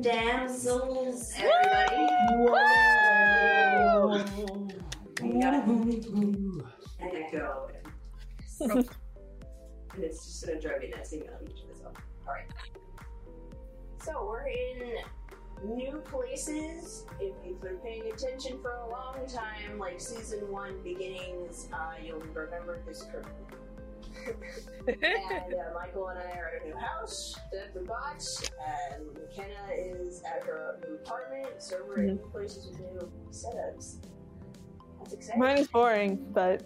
Damsels, everybody. And and it's just gonna drive me nuts each of. Alright. So we're in new places. If you've been paying attention for a long time, like season one beginnings, uh, you'll remember this curve and uh, Michael and I are at a new house that we bought, and McKenna is at her new apartment, so we're in new places with new setups. That's exciting. Mine is boring, but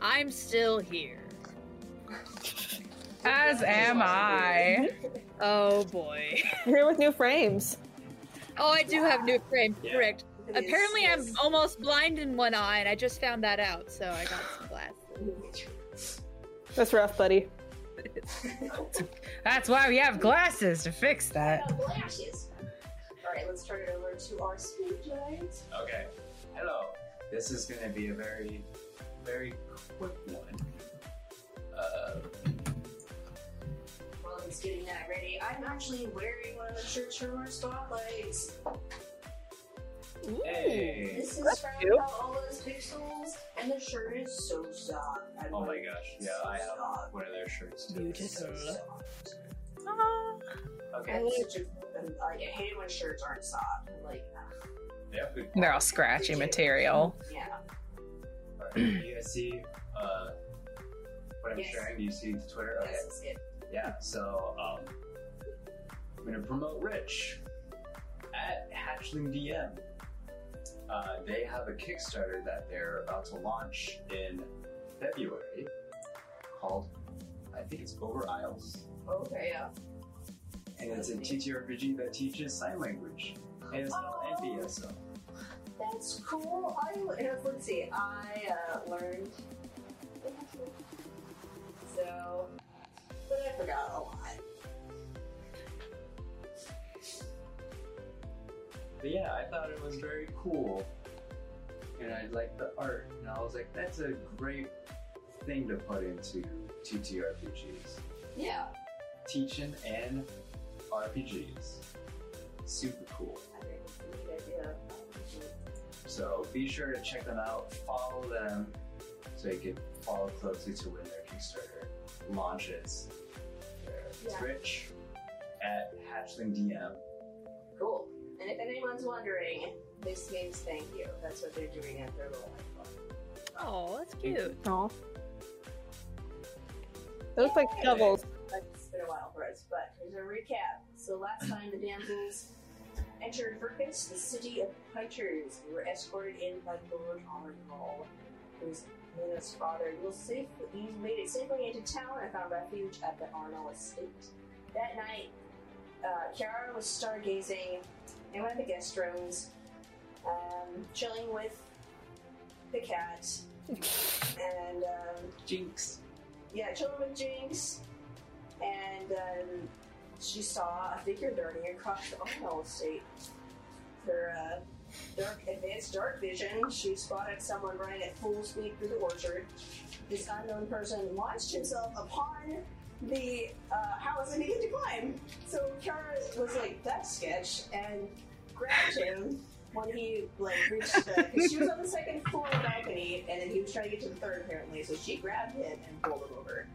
I'm still here. As am I. Oh boy. I'm here with new frames. Oh, I do have new frames, Yeah. Correct. Look Apparently, this, I'm this. almost blind in one eye, and I just found that out, so I got some glasses. That's rough, buddy. That's why we have glasses to fix that. Glasses. Alright, let's turn it over to our speed giant. Okay. Hello. This is going to be a very, very quick one. Uh, While he's getting that ready, I'm actually wearing one of the shirts from our spotlights. Hey. This is That's from cute. all those pixels, and the shirt is so soft. I Oh my it. gosh. Yeah, so I have soft. one of their shirts too. It's so Beautiful. soft. Okay. I'm such a, I'm, I hate when shirts aren't soft. I'm like, ugh. Yeah, good. They're all scratchy material. yeah. Alright, You guys see uh, what I'm Yes. sharing? Do you see the Twitter? Okay. Yes, it's. Yeah, so um, I'm going to promote Rich at Hatchling DM. Uh, they have a Kickstarter that they're about to launch in February called, I think it's Over Isles. Okay, yeah. And it's a TTRPG that teaches sign language. And spelled Oh. NPSO. That's cool. I let's see. I uh, learned so, but I forgot a lot. But yeah, I thought it was very cool. And I liked the art. And I was like, that's a great thing to put into TTRPGs. Yeah, Teaching and RPGs. Super cool. I think it's a neat idea. So be sure to check them out, follow them, so you can follow closely to when their Kickstarter launches. It's Yeah. Rich at Hatchling DM. Cool. And if anyone's wondering, this means thank you. That's what they're doing at their little iPhone. Oh, that's cute. Aw. It looks like Yay. shovels. It's been a while for us, but here's a recap. So last time the damsels entered Verkus, the city of Pitchers. They were escorted in by Lord Arnall, who's Luna's father. You safe, you made it safely into town and found refuge at the Arnold estate. That night, uh, Kiara was stargazing in one of the guest rooms, um, chilling with the cat, and um, Jinx. yeah, chilling with Jinx, and um, she saw a figure darting across the Arnold estate. Her uh, dark, advanced dark vision, she spotted someone running at full speed through the orchard. This unknown person launched himself upon the uh, house and he had to climb. So Kara was like, "That's sketch," and grabbed him when he like reached the. 'cause she was on the second floor balcony, and then he was trying to get to the third apparently. So she grabbed him and pulled him over.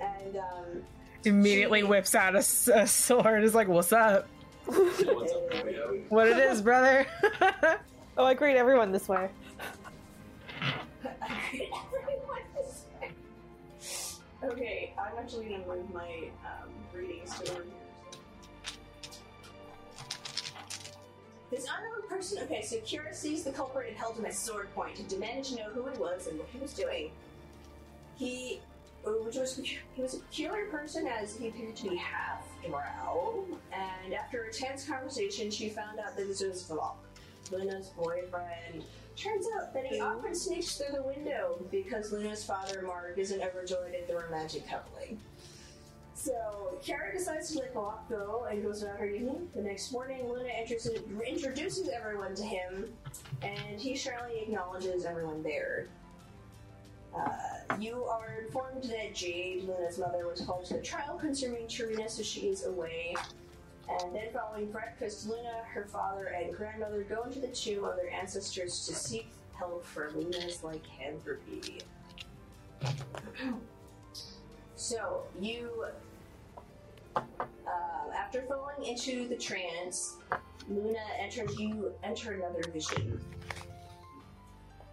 And um, Immediately whips out a sword. Is like, what's up? What's up, What it is, brother? Oh, I greet everyone this way. okay, I'm actually gonna move my um, readings to here. This unknown person. Okay, so Kira sees the culprit and held him at sword point and demanded to know who it was and what he was doing. He, uh, which was he was a peculiar person as he appeared to be half drow. And after a tense conversation, she found out that this was Vlok, Luna's boyfriend. Turns out that he often sneaks through the window because Luna's father, Mark, isn't overjoyed at the romantic coupling. So, Kara decides to let Block go and goes about her evening. The next morning, Luna enters, introduces everyone to him, and he shyly acknowledges everyone there. Uh, you are informed that Jade, Luna's mother, was called to the trial concerning Tarina, so she is away. And then, following breakfast, Luna, her father, and grandmother go into the tomb of their ancestors to seek help for Luna's lycanthropy. so, you, uh, after falling into the trance, Luna enters. You enter another vision.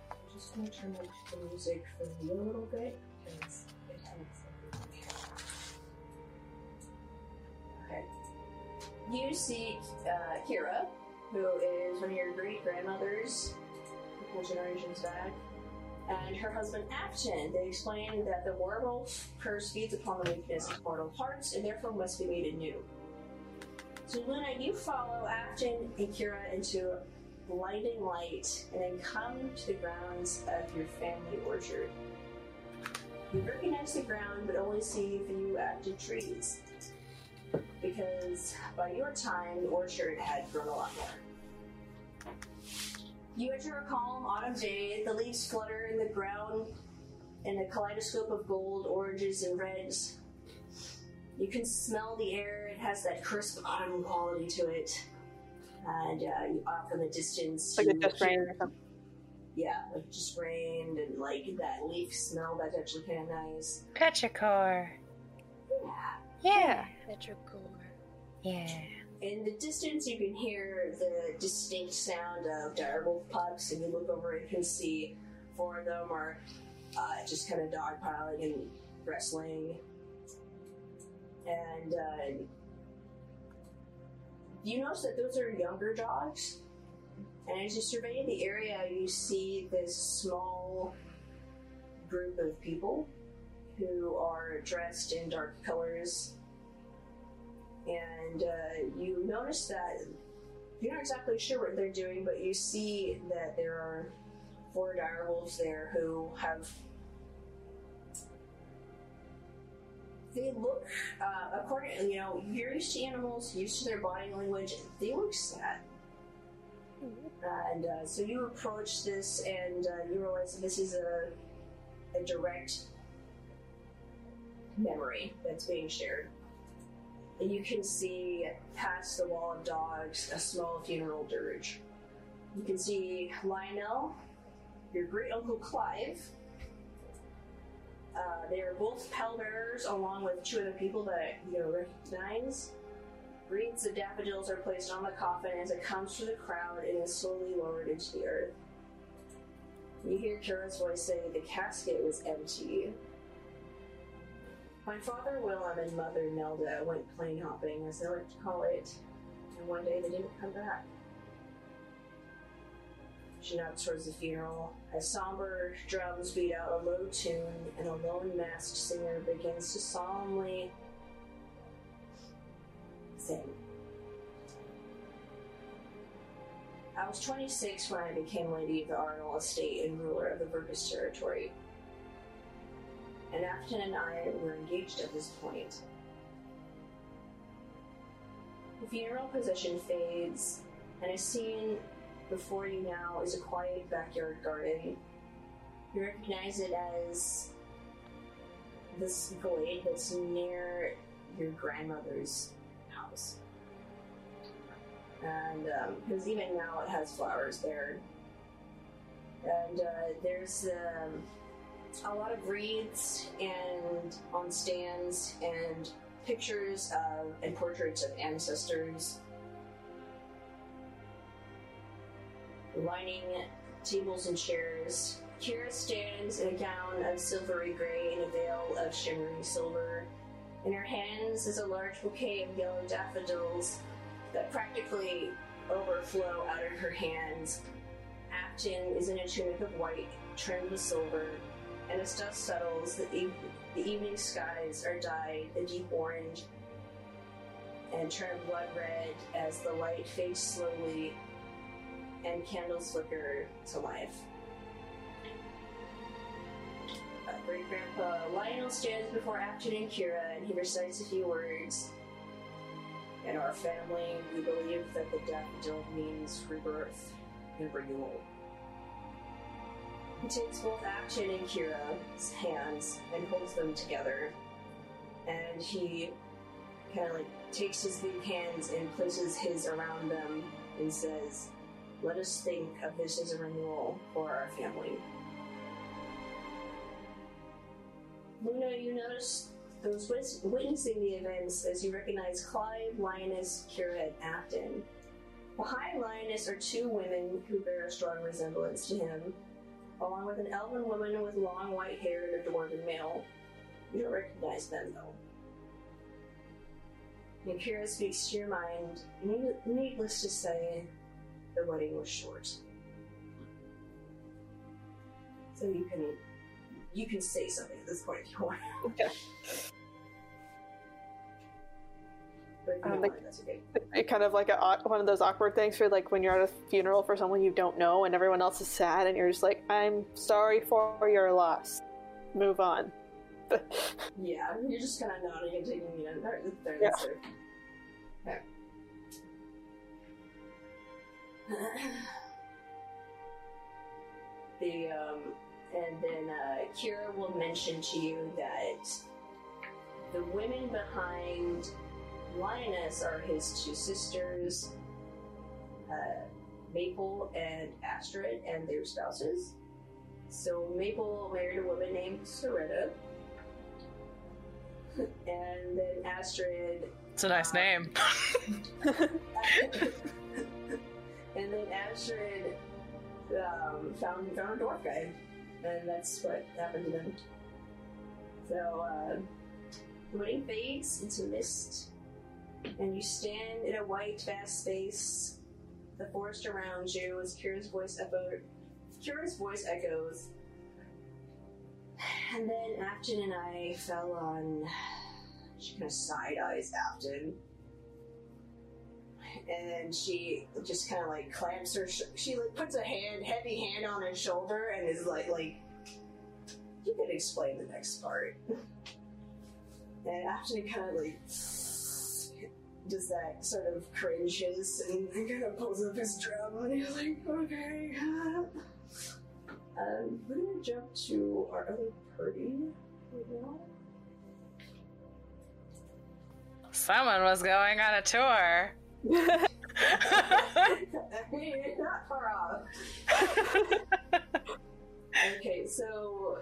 I'm just gonna turn up the music for you a little bit because You see uh, Kira, who is one of your great grandmothers, a couple generations back, and her husband Afton. They explain that the werewolf curse feeds upon the weakness of mortal hearts and therefore must be made anew. So, Luna, you follow Afton and Kira into blinding light and then come to the grounds of your family orchard. You recognize the ground but only see a few active trees because by your time, the orchard had grown a lot more. You enter a calm autumn day. The leaves flutter in the ground in a kaleidoscope of gold, oranges, and reds. You can smell the air. It has that crisp autumn quality to it. And uh, you off in the distance, Like it just rained or something. Yeah, it just rained, and like that leaf smell. That's actually kind of nice. Petrichor. Yeah. Yeah. Petrichor. Yeah. In the distance, you can hear the distinct sound of direwolf pups, and you look over and can see four of them are uh, just kind of dogpiling and wrestling. And uh, you notice that those are younger dogs. And as you survey the area, you see this small group of people who are dressed in dark colors and uh, you notice that you're not exactly sure what they're doing, but you see that there are four direwolves there who have. They look, uh, according, you know, you're used to animals, used to their body language. They look sad, and uh, so you approach this, and uh, you realize that this is a a direct memory that's being shared. And you can see past the wall of dogs a small funeral dirge. You can see Lionel, your great uncle Clive. Uh, they are both pallbearers along with two other people that you know, recognize. Wreaths of daffodils are placed on the coffin as it comes through the crowd and is slowly lowered into the earth. You hear Kira's voice say the casket was empty, my father Willem and mother Nelda went plane hopping, as they like to call it, and one day they didn't come back. She nods towards the funeral as somber drums beat out a low tune and a lone masked singer begins to solemnly sing. I was 26 when I became Lady of the Arnold Estate and ruler of the Burgess territory and Afton and I were engaged at this point. The funeral procession fades, and a scene before you now is a quiet backyard garden. You recognize it as this glade that's near your grandmother's house. And because even now it has flowers there. And uh, there's um, a lot of wreaths and on stands and pictures of and portraits of ancestors lining tables and chairs. Kira stands in a gown of silvery gray and a veil of shimmering silver. In her hands is a large bouquet of yellow daffodils that practically overflow out of her hands. Afton is in a tunic of white, trimmed with silver, and as dust settles, the, eve- the evening skies are dyed a deep orange and turn blood red as the light fades slowly and candles flicker to life. Uh, Great Grandpa Lionel stands before Afton and Kira and he recites a few words. In our family, we believe that the daffodil means rebirth and renewal. He takes both Afton and Kira's hands and holds them together. And he kind of like takes his big hands and places his around them and says, "Let us think of this as a renewal for our family." Luna, you notice those wis- witnessing the events as you recognize Clive, Lioness, Kira, and Afton. Behind Lioness are two women who bear a strong resemblance to him, along with an elven woman with long white hair and a dwarven male. You don't recognize them, though. And Kira speaks to your mind. Need- needless to say, the wedding was short. So you can you can say something at this point if you want. Okay. But if you Um, like- want, that's okay. It kind of like a, one of those awkward things for like when you're at a funeral for someone you don't know and everyone else is sad and you're just like, I'm sorry for your loss. Move on. Yeah, you're just kind of nodding and taking it in. There, there, Yeah. there. Okay. the um, and then uh, Kira will mention to you that the women behind Lioness are his two sisters, uh, Maple and Astrid, and their spouses. So Maple married a woman named Soretta, and then Astrid It's a nice name. and then Astrid um, found found a dwarf guy, and that's what happened to them. So uh, the wedding fades into mist, and you stand in a white, vast space. The forest around you, as Kira's voice echoed, Kira's voice echoes. And then Afton and I fell on. She kind of side eyes Afton and she just kind of like clamps her. Sh- she like puts a hand, heavy hand on his shoulder, and is like, like, you can explain the next part. and he kind of like does that sort of cringes and kind of pulls up his drum, and he's like, okay. Um, we're gonna jump to our other party right now. Someone was going on a tour. I mean, it's not far off. Okay, so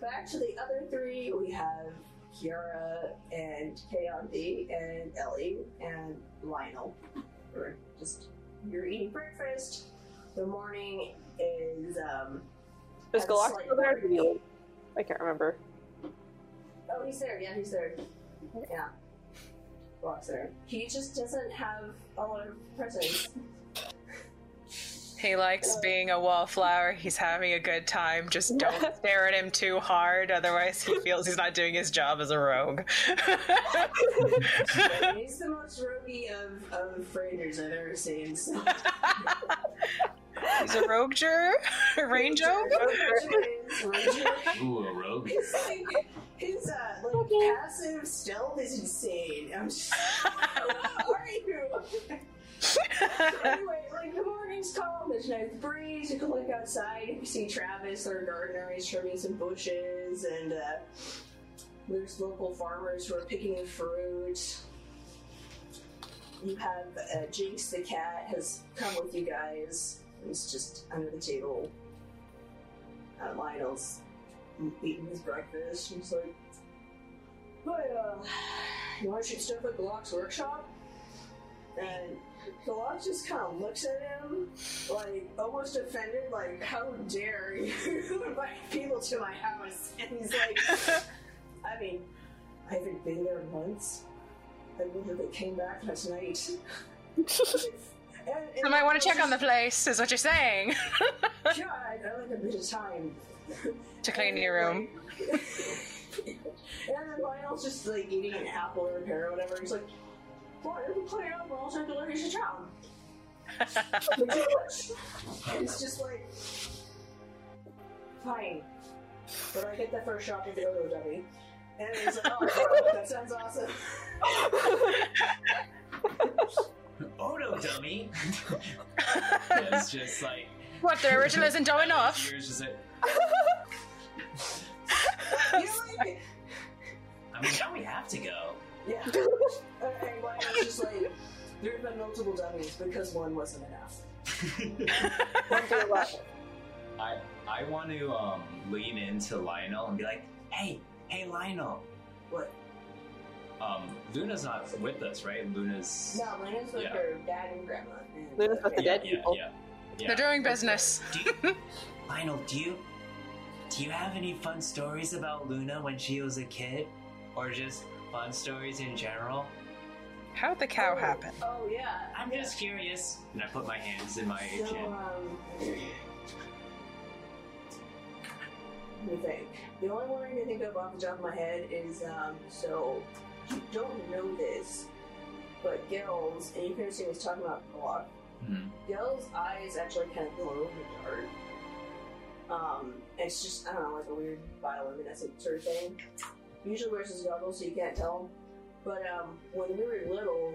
back to the other three, we have Kiara and Kayanthi and Ellie and Lionel. We're just you're eating breakfast. The morning is um Is still there? or break. did he leave? I can't remember. oh he's there, yeah, he's there. Yeah. Walks there. He just doesn't have a lot of presence. He likes being a wallflower. He's having a good time. Just don't stare at him too hard, otherwise he feels he's not doing his job as a rogue. he's the most roguey of, of rangers I've ever seen. So. he's a roguer, ranger. Ranger. Ooh, a rogue. His, like, his uh, like passive stealth is insane. I'm just, how are you? Anyway, like the morning's calm, there's a nice breeze. You can look outside. You see Travis, our gardener. He's trimming some bushes, and uh, there's local farmers who are picking the fruit. You have uh, Jinx the cat has come with you guys. He's just under the table. Uh, Lionel's eating his breakfast. He's like, "Hey, uh, you want to shoot stuff at Glock's workshop?" And Glock just kind of looks at him, like almost offended, like, "How dare you invite people to my house?" And he's like, "I mean, I haven't been there once. I literally came back last night." And, I might want to check on the place, is what you're saying. God, I like a bit of time. to clean your room. and then Lionel's just like eating an apple or a pear or whatever. He's like, "Boy, you can clean up, or else I deliver you to town." Like, "George." and it's just like, fine, but I hit the first shot of the Odo dummy. And he's like, "Oh, wow, that sounds awesome." Odo dummy. yeah, it's just like what, the original isn't dumb enough? Yours is it? You know, like, I mean, now we have to go. Yeah. And Lionel's just like, there have been multiple dummies because one wasn't enough. One through eleven. I I want to um, lean into Lionel and be like, hey, hey, Lionel. What? Um, Luna's not with us, right? Luna's. No, Luna's with Yeah. her dad and grandma. And Luna's with the yeah, dead yeah, people. yeah, yeah. They're doing business. Do you, Lionel, do you do you have any fun stories about Luna when she was a kid, or just fun stories in general? How'd the cow Oh, happen? Oh yeah. I'm yeah. just curious. And I put my hands in my So, chin. um, let me think. The only one I can think of off the top of my head is, um, so, you don't know this, but Gil's, and you can see he's talking about Glock, Mhm. Gil's eyes actually kind of glow in the dark. Um, it's just, I don't know, like a weird bioluminescent sort of thing. Usually wears his goggles so you can't tell. But, um, when we were little,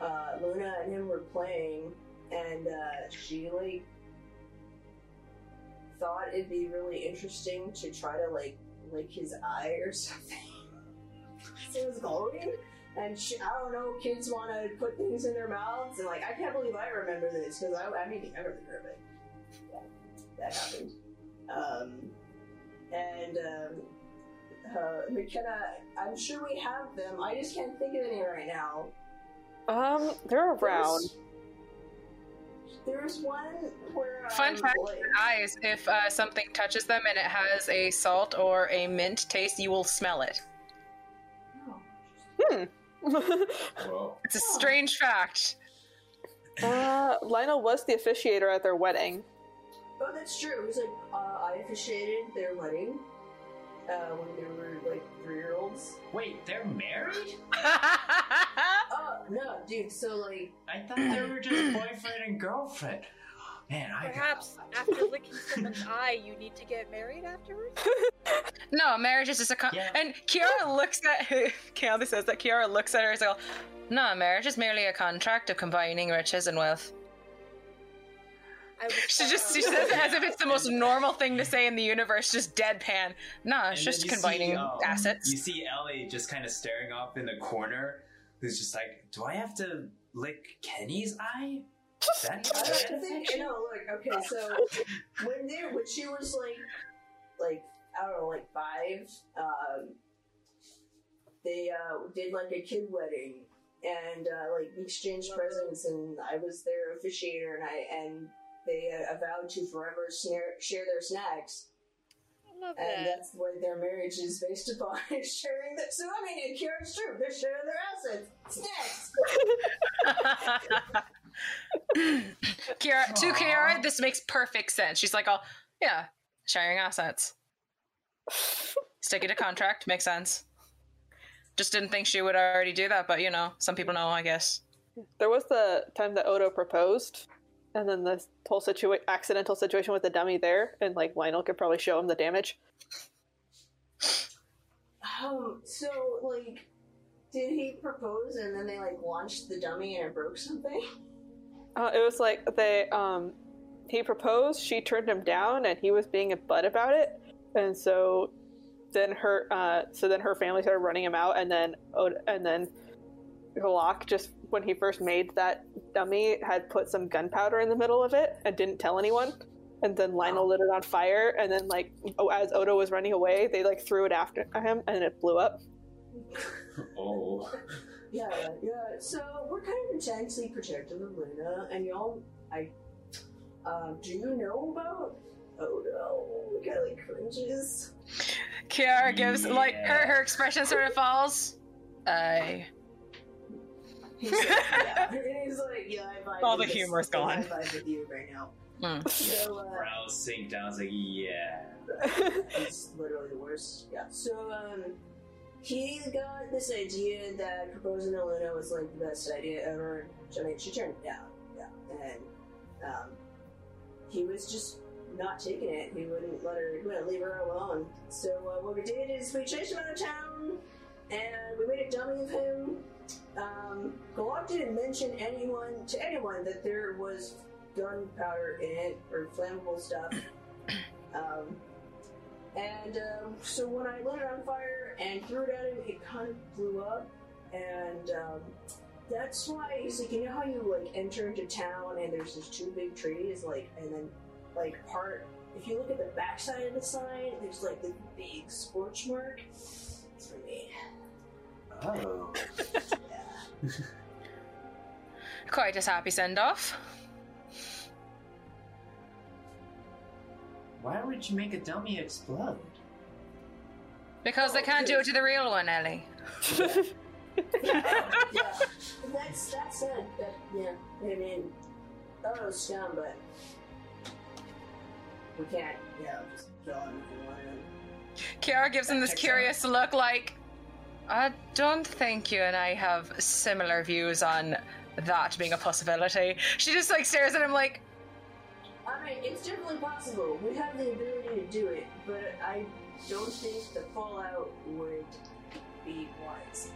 uh, Luna and him were playing, and, uh, she, like, thought it'd be really interesting to try to, like, lick his eye or something. it was glowing. And she, I don't know, kids want to put things in their mouths, and like I can't believe I remember this because I, I mean I remember it. Yeah, that happened. Um, and um, uh, McKenna, I'm sure we have them. I just can't think of any right now. Um, they're around. There's, there's one where Fun um, fact like- eyes, if uh, something touches them and it has a salt or a mint taste, you will smell it. Oh, Whoa. It's a strange fact. uh, Lionel was the officiator at their wedding. Oh, that's true. It was like uh, I officiated their wedding uh, when they were like three year olds. Wait, they're married? Oh no, dude. So like, I thought they were just boyfriend and girlfriend. Man, I Perhaps after licking someone's eye, you need to get married afterwards? no, marriage is just a con- Yeah. and Kiara looks at Kiara says that Kiara looks at her and says, "No, marriage is merely a contract of combining riches and wealth." I was, She just she says it as if it's the most normal thing to say in the universe, just deadpan. No, And it's just combining see, um, assets. You see Ellie just kind of staring off in the corner, who's just like, "Do I have to lick Kenny's eye?" That I like to think. You know, look. Okay, so when they when she was like, like I don't know, like five, um, they uh, did like a kid wedding and uh, like exchanged presents, and I was their officiator, and I and they uh, vowed to forever snare, share their snacks. I love And that. that's what their marriage is based upon is sharing that. So I mean, it Kiara's true. They're sharing their assets. Snacks. Kiara, to Kiara, this makes perfect sense. She's like, "Oh, yeah, sharing assets, sticking to contract makes sense." Just didn't think she would already do that, but you know, some people know, I guess. There was the time that Odo proposed, and then the whole situa- accidental situation with the dummy there, and like Lionel could probably show him the damage. Um. So like, did he propose and then they like launched the dummy and it broke something? Uh, it was like they um, he proposed, she turned him down, and he was being a butt about it, and so then her uh, so then her family started running him out, and then and then Glock just when he first made that dummy had put some gunpowder in the middle of it and didn't tell anyone. And then Lionel lit it on fire, and then like oh, as Odo was running away, they like threw it after him, and it blew up. Oh. Yeah, yeah. So we're kind of intensely protective of Luna, and y'all, I, um, do you know about Odo? We got like cringes. Kiara gives like her her expression sort of falls. I He's like, yeah. He's like, yeah, I vibe All with the this- humor's I gone. vibe with you right now. Mm. So, uh, Brows sink down. It's like, yeah. It's literally the worst. Yeah. So um, he got this idea that proposing to Luna was like the best idea ever. I mean, she turned it down. Yeah, and um, he was just not taking it. He wouldn't let her. He wouldn't leave her alone. So uh, what we did is we chased him out of town, and we made a dummy of him. Um, Galak didn't mention anyone to anyone that there was gunpowder in it or flammable stuff. Um, and um, so when I lit it on fire and threw it at him, it kind of blew up. and um, that's why he's like, you know how you like enter into town and there's these two big trees, like, and then like part. If you look at the backside of the sign, there's like the big scorch mark. It's for me. Oh. Quite a happy send off. Why would you make a dummy explode? Because they Oh, can't do it to the real one, Ellie. yeah, that's that's it. That, yeah, I mean, oh scum, but we can't. Yeah, just kill him if we. Kiara gives him this curious look like, I don't think you and I have similar views on that being a possibility. She just like stares at him like, I mean, it's definitely possible. We have the ability to do it, but I don't think the fallout would be wise.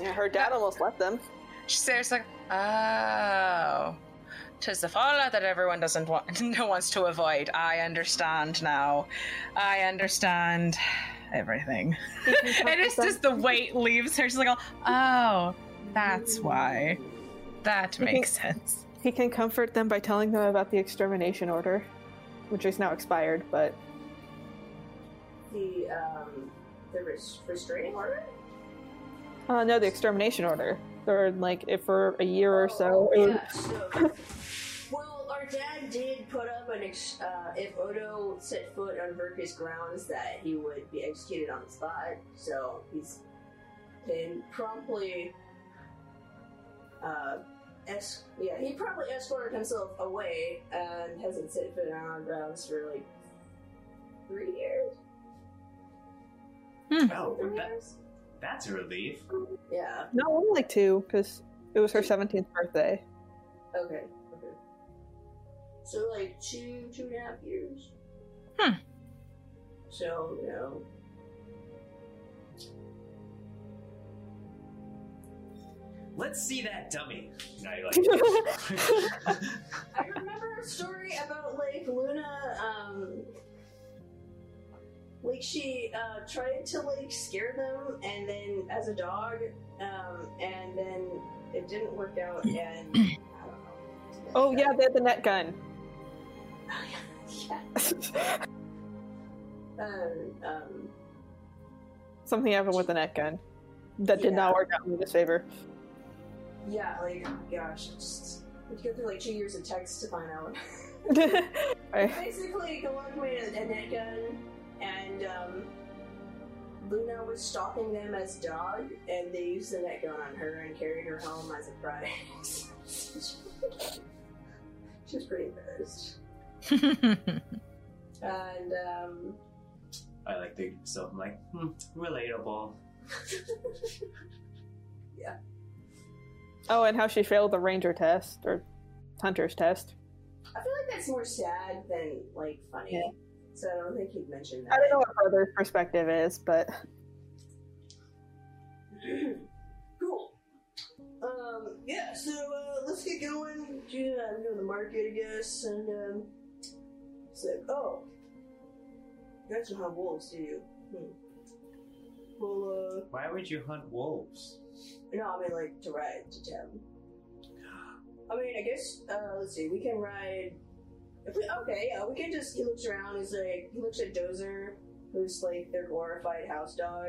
yeah, her dad almost left them. she stares like, oh. Tis the fallout that everyone doesn't want, no wants to avoid. I understand now. I understand everything. and it's just the weight leaves her. She's like, oh, that's why. That makes sense. He can comfort them by telling them about the extermination order, which is now expired, but The um, the res- restraining order. uh, no, the extermination order. Or like if for a year or so. it would- Yeah, so, well, our dad did put up an ex- uh, if Odo set foot on Verkus grounds that he would be executed on the spot. So he's been promptly, uh, es- yeah, he probably escorted himself away and hasn't set foot on our grounds for like three years. Oh, Three that, years? that's a relief. Yeah. No, only like two, because it was her 17th birthday. Okay. Okay. So like two, two and a half years. Hmm. So you know, Let's see that dummy. No, you're like, I remember a story about like Luna. Um, like she uh, tried to like scare them, and then as a dog, um, and then it didn't work out, and I don't know. oh, yeah, they had the net gun. Yeah. Um, um, Something happened with the net gun that did Yeah. not work out in his favor. yeah, like gosh, just we go through like two years of text to find out. Right. Basically, Galak made a, a net gun, and um, Luna was stalking them as dog, and they used the net gun on her and carried her home as a prize. she was pretty embarrassed. And um, I like think to myself, I'm like, hmm, relatable. Yeah. Oh, and how she failed the ranger test, or hunter's test. I feel like that's more sad than like funny. Yeah. So I don't think he'd mention that. I don't know what brother's perspective is, but cool. Um, yeah, so uh, let's get going. Yeah, I'm doing the market, I guess, and um, it's like, oh, you guys don't have wolves, do you? Hmm. Well, Why would you hunt wolves? uh, no, I mean like to ride to town. I mean, I guess uh, let's see, we can ride. If we, okay, yeah, we can just. He looks around. He's like, he looks at Dozer, who's like their glorified house dog,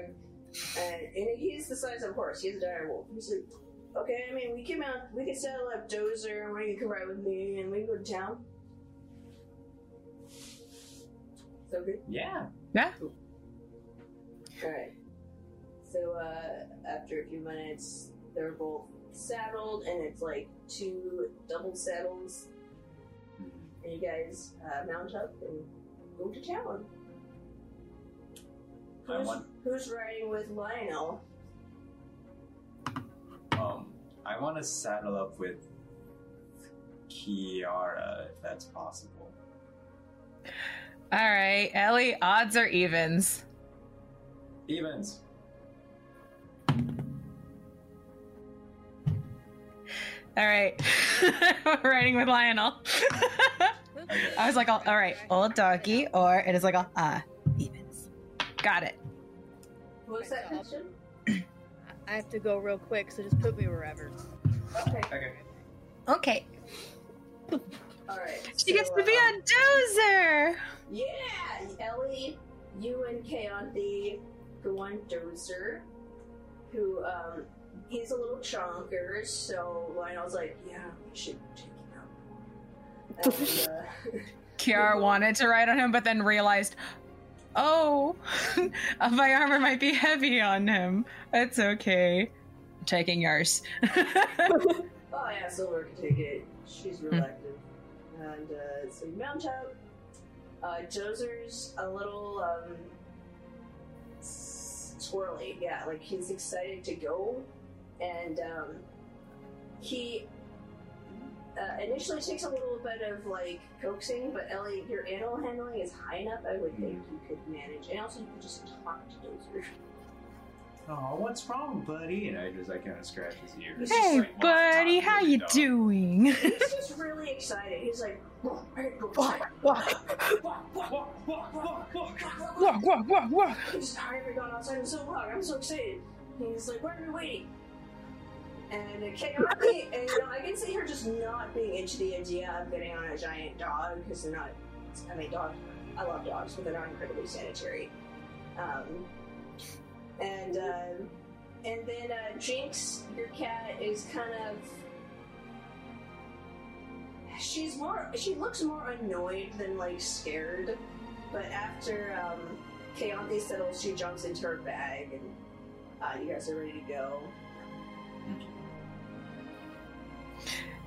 and, and he's the size of a horse. He's a dire wolf. He's like, okay, I mean, we can mount, we can settle up Dozer, and you can ride with me, and we can go to town. So good. Yeah. yeah. Alright. So, uh, after a few minutes, they're both saddled, and it's like two double saddles. And you guys uh, mount up and go to town. I Who's, want- who's riding with Lionel? Um, I want to saddle up with Kiara, if that's possible. All right, Ellie, odds or evens? Evens. All right, we're riding with Lionel. I was like, all all right, old doggy, or it is like, ah, evens. Got it. What was that Myself. question? I have to go real quick, so just put me wherever. Okay. Okay. Okay. All right. She gets to be um, a dozer. Yeah, Ellie, you and Kaonthi go on Dozer, who um he's a little chonker, so Lionel's like, yeah, we should take him out. And, uh, Kiara wanted to ride on him, but then realized, oh, my armor might be heavy on him. It's okay. I'm taking yours. oh yeah, Silver can take it. She's real active. And uh, so you mount out. Uh, Dozer's a little um, squirrely, yeah. Like he's excited to go, and um, he uh, initially takes a little bit of like coaxing. But Ellie, your animal handling is high enough. I would think you could manage, and also you could just talk to Dozer. Oh, what's wrong, buddy? And I just, I kind of scratch his ear. Hey, It's just like, "Well, buddy, talk how the you dog." doing? He's just really excited. He's like, "Walk, walk, walk, walk, walk, walk, walk, walk, walk." Walk, walk, walk, walk. He's I haven't gone outside in so long. I'm so excited. And he's like, why are we waiting? And it came out, and you know, I can see her just not being into the idea of getting on a giant dog because they're not. I mean, dogs. I love dogs, but they're not incredibly sanitary. Um, and uh, and then uh, Jinx, your cat, is kind of. She's more. She looks more annoyed than like scared. But after um, settles, she jumps into her bag, and uh, you guys are ready to go.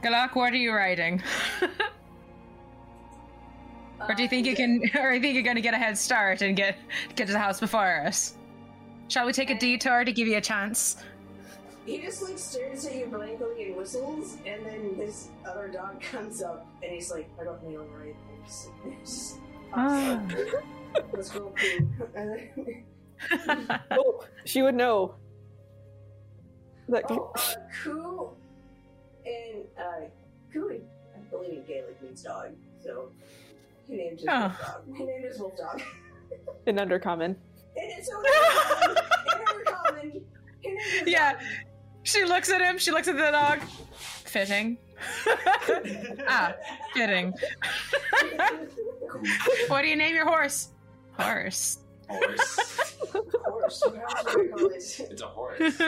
Galak, what are you riding? or do you think you Uh, can, or do you think you're going to get a head start and get get to the house before us? Shall we take a detour to give you a chance? He just like stares at you blankly and whistles, and then this other dog comes up, and he's like, "I got me all right." And just, just Ah. Let's go. Pooh." And then- Oh, she would know. That oh, uh, Koo and uh, Koo, I believe in Gaelic means dog, so he named his Oh. wolf dog. He named his wolf dog. in undercommon. And it's so in Undercommon, he named his Yeah. She looks at him. She looks at the dog. Fitting. ah, fitting. what do you name your horse? Horse. Horse. horse. What else would I call it? It's a horse.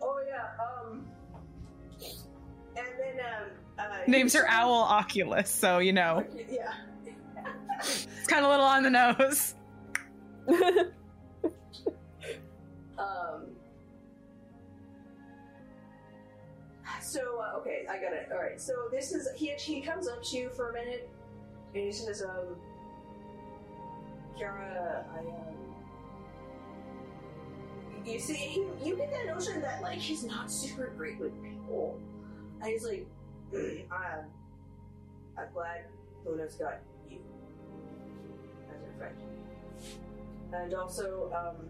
Oh yeah. Um. And then um. Uh, Names her owl Oculus, so you know Yeah. it's kind of a little on the nose. Um. So uh, okay, I got it. All right. So this is he. He comes up to you for a minute, and he says, "Um, Kiara, I um." You see, he, you get that notion that like he's not super great with people, and he's like, "I'm, I'm glad Luna's got you as her friend." And also, um,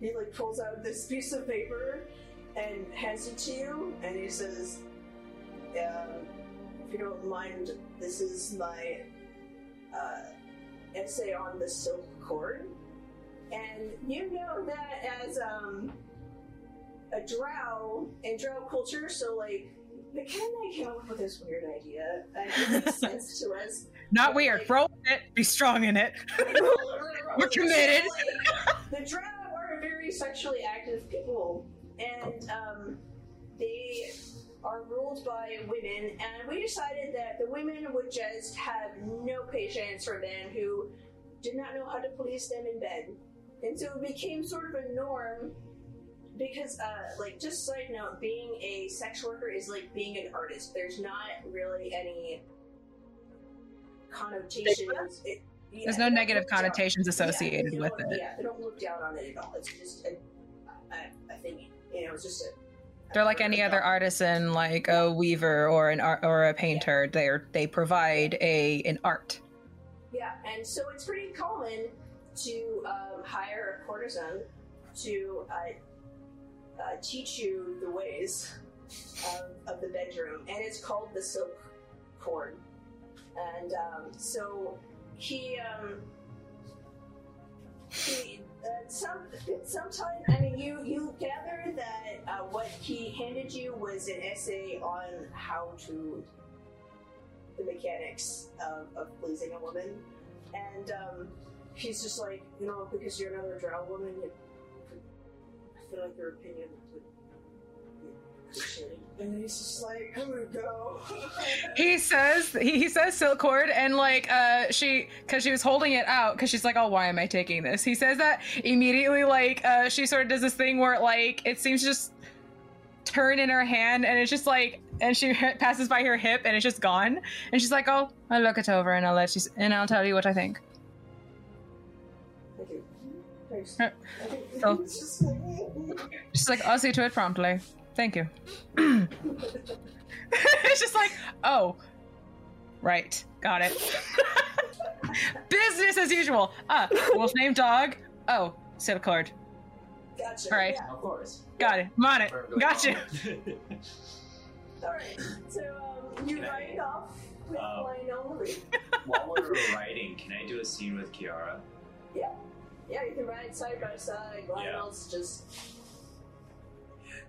he like pulls out this piece of paper and hands it to you, and he says, uh, "If you don't mind, this is my uh, essay on the silk cord." And you know that as um, a drow in drow culture, so like I came up with this weird idea, it makes sense to us. Not weird. Roll it. Be strong in it. We're committed. the drow are very sexually active people, and um, they are ruled by women. And we decided that the women would just have no patience for men who did not know how to please them in bed, and so it became sort of a norm. Because, uh, like, just side note, being a sex worker is like being an artist. There's not really any connotations. It, yeah, There's no negative look down- connotations associated they with it. Yeah, they don't look down on it at all. It's just a, a, a thing. You know, it's just a. They're like any other artisan, like a weaver or an art or a painter. They're they provide a an art. Yeah, and so it's pretty common to um, hire a courtesan to uh, uh, teach you the ways of, of the bedroom, and it's called the silk cord. And um, so he, um, he some, sometime, I mean, you you gather that uh, what he handed you was an essay on how to the mechanics of, of pleasing a woman, and um, he's just like, you know, because you're another drow woman, I feel like your opinion would. And he's just like, I'm gonna go. He says he, he says silk cord and like uh she because she was holding it out because she's like oh why am I taking this he says that immediately like uh she sort of does this thing where like it seems to just turn in her hand and it's just like and she passes by her hip and it's just gone and she's like oh I'll look it over and I'll let you and I'll tell you what I think Thank you. Thanks. So- just she's like I'll see to it promptly thank you it's just like oh right got it business as usual ah wolf named dog oh set a card. gotcha. All right. Yeah. Of course. got it I'm on it gotcha fine. Alright, so um, you Can I- ride off with Um, Lionel Marie. While we're writing, can I do a scene with Kiara? Yeah, Yeah, you can ride side by side. Lionel's just.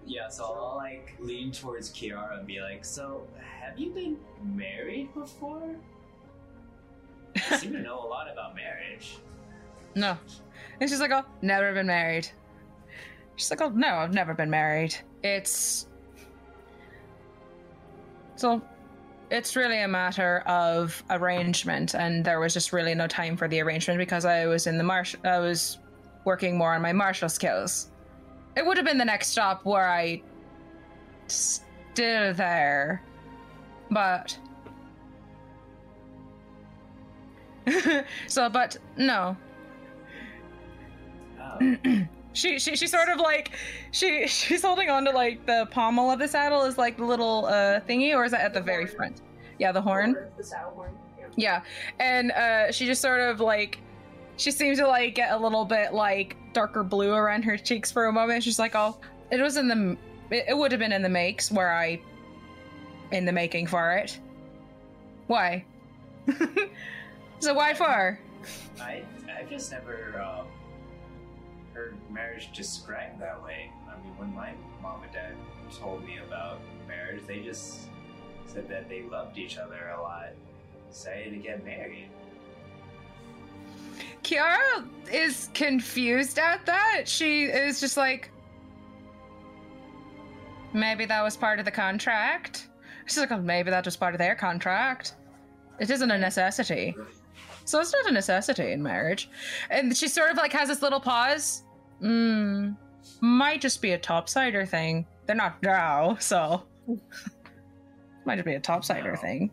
Yeah, so I'll like lean towards Kiara and be like, "So, have you been married before? You seem to know a lot about marriage." No. And she's like, oh, never been married. She's like, oh, no, I've never been married. It's. So, it's really a matter of arrangement, and there was just really no time for the arrangement because I was in the marsh. I was working more on my martial skills. It would have been the next stop were I still there, but. so, but no, Oh, She, she she sort of like she she's holding on to like the pommel of the saddle is like the little uh thingy or is that at the very horn. front? Yeah, the horn. The saddle horn. Yeah. Yeah. And uh she just sort of like she seems to like get a little bit like darker blue around her cheeks for a moment. She's like, "Oh, it was in the it, it would have been in the makes where I in the making for it. Why? so why for? I I've just never um, heard marriage described that way. I mean, when my mom and dad told me about marriage, they just said that they loved each other a lot, decided to get married. Kiara is confused at that. She is just like, maybe that was part of the contract. She's like, oh, maybe that was part of their contract. It isn't a necessity. So it's not a necessity in marriage. And she sort of like has this little pause. Mm, might just be a topsider thing. They're not drow, so might just be a topsider No. thing.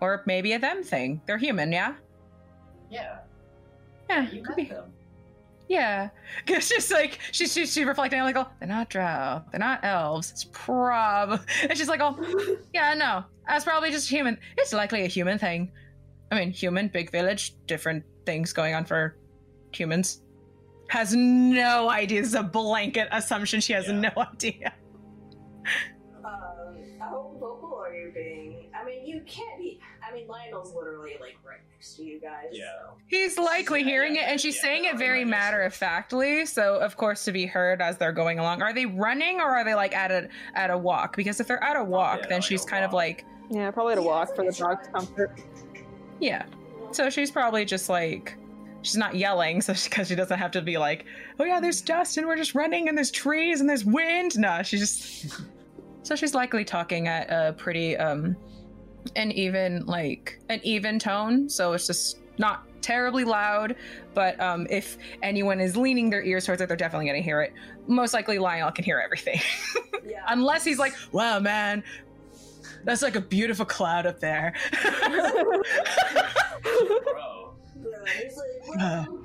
Or maybe a them thing. They're human, yeah? Yeah, Yeah, you could be. them. Yeah, because she's like she's she's she reflecting like, oh, they're not drow, they're not elves. It's prob, and she's like, oh, yeah, no, that's probably just human. It's likely a human thing. I mean, human, big village, different things going on for humans. Has no idea. This is a blanket assumption. She has Yeah. no idea. Um, how vocal are you being? I mean, you can't be. I mean, Lionel's literally like right next to you guys. Yeah. So. He's likely Yeah, hearing yeah, it, and she's yeah, saying it very matter of factly. So, of course, to be heard as they're going along. Are they running or are they like at a at a walk? Because if they're at a walk, at, then like, she's a kind of like Yeah, probably to Yeah, walk for the dog's comfort. yeah. So she's probably just like she's not yelling, so because she doesn't have to be like, oh yeah, there's dust and we're just running and there's trees and there's wind. No, she's just so she's likely talking at a pretty um an even like an even tone. So it's just not terribly loud, but um if anyone is leaning their ears towards it, they're definitely gonna hear it. Most likely Lionel can hear everything. Yeah. Unless he's like, wow man, that's like a beautiful cloud up there. Bro, Yeah, he's like, well,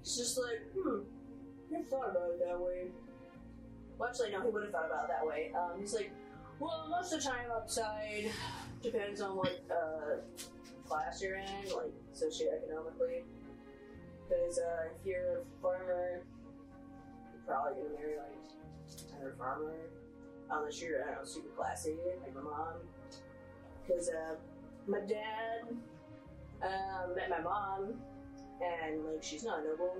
it's just like, hmm, never thought about it that way. Well, actually, no, he would have thought about it that way. Um, he's like, well, most of the time outside depends on what uh, class you're in, like socioeconomically. Because uh, if you're a farmer, you're probably gonna marry like another farmer, unless you're I don't know super classy, like my mom. Because uh, my dad uh, met my mom and like she's not noble.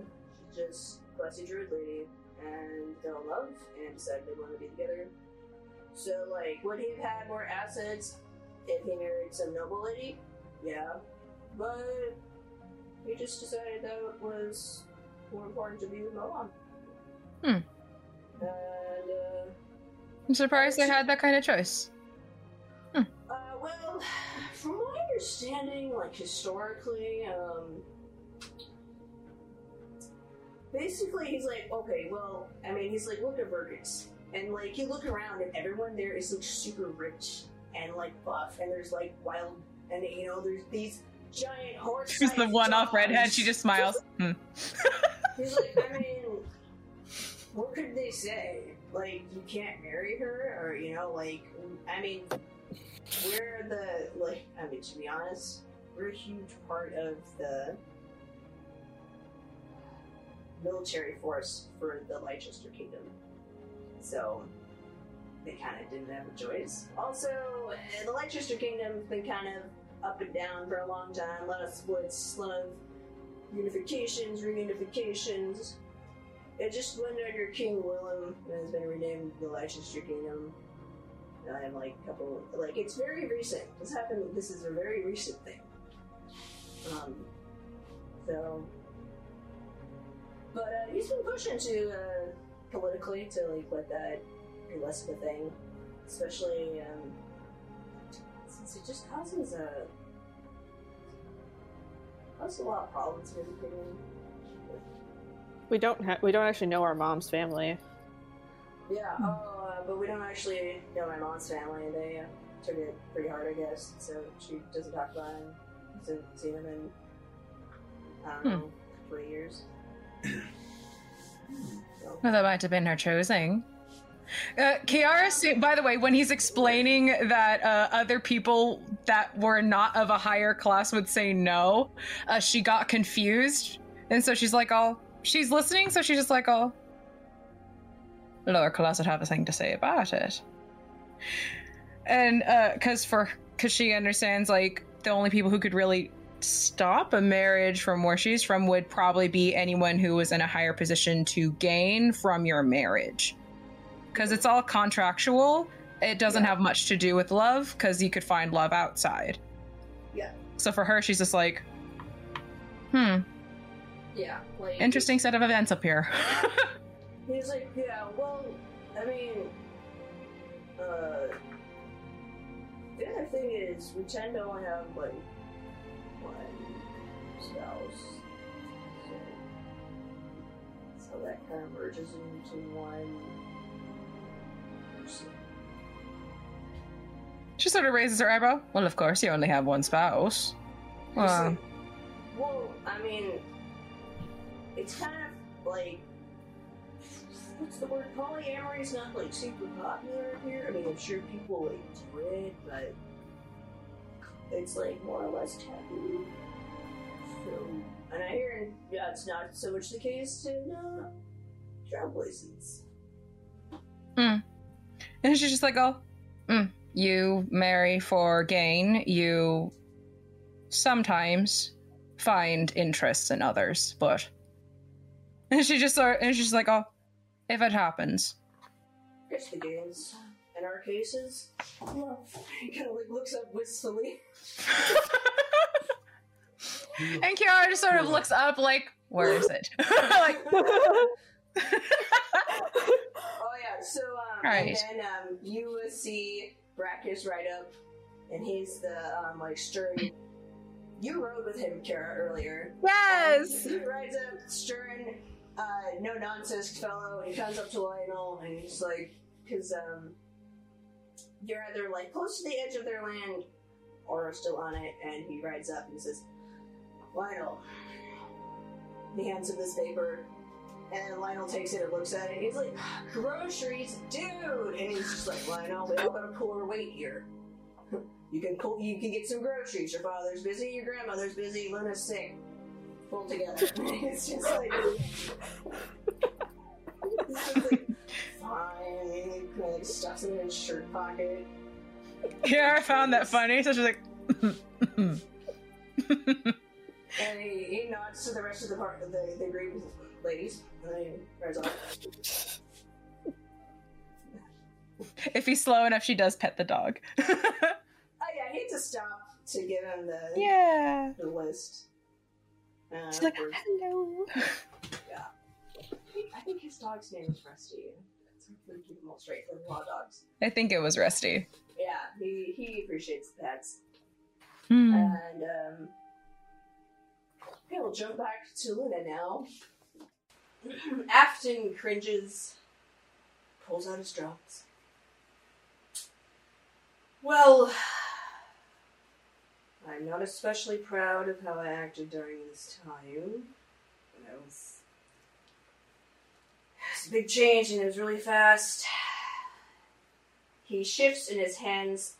She's just classy druid lady, and fell in love and decided they want to be together. So like, would he have had more assets if he married some noble lady? Yeah, but he just decided that it was more important to be with Moan. Hmm. And uh, I'm surprised they had that kind of choice. Uh, well, from my understanding, like historically, um, basically he's like, okay, well, I mean, he's like, look at Burgers, and like you look around and everyone there is like super rich and like buff, and there's like wild, and you know, there's these giant horse. She's the one-off redhead. She just smiles. Hmm. He's like, I mean, what could they say? Like, you can't marry her, or you know, like, I mean, we're the like. I mean, to be honest, we're a huge part of the military force for the Leicester Kingdom, so they kind of didn't have a choice. Also, the Leicester Kingdom's been kind of up and down for a long time. A lot of splits, a lot of unifications, reunifications. It just went under King Willem and has been renamed the Leicester Kingdom. I have like a couple, like it's very recent. This happened. This is a very recent thing. Um, so, but uh, he's been pushing to uh, politically to like let that be less of a thing, especially um, since it just causes a causes a lot of problems in the kingdom. We don't ha- we don't actually know our mom's family. Yeah, oh, uh, but we don't actually know my mom's family. They uh, took it pretty hard, I guess. So she doesn't talk about him. Hasn't seen him in I don't know, three years. Well, that might have been her choosing. Uh, Kiara, by the way, when he's explaining that uh, other people that were not of a higher class would say no, uh, she got confused. And so she's like, oh, she's listening, so she's just like, oh, lower class would have a thing to say about it. And because for because she understands like the only people who could really stop a marriage from where she's from would probably be anyone who was in a higher position to gain from your marriage. Because it's all contractual. It doesn't Yeah. have much to do with love because you could find love outside. Yeah. So for her, she's just like, hmm, yeah, like interesting set of events up here. He's like, yeah, well, I mean, uh, the other thing is we tend to only have like spouse, so, so that kind of merges into one person. she sort of raises her eyebrow. Well, of course, you only have one spouse. Well, um, well, I mean, it's kind of like what's the word? Polyamory is not like super popular here. I mean, I'm sure people like do it, but it's like more or less taboo. So, and I hear, yeah, it's not so much the case in uh, travel places. and she's just like, oh, mm, you marry for gain. You sometimes find interests in others, but. And she just sort and she's just like, oh, if it happens. It's the games. In our cases, well, he kind of like looks up wistfully. And Kiara just sort of looks up, like, where is it? like, Oh yeah, so um, Right. and then um, you will see Brackus right up, and he's the um, like stern. You rode with him, Kara, earlier. yes. And he rides up, stern, uh, no nonsense fellow, and he comes up to Lionel, and he's like, because um, you're either like close to the edge of their land, or still on it, and he rides up and says, Lionel. He hands him this paper, and Lionel takes it and looks at it. He's like, "Groceries, dude!" And he's just like, "Lionel, we all gotta pull our weight here. You can pull, you can get some groceries. Your father's busy, your grandmother's busy, Luna's sick. Pull together." it's just like, it's just like. And he like stuffs it in his shirt pocket. Kiara found that funny, so she's like, and he, he nods to the rest of the part of the, the group ladies. And then he off. If he's slow enough, she does pet the dog. Oh yeah, I hate to stop to give him the yeah. the list. Uh, She's like, hello. I think- I think his dog's name is Rusty. Keep them all straight for the dogs. I think it was Rusty. Yeah, he, he appreciates pets. Hmm. And um, okay, we'll jump back to Luna now. Afton cringes, pulls out his drums. Well, I'm not especially proud of how I acted during this time. I was. It's a big change and it was really fast. He shifts in his hands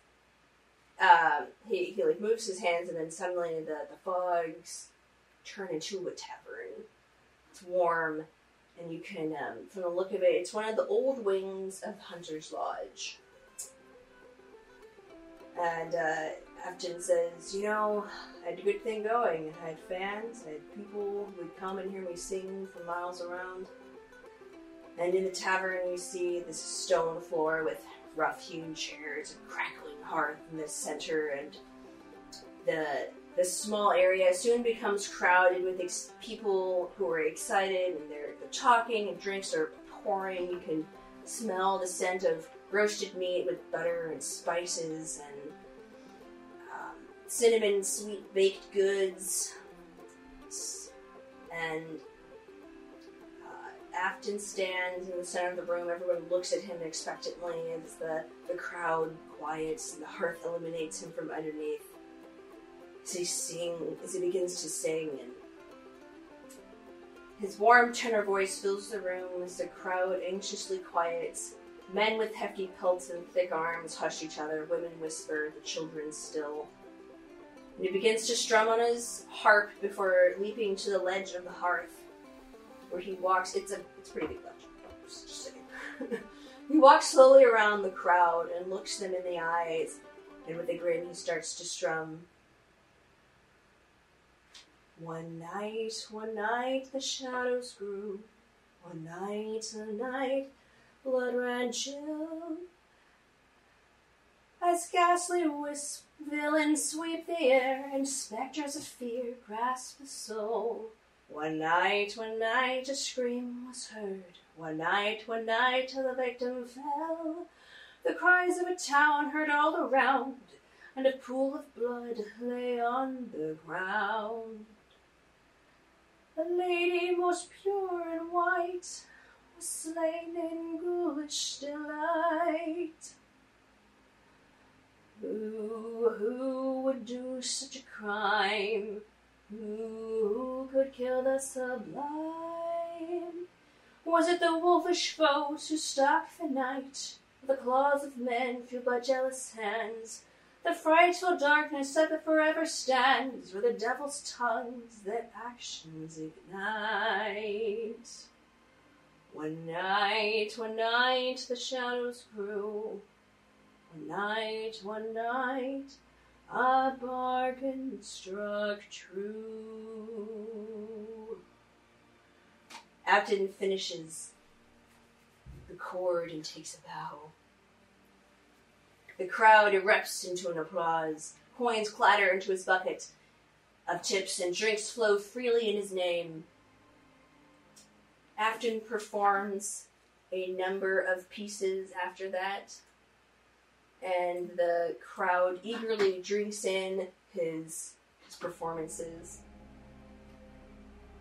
um, he, he like moves his hands and then suddenly the, the fogs turn into a tavern. It's warm and you can um, from the look of it it's one of the old wings of Hunter's Lodge. And uh, Afton says, you know, I had a good thing going. I had fans, I had people who would come and hear me sing for miles around. And in the tavern you see this stone floor with rough-hewn chairs and crackling hearth in the center, and the the small area soon becomes crowded with ex- people who are excited and they're, they're talking and drinks are pouring. You can smell the scent of roasted meat with butter and spices and um, cinnamon sweet baked goods. And Afton stands in the center of the room. Everyone looks at him expectantly as the, the crowd quiets and the hearth illuminates him from underneath. As he sing, as he begins to sing, and his warm tenor voice fills the room as the crowd anxiously quiets. Men with hefty pelts and thick arms hush each other. Women whisper. The children still. And he begins to strum on his harp before leaping to the ledge of the hearth where he walks. It's a it's pretty big just he walks slowly around the crowd and looks them in the eyes, and with a grin, he starts to strum. One night, one night, the shadows grew. One night, a night, blood ran chill. As ghastly wisp villains sweep the air, and specters of fear grasp the soul. One night, one night, a scream was heard. One night, one night, till the victim fell. The cries of a town heard all around, and a pool of blood lay on the ground. A lady most pure and white was slain in ghoulish delight. Who, who would do such a crime? Who could kill the sublime? Was it the wolfish foes who stalked the night? The claws of men fueled by jealous hands? The frightful darkness that forever stands? Or the devil's tongues that actions ignite? One night, one night, the shadows grew. One night, one night, a bargain struck true. Afton finishes the chord and takes a bow. The crowd erupts into an applause. Coins clatter into his bucket of chips, and drinks flow freely in his name. Afton performs a number of pieces after that, and the crowd eagerly drinks in his, his performances.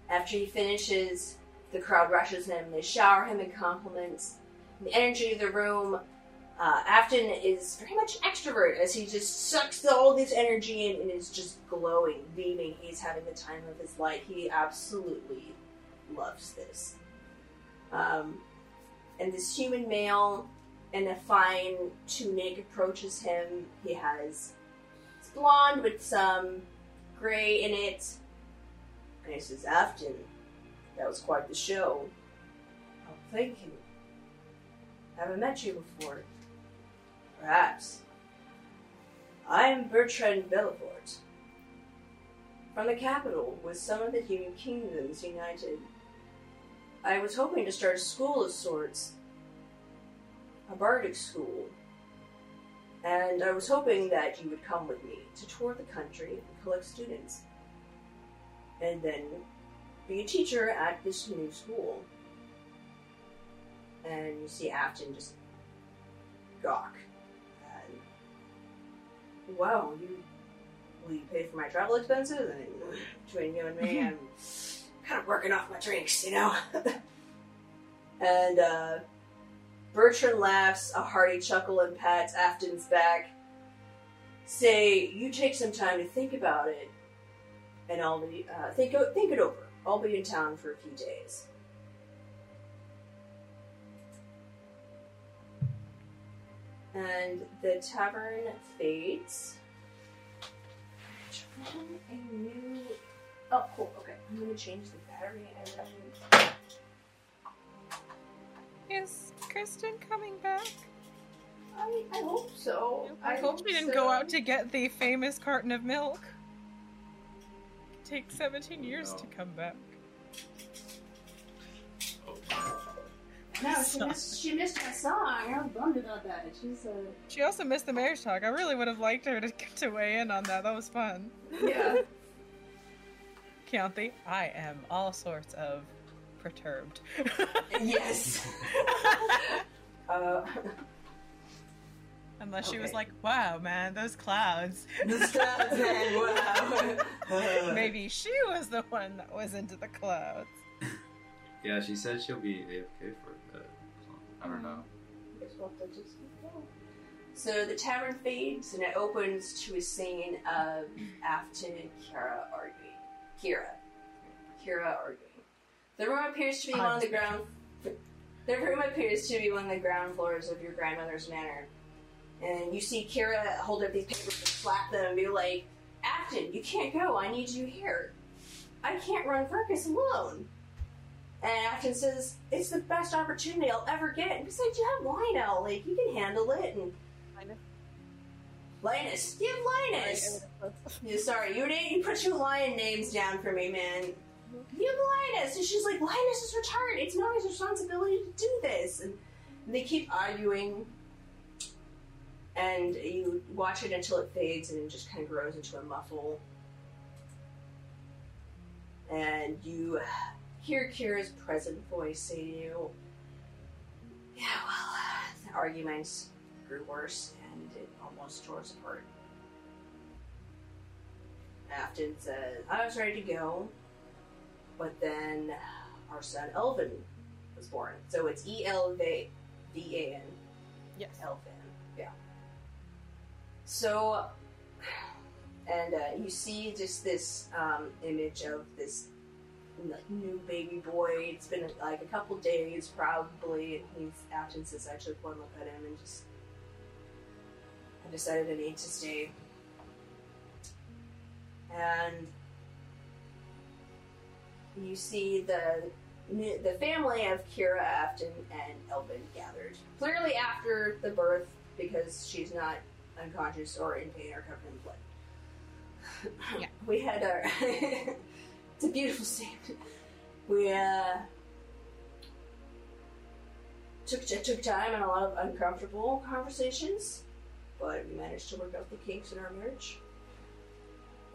After he finishes, the crowd rushes him. They shower him in compliments. The energy of the room. Uh, Afton is very much an extrovert as he just sucks all this energy in and is just glowing, beaming. He's having the time of his life. He absolutely loves this. Um, and this human male in a fine tunic approaches him. He has it's blonde with some gray in it. And he says, Afton, that was quite the show. Oh, thank you. Haven't met you before. Perhaps. I'm Bertrand Bellavort. from the capital with some of the human kingdoms united. I was hoping to start a school of sorts, a bardic school, and I was hoping that you would come with me to tour the country and collect students, and then be a teacher at this new school. And you see Afton just gawk. And, wow, you will you pay for my travel expenses? And between you and me, I'm kind of working off my drinks, you know. and uh, Bertrand laughs a hearty chuckle and pats Afton's back. Say, you take some time to think about it, and I'll be uh, think think it over. I'll be in town for a few days. And the tavern fades. A new. Oh, cool. Okay, I'm gonna change the battery. Is Kristen coming back? I, I hope so. I, hope she didn't so. go out to get the famous carton of milk. Take 17 years to come back. No, she missed, she missed my song. I was bummed about that. She's uh, She also missed the marriage talk. I really would have liked her to, to weigh in on that. That was fun. yeah. Chianti, I am all sorts of perturbed. yes. Uh, Unless she was like, wow, man, those clouds. the stars, man. Wow. Maybe she was the one that was into the clouds. Yeah, she said she'll be AFK for a bit. I don't know. Guess we'll have to just keep going. So the tavern fades and it opens to a scene of Afton and Kira arguing. Kira. Kira arguing. The room appears to be one of the ground. The room appears to be one of the ground floors of your grandmother's manor. And you see Kira hold up these papers and slap them and be like, Afton, you can't go. I need you here. I can't run Fergus alone. And Afton says, It's the best opportunity I'll ever get. And besides, you have Lionel. Like, you can handle it. And Linus? Linus. You have Linus. Yeah, sorry, you didn't you put your lion names down for me, man. Have Linus. And she's like, Linus is retired. It's not his responsibility to do this. And they keep arguing. And you watch it until it fades and it just kind of grows into a muffle. And you hear Kira's present voice say to you, Yeah, well, uh, the arguments grew worse and it almost tore us apart. Afton says, I was ready to go, but then our son Elvin was born. So it's E L V A N. Yes. Elvin. Yeah. So, and uh, you see just this um, image of this like, new baby boy. It's been like a couple days probably, and he's Afton says I took one look at him and just I decided I need to stay. And you see the the family of Kira Afton and Elvin gathered. Clearly after the birth, because she's not unconscious or in pain or covered in blood. Yeah. we had our. it's a beautiful scene. We uh, took took time and a lot of uncomfortable conversations, but we managed to work out the kinks in our marriage.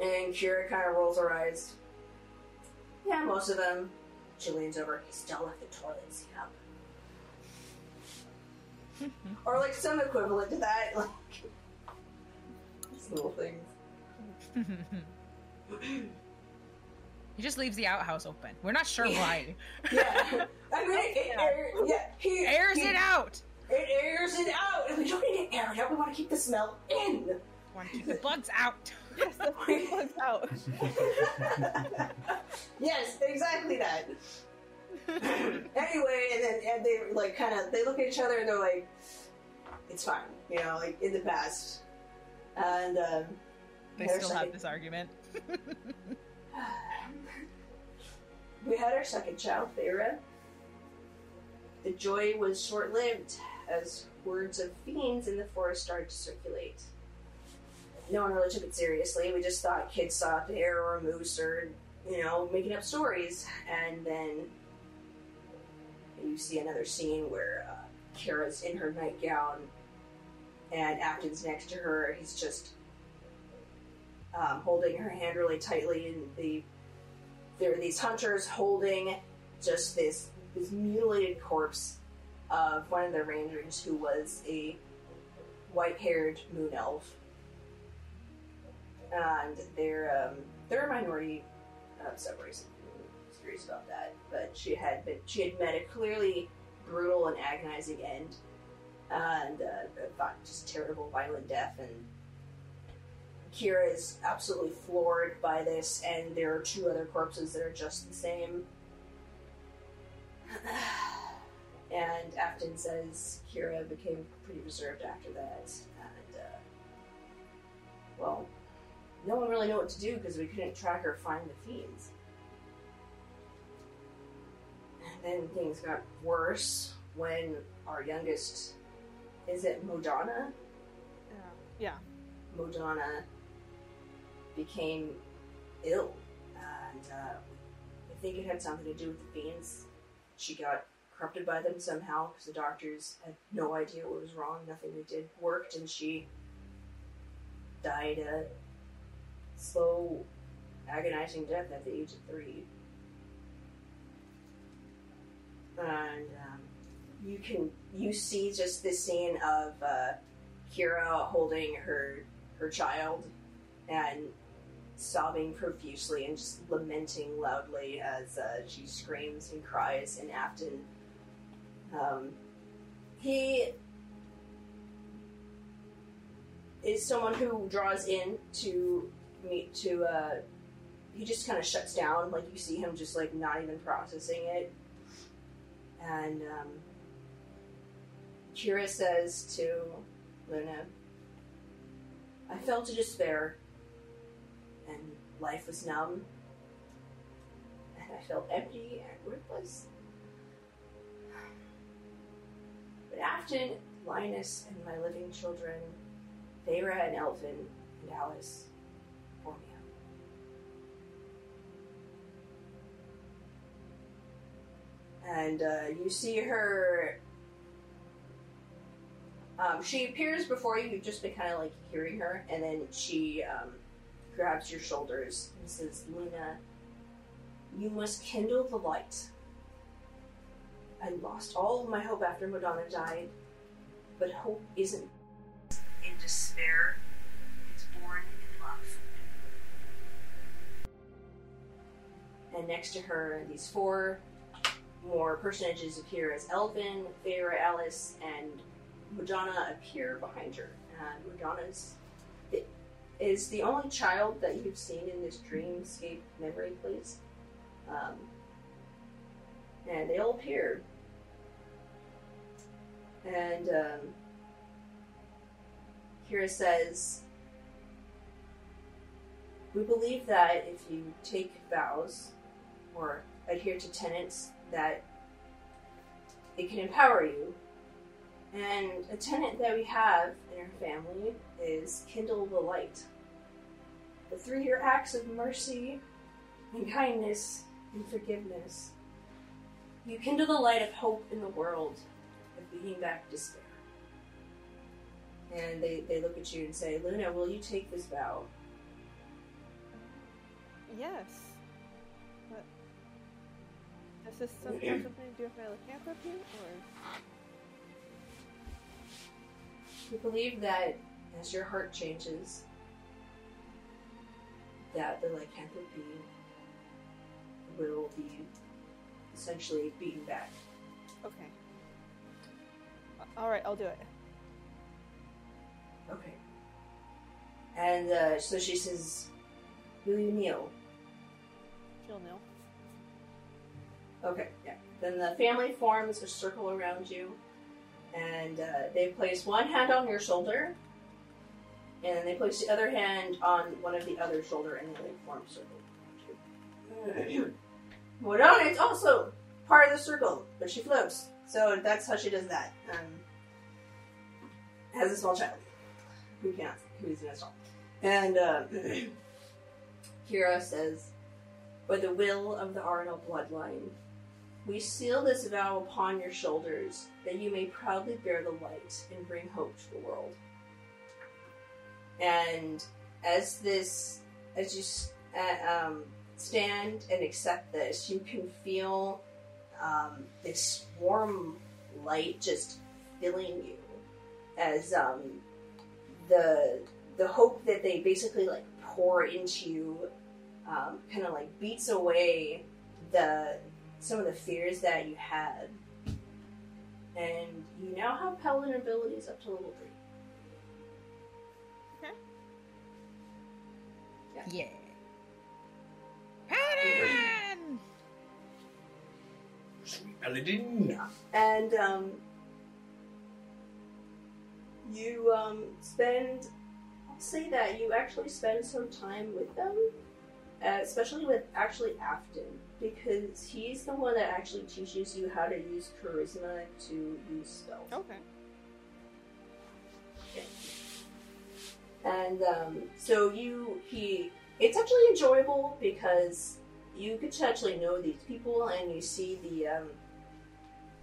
And Kira kind of rolls her eyes. Yeah, most of them. She leans over. He still left the toilet seat up. or like some equivalent to that. Like little things. He just leaves the outhouse open. We're not sure why. Yeah. I mean, it, it, air, yeah, he Airs he- it out. It airs it out, and we don't need to air it out. We want to keep the smell in. We Want to keep the bugs out. Yes, that's what it was out. yes, exactly that. anyway, and then and they like kind of they look at each other and they're like, "It's fine," you know, like in the past. And um, They still second- have this argument. We had our second child, Thera. The joy was short lived as words of fiends in the forest started to circulate. No one really took it seriously. We just thought kids saw a bear or a moose or, you know, making up stories. And then you see another scene where uh, Kara's in her nightgown and Afton's next to her. He's just um, holding her hand really tightly, and the there are these hunters holding just this this mutilated corpse of one of the rangers who was a white-haired moon elf, and they're um, they're a minority subrace. I'm curious about that, but she had been she had met a clearly brutal and agonizing end, and uh, just terrible, violent death, and Kira is absolutely floored by this, and there are two other corpses that are just the same. and Afton says Kira became pretty reserved after that, and uh, well, no one really knew what to do because we couldn't track or find the fiends. And then things got worse when our youngest, is it Modana? Yeah. Modana became ill, and uh, I think it had something to do with the fiends. She got corrupted by them somehow because the doctors had no idea what was wrong. Nothing we did worked, and she died a slow, agonizing death at the age of three. And um, you can you see just this scene of uh, Kira holding her her child and sobbing profusely and just lamenting loudly as uh, she screams and cries. And Afton, um, he is someone who draws in to meet to. Uh, he just kind of shuts down, like you see him just like not even processing it. And um, Kira says to Luna, I fell to despair, and life was numb, and I felt empty and worthless. But Afton, Linus, and my living children, Feyre and Elvin, and Alice, And uh, you see her um, she appears before you. You've just been kind of like hearing her, and then she um, grabs your shoulders and says, "Lena, you must kindle the light. I lost all of my hope after Madonna died, but hope isn't in despair. It's born in love." And next to her, these four more personages appear as Elvin, Feyre, Alice, and Madonna appear behind her, and it is the only child that you've seen in this dreamscape memory, please. Um, and they all appear, and um, Kira says, "We believe that if you take vows or adhere to tenets, that it can empower you." And a tenant that we have in our family is kindle the light. But through your acts of mercy and kindness and forgiveness, you kindle the light of hope in the world of beating back despair. And they, they look at you and say, Luna, will you take this vow? Yes. But does this some- something to do with my lycanthropy, or We believe that as your heart changes, that the lycanthropy will be essentially beaten back. okay? All right, I'll do it. Okay. And uh, so she says, Will you kneel? She'll know. Okay, yeah. Then the family forms a circle around you, and uh, they place one hand on your shoulder, and they place the other hand on one of the other shoulder, and they form a circle around you. Modana is also part of the circle, but she floats, so that's how she does that. Um, has a small child who can't, who is in a stall. And uh, Kira says, By the will of the Arno bloodline, we seal this vow upon your shoulders that you may proudly bear the light and bring hope to the world. And as this, as you uh, um, stand and accept this, you can feel um, this warm light just filling you as um, the the hope that they basically like pour into you um, kind of like beats away the some of the fears that you had, and you now have paladin abilities up to level three. Okay. Yeah. Paladin! Sweet paladin. and um, you um, spend i'll say that you actually spend some time with them uh, especially with actually afton because he's the one that actually teaches you how to use charisma to use spells. Okay. and um, so you he it's actually enjoyable because you get to actually know these people and you see the um,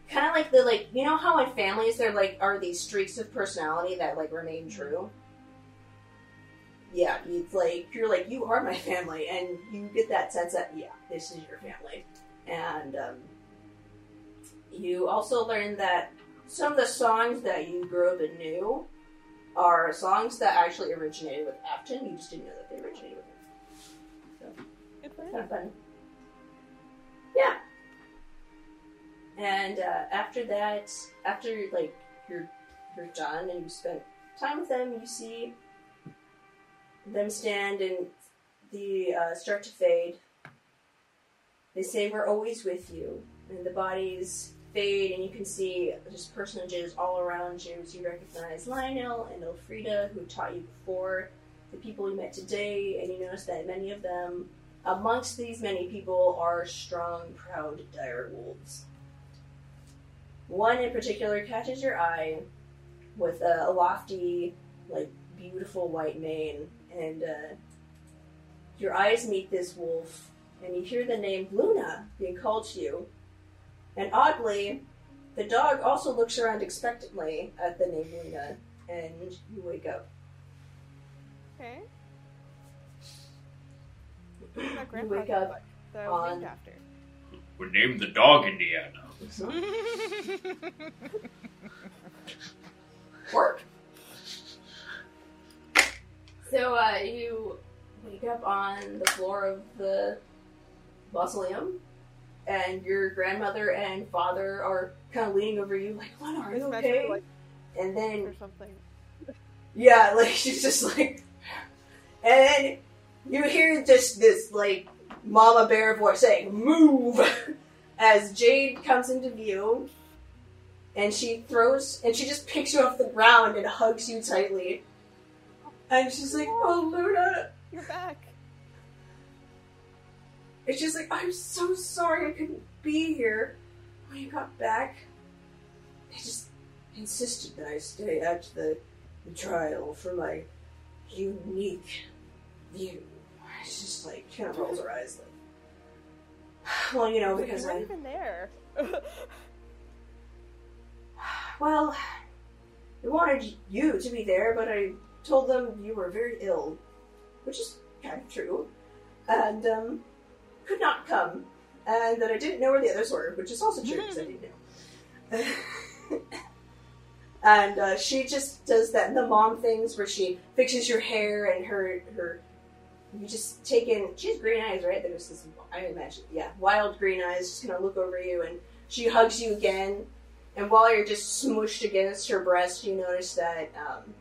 kind of like the like you know how in families there like are these streaks of personality that like remain true yeah it's like you're like you are my family and you get that sense that yeah this is your family and um, you also learn that some of the songs that you grew up and knew are songs that actually originated with Afton. You just didn't know that they originated with him. Good for Kind of fun. Yeah. And uh, after that, after like you're you're done and you spent time with them, you see them stand and the uh, start to fade. They say we're always with you, and the bodies fade, and you can see just personages all around you. So you recognize Lionel and Elfrida, who taught you before, the people you met today, and you notice that many of them, amongst these many people, are strong, proud dire wolves. One in particular catches your eye with a, a lofty, like beautiful white mane, and uh, your eyes meet this wolf, and you hear the name Luna being called to you. And oddly, the dog also looks around expectantly at the name Luna, and you wake up. Okay. My You wake up that was on- named after. We named the dog Indiana. work. So uh, you wake up on the floor of the mausoleum, and your grandmother and father are kind of leaning over you, like, "Luna, are you okay?" like, And then or something. Yeah, like she's just like, and then you hear just this like mama bear voice saying "move" as Jade comes into view, and she throws and she just picks you off the ground and hugs you tightly, and she's like, "Oh, Luna," You're back. and she's like, "I'm so sorry I couldn't be here when you got back. They just insisted that I stay at the, the trial for my unique view." It's just like kind of rolls her eyes like, well, you know, because I even there. Well, they wanted you to be there, but I told them you were very ill, which is kind of true, and um, could not come, and that I didn't know where the others were, which is also true because I didn't know. and uh, she just does that the mom things where she fixes your hair and her her. You just take in. She has green eyes, right? There's this. I imagine, yeah, wild green eyes. Just gonna look over you, and she hugs you again. And while you're just smushed against her breast, you notice that um,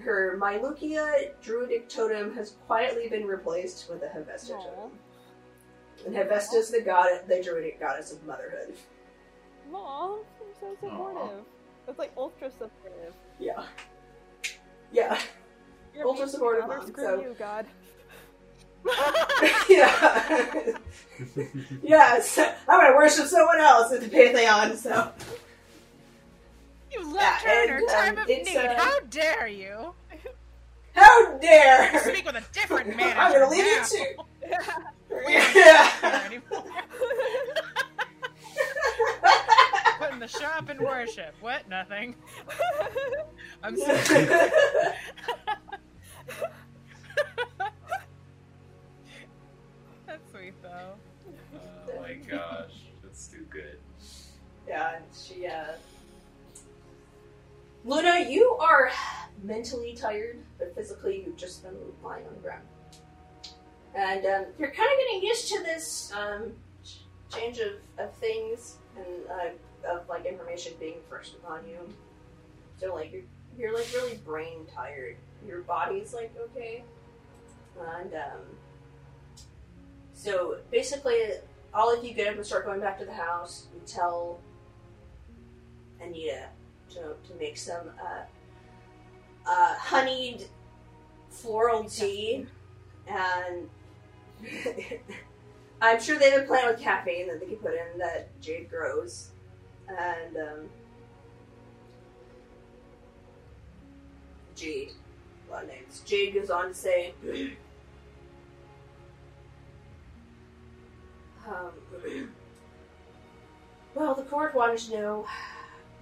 her Mylukia druidic totem has quietly been replaced with a Hevesta Aw. totem. And Hevesta's the god, the druidic goddess of motherhood. Mom, you're so supportive. That's like ultra supportive. Yeah. Yeah. You're Ultra supportive mom, Screw so- you, God. yeah. yes. I'm gonna worship someone else at the Pantheon, so. You left Yeah, her in her time um, of need. uh, How dare you? How dare! Speak with a different manager. I'm gonna leave now. you two. Here anymore. Put in the shop and worship. What? Nothing. I'm sorry. That's sweet though. Oh my gosh, that's too good. Yeah, and she, uh. Luna, you are mentally tired, but physically you've just been lying on the ground. And um, you're kind of getting used to this um, change of, of things and uh, of like information being thrust upon you. So like you're you're like really brain tired. Your body's like okay, and um, so basically all of you get up and start going back to the house. You tell Anita to, to make some uh, uh, honeyed floral tea, and I'm sure they have a plan with caffeine that they can put in that Jade grows, and um, Jade, a lot of names. Jade goes on to say. Um, well, the court wanted to know,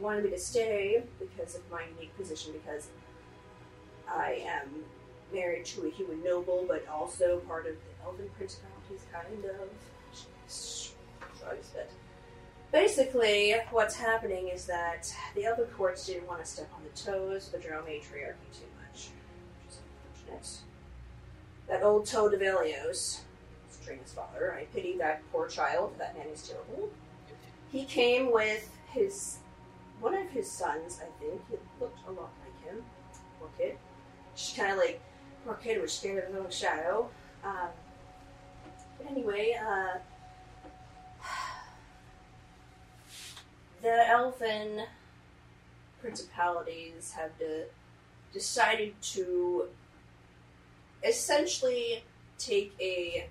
wanted me to stay because of my unique position, because I am married to a human noble, but also part of the Elven Principalities, kind of. But basically, what's happening is that the Elven courts didn't want to step on the toes of the Drow matriarchy too much, which is unfortunate. That old toad of Elios, Trina's father. I pity that poor child. That man is terrible. He came with his one of his sons, I think. He looked a lot like him. Poor kid. Kind of like poor kid was scared of his own shadow. Um, but anyway, uh, the elven principalities have de- decided to essentially take a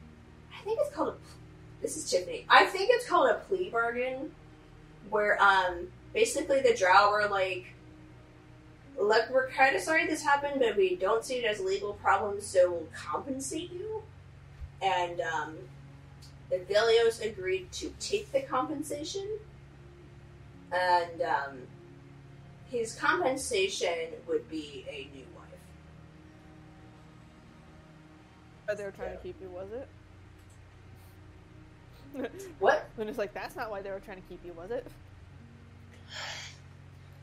I think it's called a. This is Tiffany. I think it's called a plea bargain, where um basically the drow were like, "Look, we're kind of sorry this happened, but we don't see it as a legal problem, so we'll compensate you." And um, the Velios agreed to take the compensation, and um, his compensation would be a new wife. Oh, they were trying to keep you, was it? What? And it's like, that's not why they were trying to keep you, was it?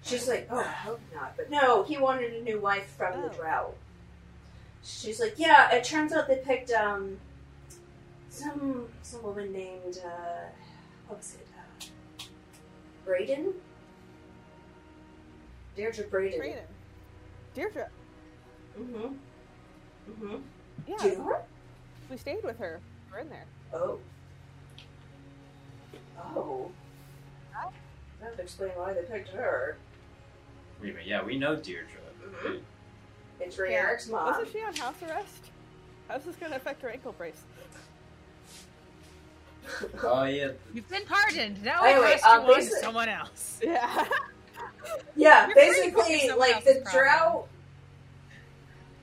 She's like, oh, I hope not. But no, he wanted a new wife from the Oh. drow. She's like, yeah, it turns out they picked, um, some, some woman named, uh, what was it? Uh, Brayden? Deirdre Brayden. Training. Deirdre. Mm-hmm. Mm-hmm. Yeah, Do you know her? we stayed with her. We're in there. Oh. Oh. That would explain why they picked her. Wait a minute, yeah, we know Deirdre. Mhm. It's Rhaeryk's mom. Wasn't she on house arrest? How's this going to affect her ankle brace? Oh yeah, You've been pardoned. Now Anyway, we pass um, you on to basi- someone else. Yeah. Yeah, You're pretty basically, fucking someone like else's the drow.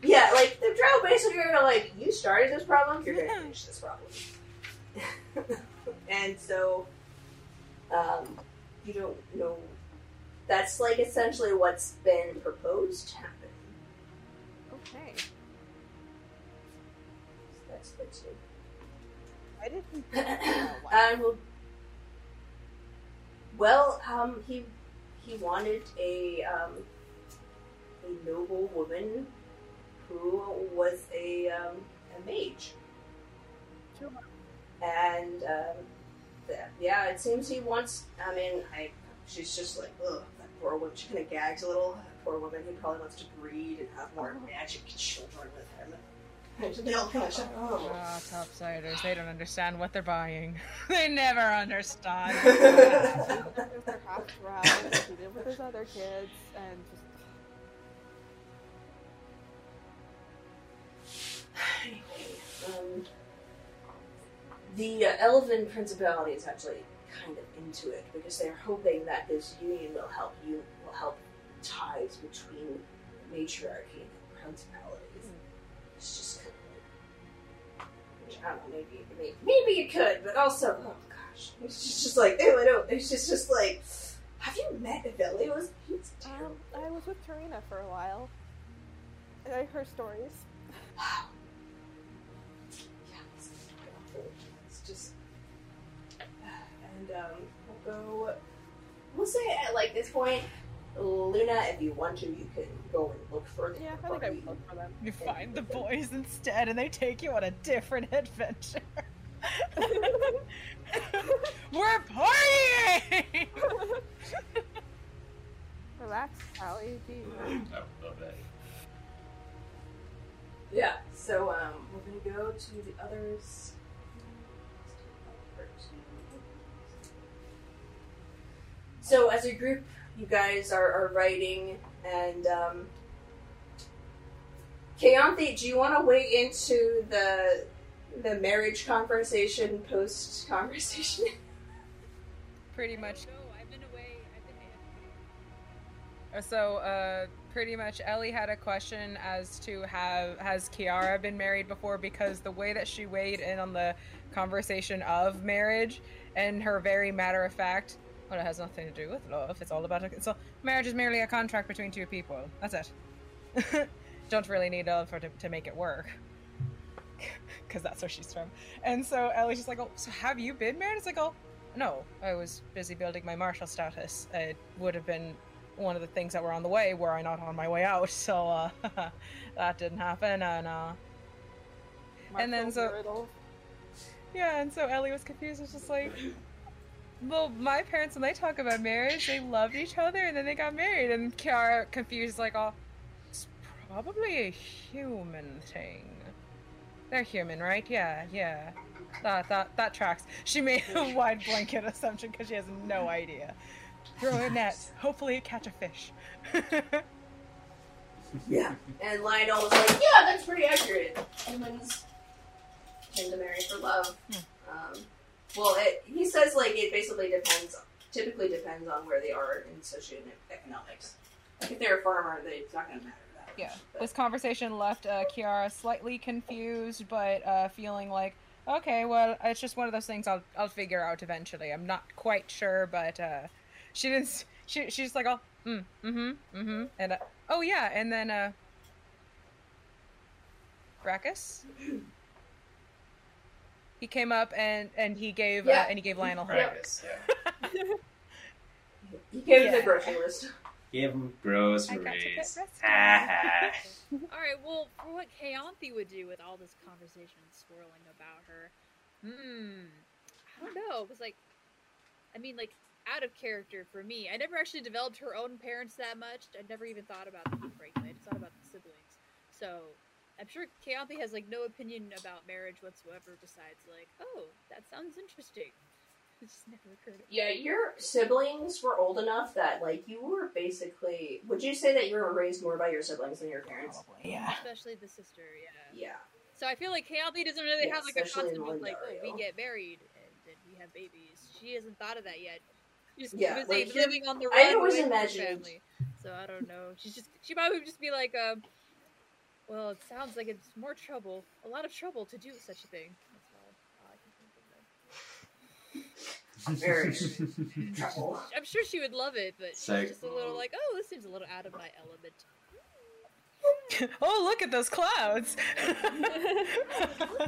Yeah, like the drow basically are like, you started this problem, you're gonna finish this problem. and so, um, you don't know. That's like essentially what's been proposed to happen. Okay. So that's good too. I didn't. why. and we'll, well, um, he he wanted a um, a noble woman who was a um, a mage, Sure. and um, th- yeah, it seems he wants. I mean, I she's just like, ugh, that poor woman. She kind of gags a little. That poor woman. He probably wants to breed and have more magic children with him. And they all kind of like, oh. Ah, topsiders. They don't understand what they're buying. they never understand. with her half drow, he did with his other kids, and just Anyway, um, the uh, Elven Principality is actually kind of into it because they're hoping that this union will help you will help ties between matriarchy and principalities. it's just kind of, which I don't know, maybe, maybe, maybe you could, but also, oh gosh, it's just, just like, ew, I don't, it's just, just like, have you met Avelios? He's Um, terrible. I was with Tarina for a while. And I heard stories. It's just, and um, we'll go. We'll say at like this point, Luna, if you want to, you can go and look for them. Yeah, I think I would look for them. You find the boys instead, and they take you on a different adventure. We're partying! Relax, Allie. I would love that. Yeah. So um, we're gonna go to the others. So as a group, you guys are, are writing, and um, do you want to wait into the the marriage conversation post conversation? Pretty much. Uh, So, uh, pretty much, Ellie had a question as to have has Kiara been married before because the way that she weighed in on the conversation of marriage and her very matter of fact, well, it has nothing to do with love. It's all about a, so marriage is merely a contract between two people. That's it. Don't really need love for to, to make it work. Because that's where she's from. And so Ellie's just like, oh, so have you been married? It's like, oh, no, I was busy building my martial status. It would have been one of the things that were on the way were I not on my way out. So uh, that didn't happen. And uh, And then so- Riddle. yeah, and so Ellie was confused. It's just like, well, my parents when they talk about marriage, they loved each other and then they got married. And Kiara confused, like, oh, it's probably a human thing. They're human, right? Yeah, yeah. That that that tracks. She made a wide blanket assumption because she has no idea. Throw a net. Hopefully, it catch a fish. Yeah. And Lionel was like, yeah, that's pretty accurate. Humans tend to marry for love. Um, well, it, he says, like, it basically depends, typically depends on where they are in socioeconomics. Like, if they're a farmer, they, it's not going to matter that much. Yeah. But- This conversation left uh, Kiara slightly confused, but uh, feeling like, okay, well, it's just one of those things I'll I'll figure out eventually. I'm not quite sure, but uh, she didn't. s- She she's just like, oh, mm, mm-hmm, mm-hmm, and uh, oh yeah, and then uh, Brackus. He came up and and he gave Yeah. uh, and he gave Lionel her. Practice, yeah. He gave me Yeah. the grocery list. Give him I got you groceries. good restaurant. All right, well, for what Kayanthi would do with all this conversation swirling about her, hmm, I don't know. It was like, I mean, like out of character for me. I never actually developed her own parents that much. I never even thought about them frankly. I just thought about the siblings. So I'm sure Kayanthi has like no opinion about marriage whatsoever besides like, oh, that sounds interesting. It just never occurred. to me. Yeah, your siblings were old enough that, like, you were basically. Would you say that you were raised more by your siblings than your parents? Probably, yeah. Especially the sister, yeah. Yeah. So I feel like Kayanthi doesn't really Yeah, have like a especially concept of like, oh, we get married and then we have babies. She hasn't thought of that yet. She's Yeah, busy like, living on the I always with her imagined- family. So I don't know. She's just she probably would just be like, um, well, it sounds like it's more trouble, a lot of trouble to do such a thing. That's all, all I can think of. Very trouble. Then. I'm sure she would love it, but she's Psych. just a little like, oh, this seems a little out of my element. oh, look at those clouds.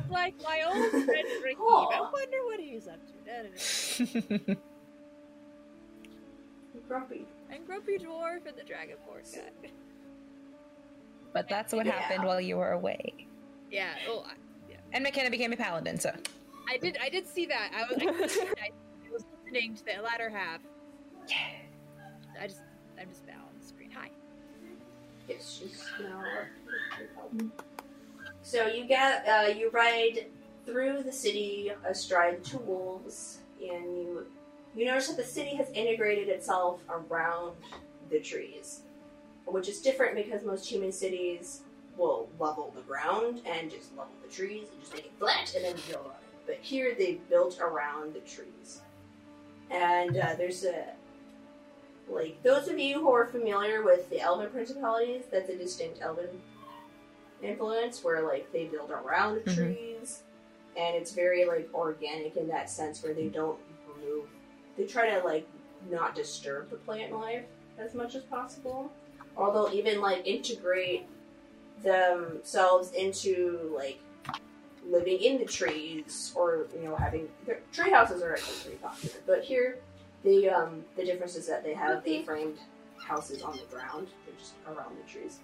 like my old friend Ricky. I wonder what he's up to. Grumpy. And Grumpy Dwarf and the dragon Dragonborn guy. But that's what Yeah. happened while you were away. Yeah. Oh, I, And McKenna became a paladin, so. I did. I did see that. I was. I, I, was listening to the latter half. Yeah. I just. I'm just now on the screen. Hi. Yes, she's now. So you get uh, you ride through the city astride two wolves, and you you notice that the city has integrated itself around the trees, which is different because most human cities will level the ground and just level the trees and just make it flat and then build on it. But here they built around the trees, and uh, there's a like those of you who are familiar with the Elven principalities, that's a distinct Elven influence, where like they build around the Mhm. trees, and it's very like organic in that sense, where they don't remove. They try to like not disturb the plant life as much as possible, or they'll even like integrate themselves into like living in the trees, or you know having their tree houses are actually pretty popular, but here. The um the difference is that they have A-framed houses on the ground. They're just around the trees.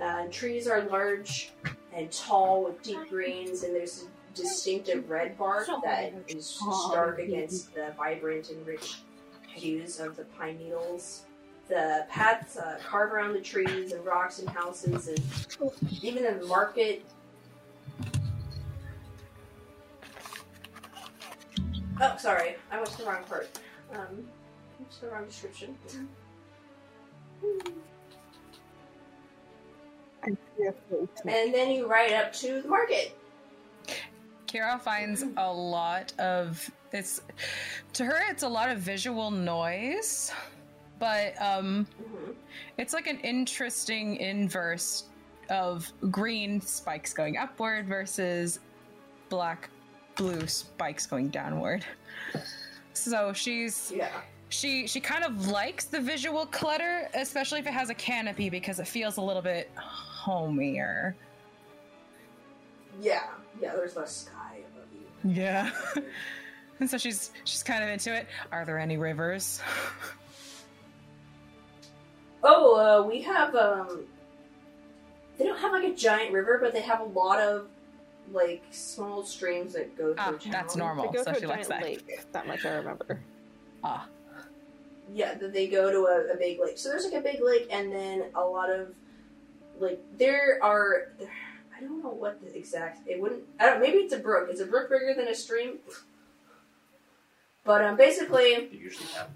Uh, trees are large and tall with deep greens, and there's a distinctive red bark that is stark against the vibrant and rich hues of the pine needles. The paths uh, carve around the trees and rocks and houses, and even the market. Oh, sorry, I went to the wrong part. Um, went the wrong description. And then you ride up to the market. Kira finds a lot of it's to her it's a lot of visual noise, but um Mhm. it's like an interesting inverse of green spikes going upward versus black blue spikes going downward. So she's Yeah. she she kind of likes the visual clutter, especially if it has a canopy because it feels a little bit homier. Yeah. Yeah, there's less sky above you. Yeah. and so she's she's kind of into it. Are there any rivers? Oh, uh, we have, um. They don't have like a giant river, but they have a lot of like small streams that go through Ah, town. that's They normal. go So to she a likes giant that. lake. That much I remember. Ah. Yeah, that they go to a, a big lake. So there's like a big lake, and then a lot of like there are. There, I don't know what the exact. It wouldn't. I don't. Maybe it's a brook. Is a brook bigger than a stream? But um, basically, They usually have.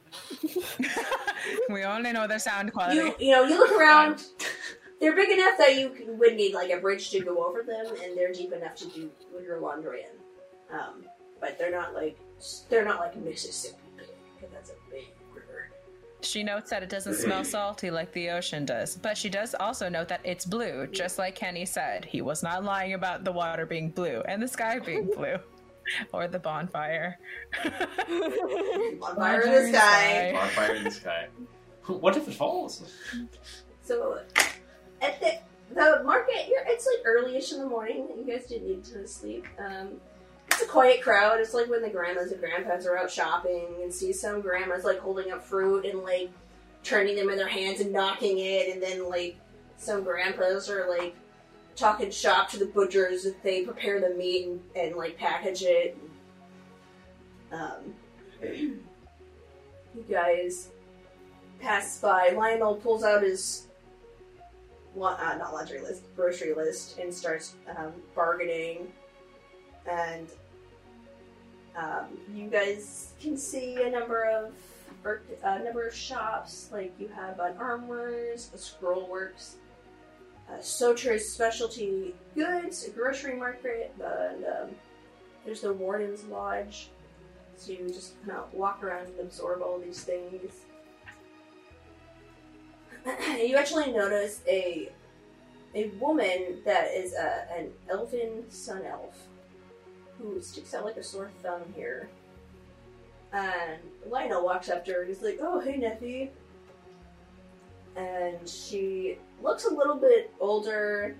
we only know their sound quality. you you know you look around. They're big enough that you can- would need like a bridge to go over them, and they're deep enough to do your laundry in. Um, but they're not like they're not like Mississippi big because that's a big river. She notes that it doesn't smell salty like the ocean does, but she does also note that it's blue, just like Kenny said. He was not lying about the water being blue and the sky being blue. Or the bonfire. Bonfire in the sky. Bonfire in the sky. What if it falls? So at the the market, you're, it's like early-ish in the morning. You guys didn't need to sleep. Um, it's a quiet crowd. It's like when the grandmas and grandpas are out shopping and see some grandmas like holding up fruit and like turning them in their hands and knocking it, and then like some grandpas are like talking shop to the butchers if they prepare the meat and, and like package it. Um, you guys pass by. Lionel pulls out his uh, not laundry list, grocery list, and starts um, bargaining. And um, you guys can see a number of a number of shops. Like you have an Armor's, a A Soter's Specialty Goods, a grocery market, and um, there's the Warden's Lodge. So you just kind of walk around and absorb all these things. you actually notice a a woman that is a, an elfin sun elf who sticks out like a sore thumb here. And Lionel walks up to her and he's like, "Oh, hey, Neffy." And she looks a little bit older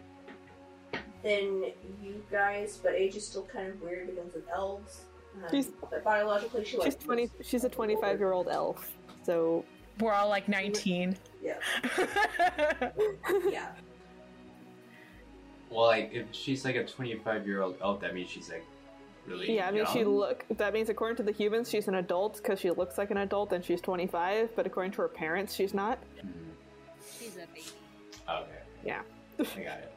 than you guys, but age is still kind of weird because of elves. Um, She's- but biologically, she She's like twenty. She's a twenty-five-year-old elf. So We're all like 19. Yeah, yeah. Well, like if she's like a 25 year old elf, that means she's like really. yeah, I mean, she look. That means according to the humans, she's an adult because she looks like an adult and she's twenty-five. But according to her parents, she's not. Mhm. She's a baby. Okay. Yeah. I got it.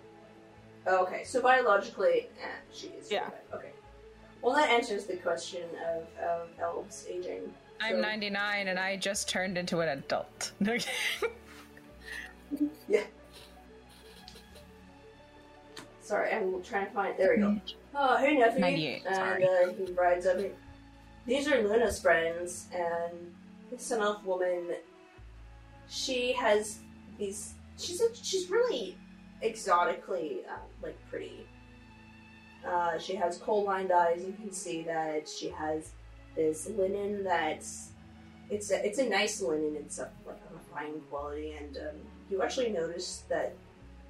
Okay, so biologically, eh, she is. Yeah. Okay. Well, that answers the question of, of elves aging. I'm So- 99 and I just turned into an adult. Okay Yeah. Sorry, I'm trying to find. There we go. Oh, hey, Neffy. 98, And sorry. uh, he rides up. These are Luna's friends, and this sun elf woman. She has these. She's a, she's really exotically uh, like pretty. Uh, she has coal-lined eyes. You can see that she has this linen that's it's a, it's a nice linen. It's a, like of a fine quality, and um, you actually notice that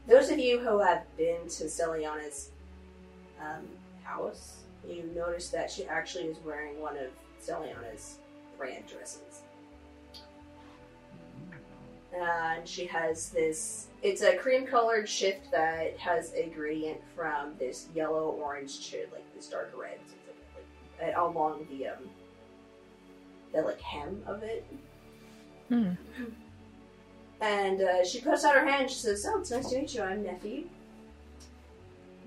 those of you who have been to Celiana's um, house, you notice that she actually is wearing one of Celiana's brand dresses. And she has this, it's a cream colored shift that has a gradient from this yellow orange to like this dark red. So it's like, like, along the, um, the like hem of it. Hmm. And uh, she puts out her hand. She says, "Oh, it's nice to meet you. I'm Neffy.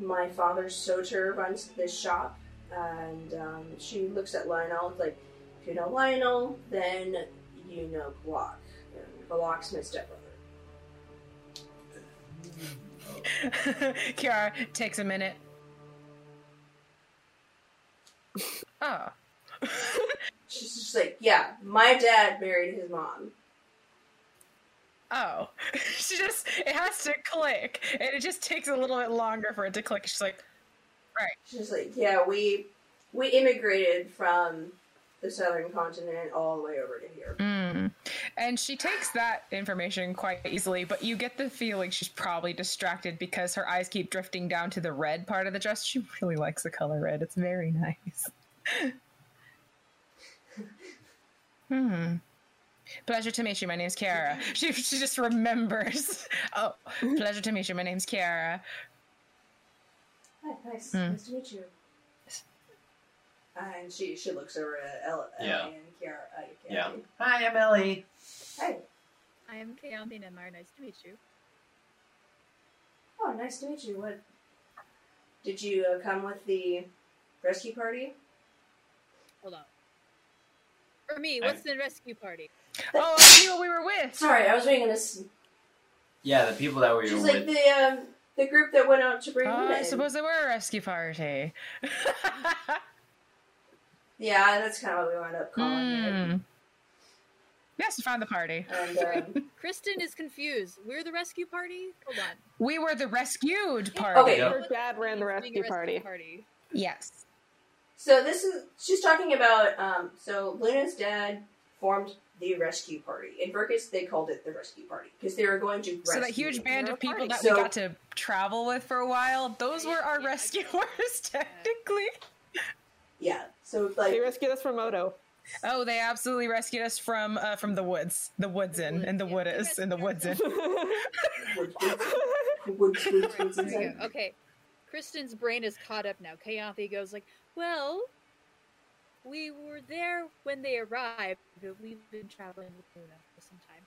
My father Soter runs this shop." And um, she looks at Lionel. Like, if you know Lionel, then you know Glock. Glock's my stepbrother. Kiara takes a minute. Oh. She's just like, "Yeah, my dad married his mom." Oh. she just, it has to click, and it just takes a little bit longer for it to click. She's like, right. She's like, "Yeah, we we immigrated from the southern continent all the way over to here." Mm. And she takes that information quite easily, but you get the feeling she's probably distracted because her eyes keep drifting down to the red part of the dress. She really likes the color red. It's very nice. hmm. Pleasure to meet you. My name's Kiara. She, she just remembers. Oh, pleasure to meet you. My name's Kiara. Hi, nice, Hmm. nice to meet you. And she she looks over at Ella, Ellie Yeah. and Kiara. Uh, Yeah. Hi, I'm Ellie. Hey. I am Kayanthi Nemar. Nice to meet you. Oh, nice to meet you. What? Did you uh, come with the rescue party? Hold on. For me, what's the rescue party? Oh, the people we were with. Sorry, I was reading this. Yeah, the people that we She's were like with. the um the group that went out to bring Oh, Luna I in. suppose they were a rescue party. Yeah, that's kind of what we wound up calling it. Hmm. Yes, to find the party. And um, Kristen is confused. We're the rescue party? Hold on. We were the rescued party. Okay. Her dad ran the Being a rescue party. party. Yes. so this is she's talking about um so Luna's dad formed the rescue party. In Verkus, they called it the rescue party because they were going to rescue. So that huge band of people party. that So- we got to travel with for a while, those were our Yeah, I rescuers, technically. Yeah. So like They rescued us from Moto. Oh, they absolutely rescued us from uh, from the woods, the woods in, and the Yeah, wood is, and the woods in. Okay. Kristen's brain is caught up now. Kayanthi goes like, Well, we were there when they arrived, but we've been traveling with Luna for some time.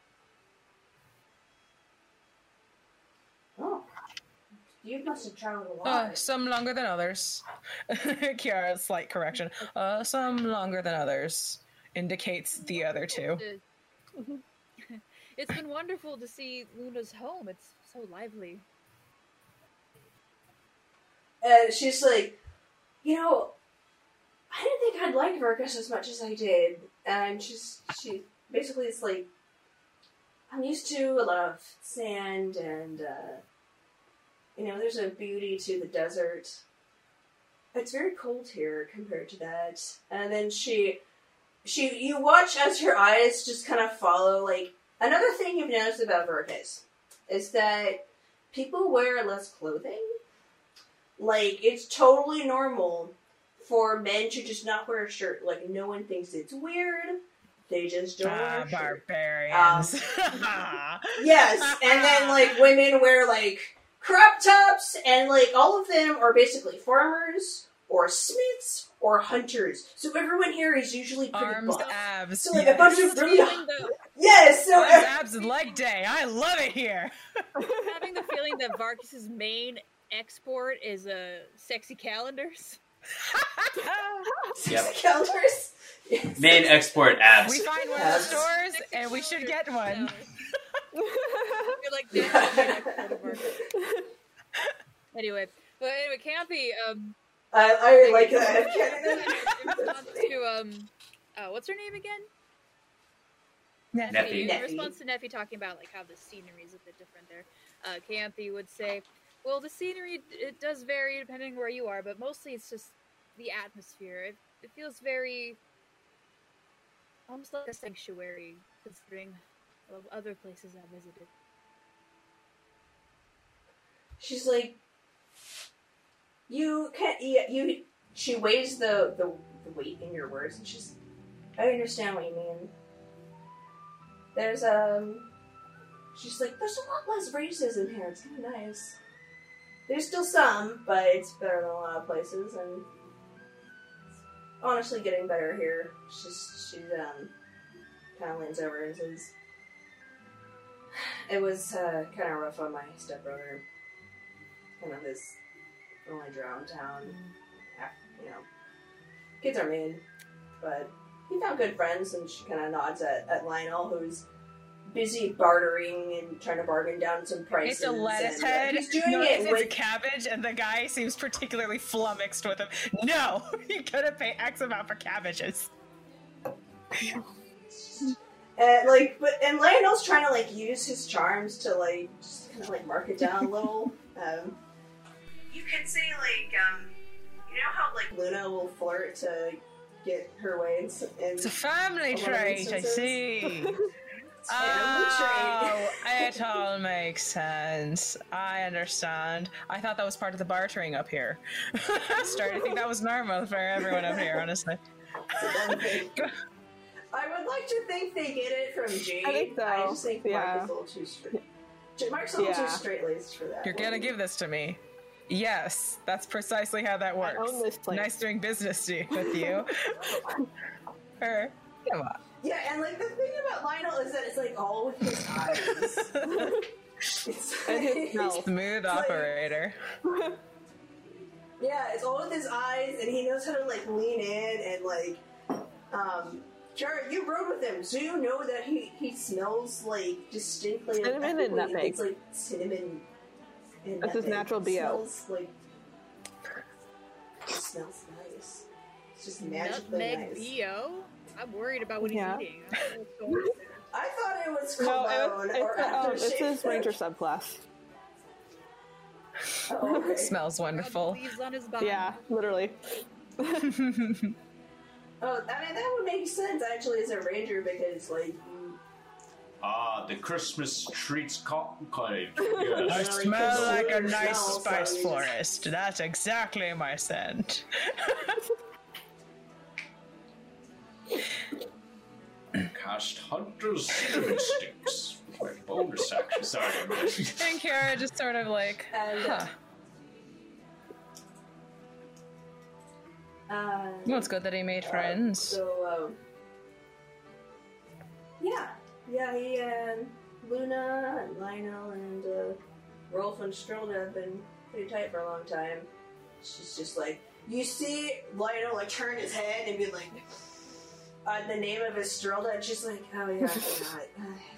Oh, you must have traveled a lot. Uh, some longer than others. Kiara, slight correction. Uh, some longer than others indicates the other two. It's been wonderful to see Luna's home. It's so lively. And she's like, you know, I didn't think I'd like Verkus as much as I did. And she's she basically it's like I'm used to a lot of sand and uh, you know, there's a beauty to the desert. It's very cold here compared to that. And then she she you watch as her eyes just kind of follow like another thing you've noticed about Verkus is that people wear less clothing. Like it's totally normal for men to just not wear a shirt. Like no one thinks it's weird. They just don't wear Ah, barbarians. Yes, and then like women wear like crop tops, and like all of them are basically farmers or smiths or hunters. So everyone here is usually pretty Arms, buff. abs. So like a bunch of really the, yes. So Arms, abs, and leg day. I love it here. having the feeling that Varkus's main export is uh, sexy calendars. Yep. calendars. Yes. Main export abs. We find one of the stores, and we should get one. I feel like that's the main export of Anyway, but anyway, Campy, um, I, I like that. in response to um, uh, what's her name again? Neffy. In Neffy. response to Neffy talking about like how the scenery is a bit different there, uh, Canthe would say, "Well, the scenery it does vary depending where you are, but mostly it's just the atmosphere. It, it feels very almost like a sanctuary, considering of other places I visited." She's like, you can't. You, you. She weighs the, the the weight in your words, and she's. I understand what you mean. There's um. She's like, there's a lot less racism here. It's kind of nice. There's still some, but it's better than a lot of places, and honestly getting better here. She's she um kind of leans over and says, "It was uh, kind of rough on my stepbrother. Kind of his only drowned town. Af- You know, kids are mean, but he found good friends." And she kind of nods at, at Lionel, who's busy bartering and trying to bargain down some prices. It's a lettuce and, uh, head. He's doing no, it it's, with a cabbage, and the guy seems particularly flummoxed with him. No, you gotta pay X amount for cabbages. And like, but and Lionel's trying to like use his charms to like just kind of like mark it down a little. Um, you can say like, um, you know how like Luna will flirt to get her way in. in It's a family A trait, I see. oh, it all makes sense. I understand. I thought that was part of the bartering up here. Started to think that was normal for everyone up here, honestly. I would like to think they get it from Jade. I think so, I just think Mark yeah. is a little too straight. J- Mark's a little Yeah. too straight laced for that. You're gonna give this to me. Yes, that's precisely how that works. own this place. Nice doing business with you. Her. Come on. Yeah, and like the thing about Lionel is that it's like all with his eyes. it's And his mouth. Smooth like- operator. Yeah, it's all with his eyes, and he knows how to like lean in and like. Um, Jared, you rode with him, so you know that he he smells like distinctly. Cinnamon and nutmeg. It's like cinnamon. And That's his natural It BO. Smells like. It smells nice. It's just magically Nutmeg nice. bo. I'm worried about what Yeah. he's eating. I don't know what's going on there. I thought it was No, cologne it's, or it's, um, it's aftershave. his ranger subclass. Oh, okay. Smells wonderful. On his body. Yeah, literally. Oh, I mean that would make sense actually as a ranger because like you Ah, the Christmas treats cotton cottage. I smell like a nice smell, so spice you forest. That's exactly my scent. Cast hunters cinnamon sticks. My bonus action. Sorry. and Kara just sort of like, And, huh. Uh, Well, it's good that he made friends. So, um, yeah, yeah, he and Luna and Lionel and uh, Rolf and Strilda have been pretty tight for a long time. She's just like, you see Lionel like turn his head and be like, uh, the name of his Strilda, and she's like, oh yeah, I forgot.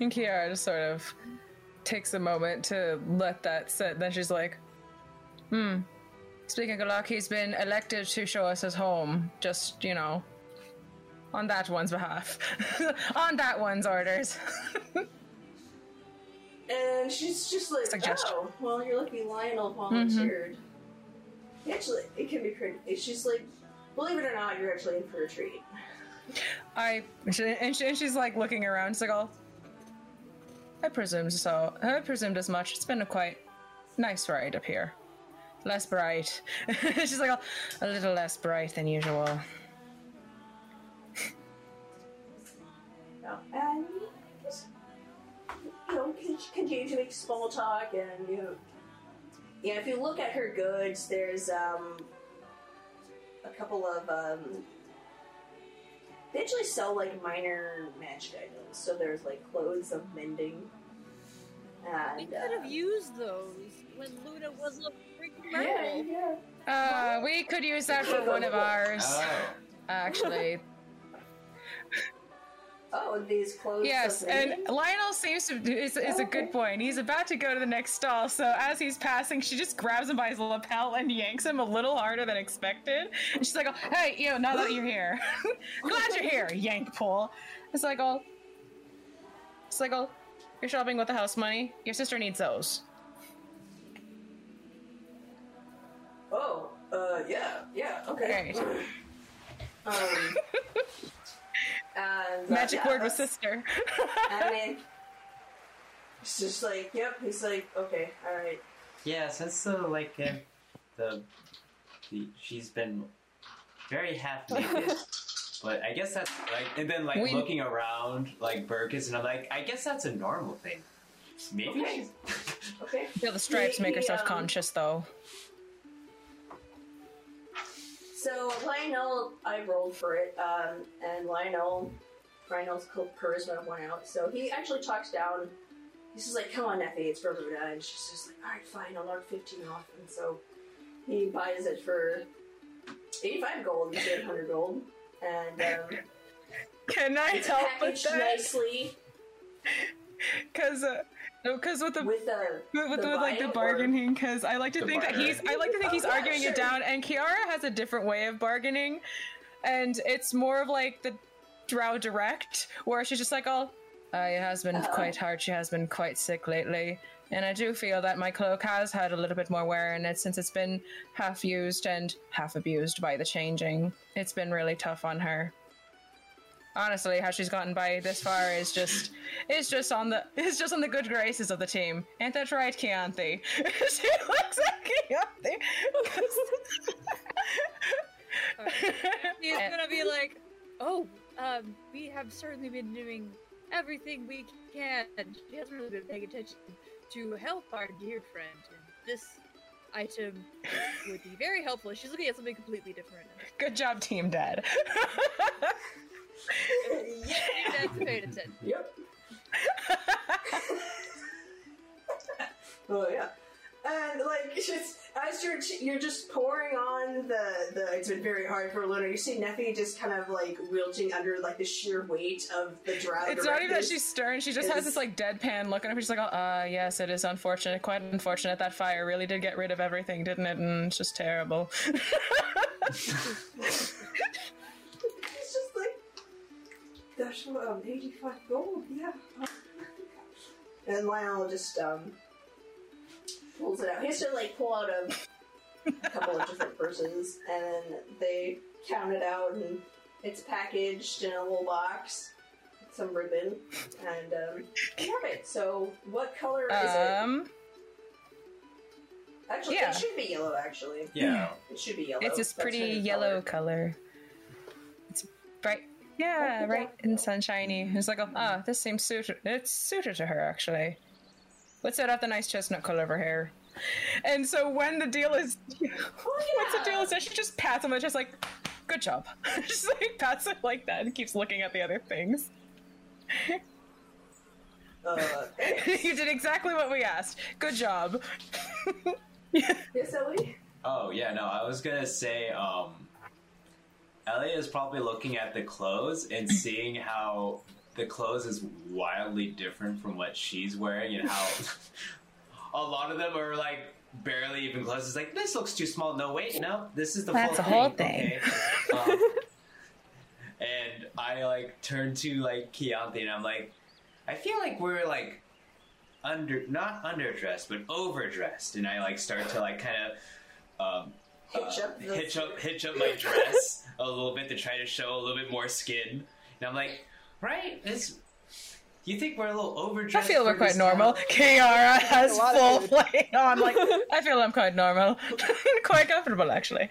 And Kiara just sort of takes a moment to let that sit. Then she's like, hmm. Speaking of luck, he's been elected to show us his home. Just, you know, on that one's behalf. on that one's orders. And she's just like, Suggestion. oh, well, you're lucky Lionel volunteered. Actually, it can be pretty. Just like, believe it or not, you're actually in for a treat. I and, she, and she's like looking around. She's like, "Oh, I presumed so. I presumed as much. It's been a quite nice ride up here. Less bright." she's like, "Oh, a little less bright than usual." And you know, con- continue to make small talk, and you know, yeah. If you look at her goods, there's um a couple of um they actually sell like minor magic items. So there's like clothes of mending. We could have uh, used those when Luna was a freaking mermaid. yeah, murder. yeah. Uh, we could use that for one of ours, Oh. actually. Oh, these clothes. Yes, and? Lionel seems to is, is a good point. He's about to go to the next stall, so as he's passing, she just grabs him by his lapel and yanks him a little harder than expected. And she's like, oh, "Hey, you! Now that you're here, glad you're here." Yank pull. It's like, "Oh, it's like, oh, you're shopping with the house money. Your sister needs those." Oh, uh, yeah, yeah, okay. Um, and, uh, Magic yeah, word with that's- sister. I mean, it's just like, yep. He's like, okay, all right. Yeah, since the like uh, the, the she's been very half naked, but I guess that's like, and then like We- looking around like Burkus, and I'm like, I guess that's a normal thing. Maybe Okay. she's Okay. Feel the stripes make her He, um, self-conscious, though. So Lionel, I rolled for it, um, and Lionel, Lionel's char- charisma went out. So he actually talks down. He's just like, "Come on, Neffy, it's for Luna," and she's just like, "All right, fine, I'll knock fifteen off." And so he buys it for eighty-five gold instead of hundred gold, and um, Can I it's help with packaged that? nicely Because, uh, no, because with the with the with, with, the with, like the bargaining because i like to The think that he's i like to think Oh, he's yeah, arguing sure. it down and kiara has a different way of bargaining and it's more of like the drow direct where she's just like oh uh, it has been Uh-oh. quite hard she has been quite sick lately and i do feel that my cloak has had a little bit more wear in it since it's been half used and half abused by the changing it's been really tough on her honestly how she's gotten by this far is just is just on the is just on the good graces of the team ain't that right Chianti? she looks at Chianti He's gonna be like, "Oh, um, we have certainly been doing everything we can. She hasn't really been paying attention to help our dear friend, and this item would be very helpful." She's looking at something completely different. good job team dad yeah. That's paid attention. Yep. oh yeah, and like it's just as you're you're just pouring on the the. It's been very hard for Luna. You see Neffy just kind of like wilting under like the sheer weight of the drought. it's not even that she's stern she just has this like deadpan look on her she's like oh uh yes it is unfortunate quite unfortunate that fire really did get rid of everything didn't it and it's just terrible It's just like that's um eighty five gold. Yeah. And Lionel just um pulls it out. He has to like pull out a, a couple of different purses, and then they count it out, and it's packaged in a little box, with some ribbon, and um, you have it. So, what color is it? um Actually, yeah. it should be yellow. Actually, yeah. it should be yellow. It's this pretty yellow color. color. It's bright. Yeah, right and sunshiny. It's like, oh, ah, this seems suited. It's suited to her actually. Let's set out the nice chestnut color of her hair. And so when the deal is, what's the deal is that she just pats him on the chest like, good job. just like pats it like that and keeps looking at the other things. Uh, you did exactly what we asked. Good job. yes, Ellie. Oh yeah, no, I was gonna say, um, Ellie is probably looking at the clothes and seeing how the clothes is wildly different from what she's wearing, and how a lot of them are like barely even clothes. It's like this looks too small. No, wait, no, this is the That's full the whole thing. Okay. Um, and I like turn to like Chianti, and I'm like, I feel like we're like under not underdressed but overdressed and i like start to like kind of um, Hitch up the- hitch up hitch up my dress a little bit to try to show a little bit more skin and i'm like right this you think we're a little overdressed? I feel we're quite normal. town? Kiara has A lot of full food. play on. Like, I feel I'm quite normal. quite comfortable, actually.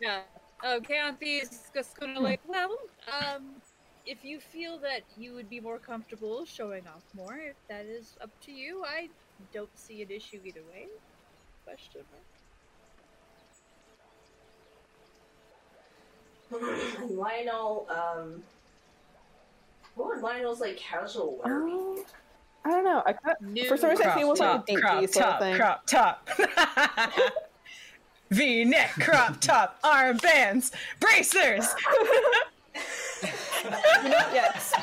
Yeah. Oh, Chianti is just gonna like, well, um, if you feel that you would be more comfortable showing off more, if that is up to you, I don't see an issue either way. Question mark. Lionel, um, what would Lionel's like casual wear be? Um, I don't know. I got, for some reason, I crop think it was like a top, deep crop V sort of top, thing. crop top. V-neck, crop top, armbands, bracers. You know, yes.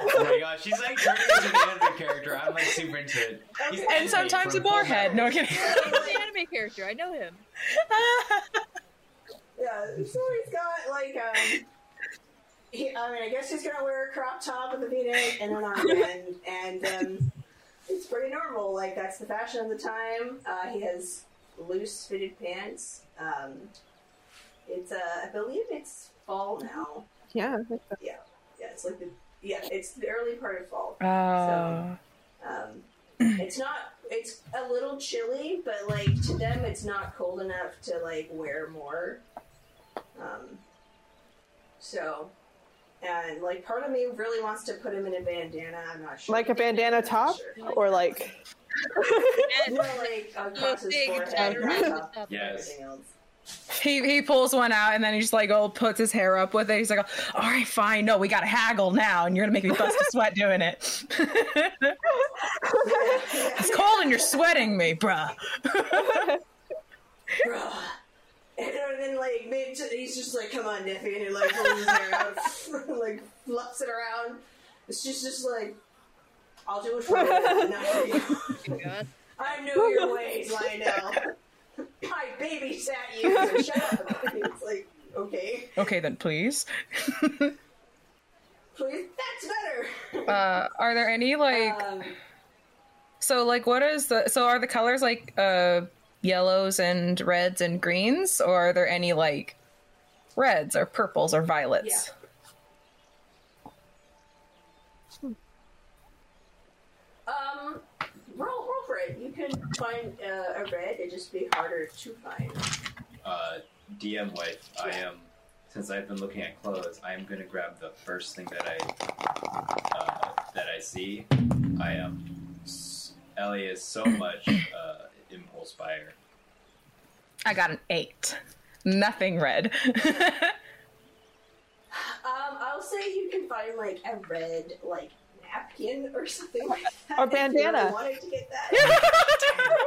Oh my gosh, she's like turning into an anime character. I'm like super into it. He's and sometimes a from Full boarhead. No kidding. He's the anime character. I know him. Yeah, so he's got like um. He, I mean, I guess he's gonna wear a crop top with a V-neck and an armband, and um, it's pretty normal. Like that's the fashion of the time. Uh, he has loose fitted pants. Um, it's uh, I believe it's fall now. Yeah. Yeah, yeah, it's like the yeah, it's the early part of fall. Oh. Um, it's not. It's a little chilly, but like to them, it's not cold enough to like wear more. Um, so, and like part of me really wants to put him in a bandana. I'm not sure. Like a bandana top, or like More like across his forehead, top. Yes. He he pulls one out and then he just like oh puts his hair up with it. He's like, all right, fine, no, we gotta haggle now, and you're gonna make me bust a sweat doing it. it's cold and you're sweating me, bruh. Bruh. And then like mid, he's just like, "Come on, Neffy," and he like pulls his hair out, like fluffs it around. It's just just like, "I'll do it for you, not for you." God. I know your ways, Lionel. I babysat you. So shut up. It's like, okay, Okay then, please. please. That's better. Uh, are there any like Um, so like what is the so are the colors like uh yellows and reds and greens or are there any like reds or purples or violets? um, roll, roll for it. You can find uh, a red. It'd just be harder to find. Uh, DM wife, I am. Since I've been looking at clothes, I am gonna grab the first thing that I uh, that I see. I am. s- Ellie is so much uh, impulse buyer. I got an eight. Nothing red. Um, I'll say you can find like a red like napkin or something like that. Or if you really wanted to get that.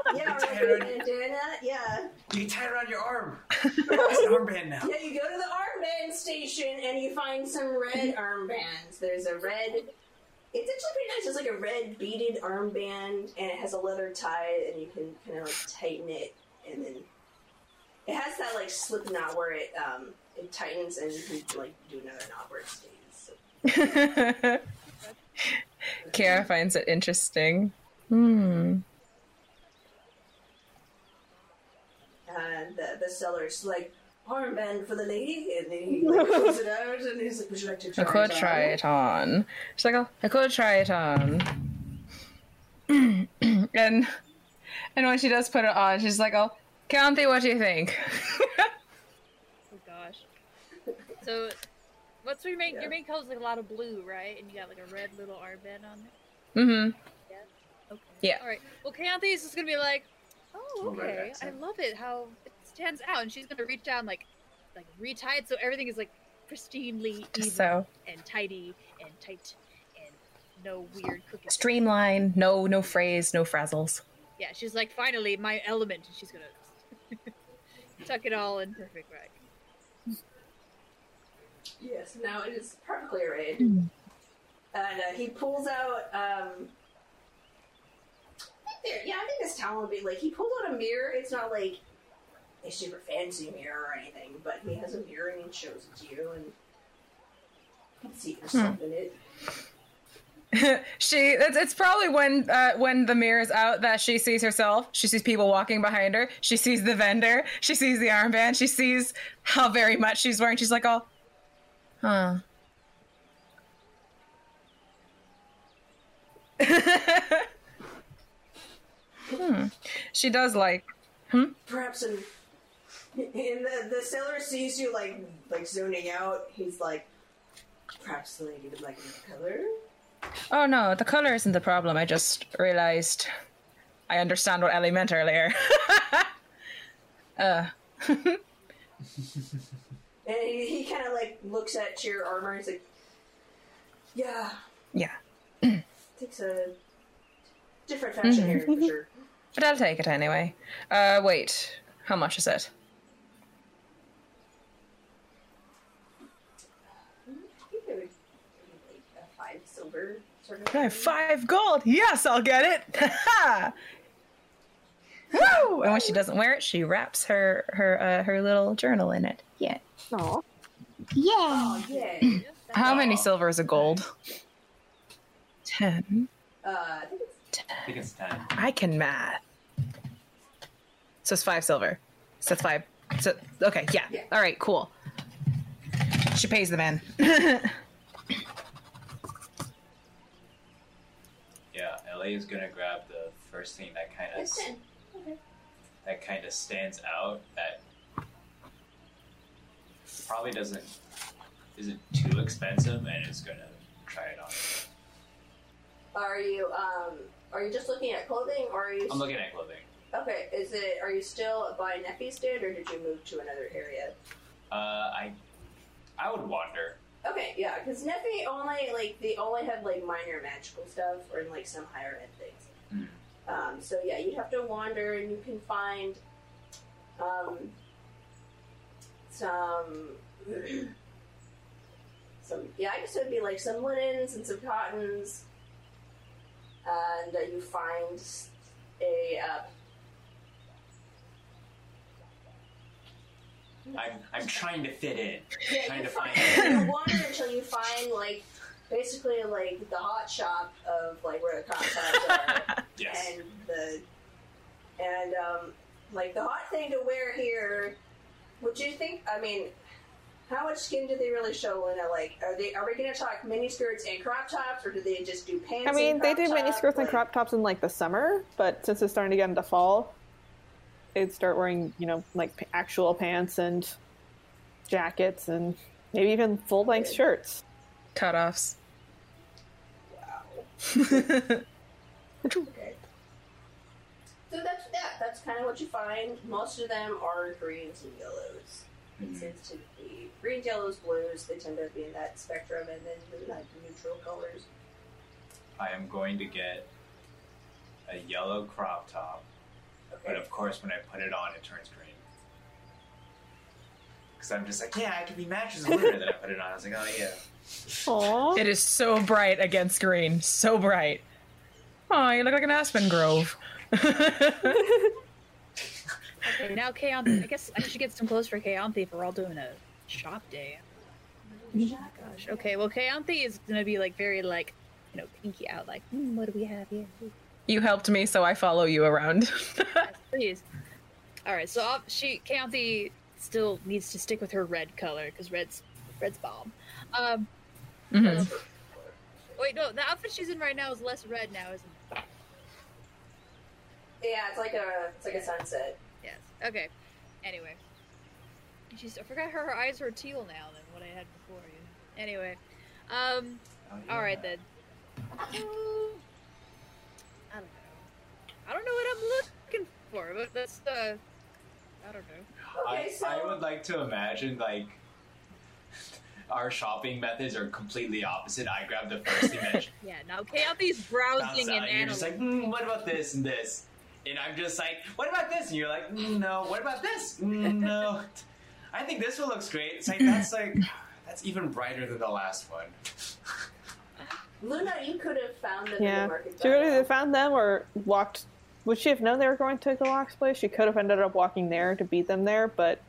yeah, or like Tie a around- bandana. Yeah. You can tie it around your arm. It's an armband now. Yeah, you go to the armband station and you find some red armbands. There's a red. It's actually pretty nice. It's like a red beaded armband, and it has a leather tie, and you can kind of like tighten it, and then it has that like slip knot where it um it tightens, and you can like do another knot where it stays. So. Kiara finds it interesting. Hmm. And the, the seller's like, armband for the lady, and then he like, pulls it out, and he's like, would you like to try I could it try on?" it on. She's like, oh, I could try it on. and and when she does put it on, she's like, oh, County, what do you think? Oh gosh. So, what's your main Yeah. your main color is like a lot of blue, right? And you got like a red little armband on it. mm-hmm. Yeah. Okay. Yeah. All right. Well, Kayanthe's is just gonna be like, oh, okay. I love it how it stands out, and she's gonna reach down like, like retie it so everything is like pristinely even so and tidy and tight and no weird crooked. streamline, no no phrase, no frazzles. Yeah, she's like, finally, my element, and she's gonna tuck it all in perfect right. Yes, now it is perfectly red. And uh, he pulls out. Um, I think there, yeah, I think this towel would be like he pulls out a mirror. It's not like a super fancy mirror or anything, but he has a mirror and he shows it to you, and you can see yourself in it. she it's, it's probably when uh, when the mirror's out that she sees herself. She sees people walking behind her. She sees the vendor. She sees the armband. She sees how very much she's wearing. She's like oh huh. Hmm. she does like hmm? Perhaps in, in the the seller sees you like like zoning out. He's like, perhaps the lady would like a color. oh no the color isn't the problem i just realized i understand what ellie meant earlier uh And he, he kind of like looks at your armor and he's like, "Yeah, Yeah. takes a different fashion here for sure." But I'll take it anyway. Uh, wait. How much is it? I think it would be like a five silver sort of. Can I have thing. five gold? Yes, I'll get it. Woo! And when she doesn't wear it, she wraps her her uh, her little journal in it. Yeah. Aw. Oh yeah. How many Aw. silver is a gold? Ten. Uh, I think it's I think it's ten. I can math. So it's five silver. So it's five. So okay, yeah. Yeah. All right, cool. She pays the man. Yeah, Ellie is gonna grab the first thing that kind of. Okay. that kind of stands out that probably doesn't isn't too expensive and is gonna try it on. Are you um? Are you just looking at clothing, or are you? I'm looking at clothing. Okay, is it? Are you still by Neffy's did, or did you move to another area? Uh, I I would wander. Okay, yeah, because Neffy only like they only have like minor magical stuff or like some higher end things. Um, so yeah, you'd have to wander, and you can find um, some some yeah, I guess it would be like some linens and some cottons, and uh, you find a uh, I'm I'm trying to fit in. Yeah, trying you to find. find you wander until you find like basically like the hot shop of like where the cocktails are Yes. and the and um like the hot thing to wear here. Would you think? I mean, how much skin do they really show in it? Like, are they are we going to talk mini skirts and crop tops, or do they just do pants? I mean, and they do mini top? skirts and crop tops in like the summer, but since it's starting to get into fall, they'd start wearing, you know, like actual pants and jackets and maybe even full length shirts. Cutoffs. Wow. okay. So that's yeah, that's kind of what you find. Most of them are greens and yellows. It Mhm. tends to be greens, yellows, blues. They tend to be in that spectrum, and then the like neutral colors. I am going to get a yellow crop top, but of course, when I put it on, it turns green. Because I'm just like, yeah, I could be matches as Luna. then I put it on. I was like, oh yeah. Aww. It is so bright against green. So bright. Oh, you look like an aspen grove. Okay, now Kaon. I guess I should get some clothes for Kaonthi if we're all doing a shop day. Oh gosh. Okay, well Kaonthi is gonna be like very like, you know, pinky out. Like, hmm, what do we have here? You helped me, so I follow you around. Yes, please. All right, so uh, she Kaonthi still needs to stick with her red color because red's red's bomb. Um, mm-hmm. wait, no, the outfit she's in right now is less red now, isn't it? Yeah, it's like a it's like a sunset. Yes. Okay. Anyway, she's I forgot her, her eyes are teal now than what I had before. Yeah. Anyway, um, Oh, yeah. all right then. Oh, I don't know. I don't know what I'm looking for, but that's uh, I don't know. Okay, I, so I would like to imagine like our shopping methods are completely opposite. I grab the first thing that Yeah. Now Kaonthi's bounces browsing out, and and you're just like, mm, what about this and this? And I'm just like, what about this? And you're like, mm, no. What about this? Mm, no. I think this one looks great. It's like that's like that's even brighter than the last one. Luna, you could have found them in Yeah. the market. She by would have found them or walked. Would she have known they were going to Galak's place? She could have ended up walking there to beat them there, but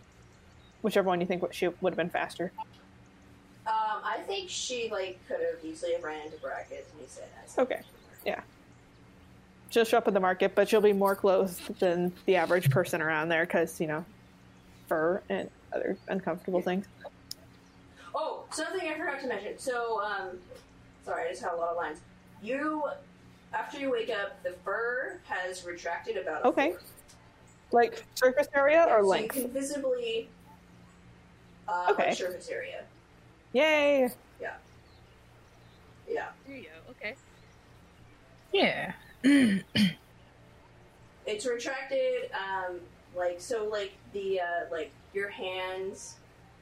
whichever one you think she would have been faster. Um, I think she like could have easily have ran into brackets, and he said, Okay. Yeah. She'll show up at the market, but she'll be more clothed than the average person around there because, you know, fur and other uncomfortable things. Oh, something I forgot to mention. So, um, sorry, I just had a lot of lines. You, after you wake up, the fur has retracted about a Okay. fourth. Like surface area or like so length? you can visibly, uh, Okay. like surface area. Yay! Yeah. Yeah. There you go. Okay. yeah. It's retracted, um, like so, like the uh, like your hands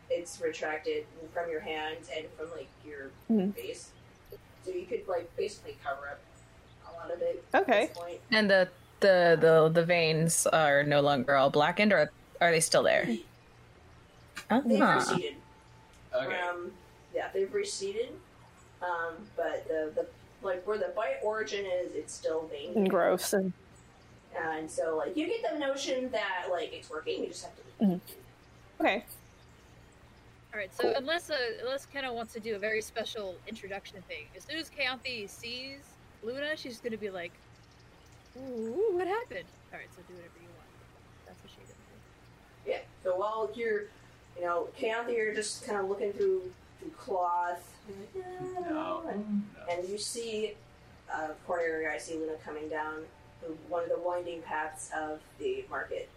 it's retracted from your hands and from like your Mhm. face, so you could like basically cover up a lot of it. Okay. At this point. And the the the the veins are no longer all blackened, or are they still there? They've Ah. receded. Okay. Um, yeah, they've receded. Um, but the, the like where the bite origin is, it's still veiny. And gross and And so like you get the notion that like it's working. You just have to. okay. All right, so unless uh, unless Kenna wants to do a very special introduction thing, as soon as Kaanthe sees Luna, she's gonna be like, "Ooh, what happened?" All right, so do whatever you want. That's what she's gonna do. Yeah. So while you're, you know, Kaanthe, you're just kind of looking through through cloth. No. And, and you see, uh, corner of your eye, see Luna coming down through one of the winding paths of the market.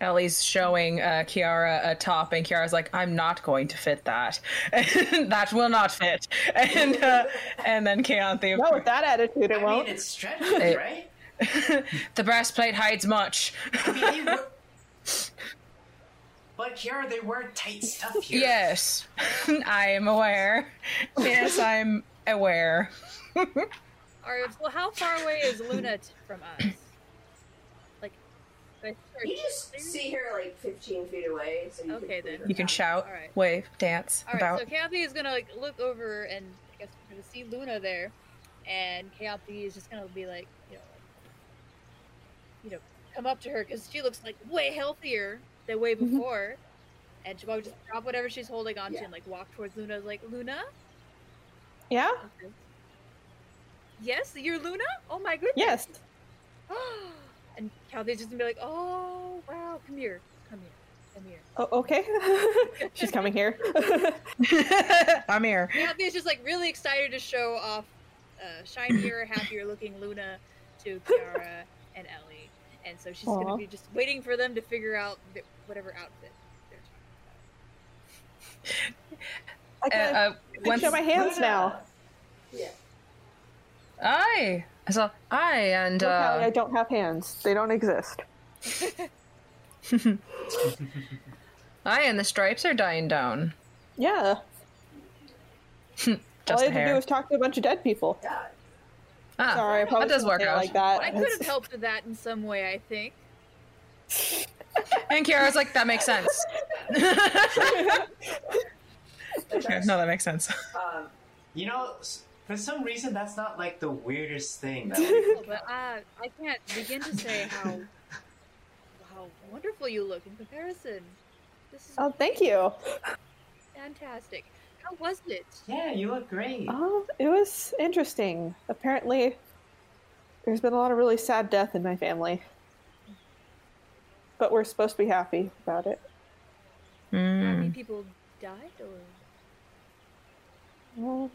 Ellie's showing uh, Kiara a top, and Kiara's like, "I'm not going to fit that. that will not fit." And uh, and then Keontae, Not with that attitude, it I won't. mean, it stretches, It- right? the breastplate hides much. I mean, they were... But Kiara, they wear tight stuff here. yes, I am aware. Yes, I'm aware. All right, well, how far away is Luna from us? Like, like, You just see her like 15 feet away. So you Okay, can then. You can shout, All right. wave, dance, All right, about. so Kaanthe is gonna like look over and I guess we're gonna see Luna there, and Kaanthe is just gonna be like, you know, like, you know, come up to her because she looks like way healthier than way Mm-hmm. before, and she'll probably just drop whatever she's holding onto Yeah. and like walk towards Luna. Like Luna, Yeah. yes, you're Luna. Oh my goodness. Yes. and Kaanthe's just gonna be like, oh wow, come here, come here, come here. Oh, okay. She's coming here. I'm here. Kathy is just like really excited to show off uh, shinier, happier looking Luna to Kiara and Ellie, and so she's Aw. gonna be just waiting for them to figure out th- whatever outfit they're I Uh, can, uh, I can show my hands now. Yeah. aye, so aye, and Look, Allie, I uh, don't have hands. They don't exist. I and the stripes are dying down. Yeah. Just All I the had to do was talk to a bunch of dead people. Ah, Sorry, I probably that does shouldn't work out. like that. I could have helped with that in some way, I think. And Kiara's like, that makes sense. Okay. no, that makes sense. Um, You know, s- for some reason, that's not like the weirdest thing that we Oh, but uh, I can't begin to say how how wonderful you look in comparison. This is Oh, thank you. fantastic. How was it? Yeah, you look great. Oh, it was interesting. Apparently, there's been a lot of really sad death in my family. But we're supposed to be happy about it. How many Mm. people died, or Well,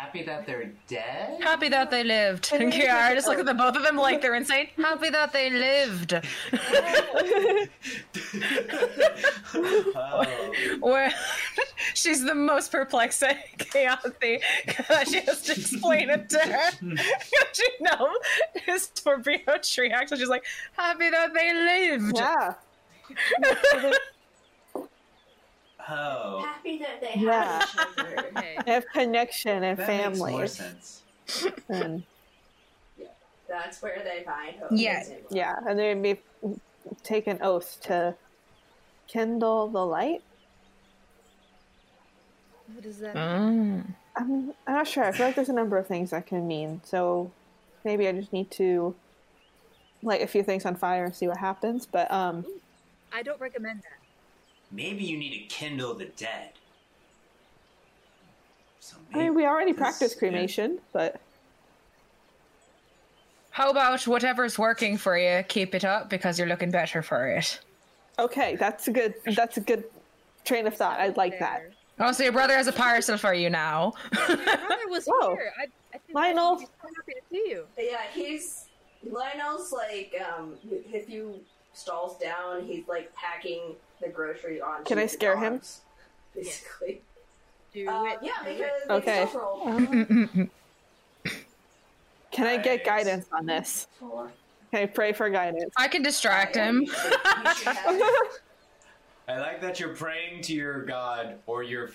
Happy that they're dead? Happy that they lived. And Kiara just look at the both of them like they're insane. Happy that they lived. Oh. Where she's the most perplexing Keontae because she has to explain it to her. You know his torpedo tree action. She's like, happy that they lived. yeah. Oh. happy that they Yeah. have each other. hey, They have connection and That makes more families. sense. And That's where they find hope. Yeah. isn't yeah, and they may take an oath to kindle the light. what does that? Mm. I'm, I'm not sure. I feel like there's a number of things that can mean. So maybe I just need to light a few things on fire and see what happens. But um, I don't recommend that. Maybe you need to kindle the dead. So I mean, we already this- practiced yeah. cremation, but How about whatever's working for you, keep it up because you're looking better for it. okay, that's a good. That's a good train of thought. I'd like that. Oh, so your brother has a parcel for you now. Your brother was Whoa. here. I, I think Lionel. He's happy to see you. But yeah, he's Lionel's like um a few stalls down. He's like packing the grocery on. Can I scare him? Basically. Do Uh, it. yeah, because Okay. Can I get guidance on this? Four. Can I pray for guidance? I can distract him. You should- you should have- I like that you're praying to your god or your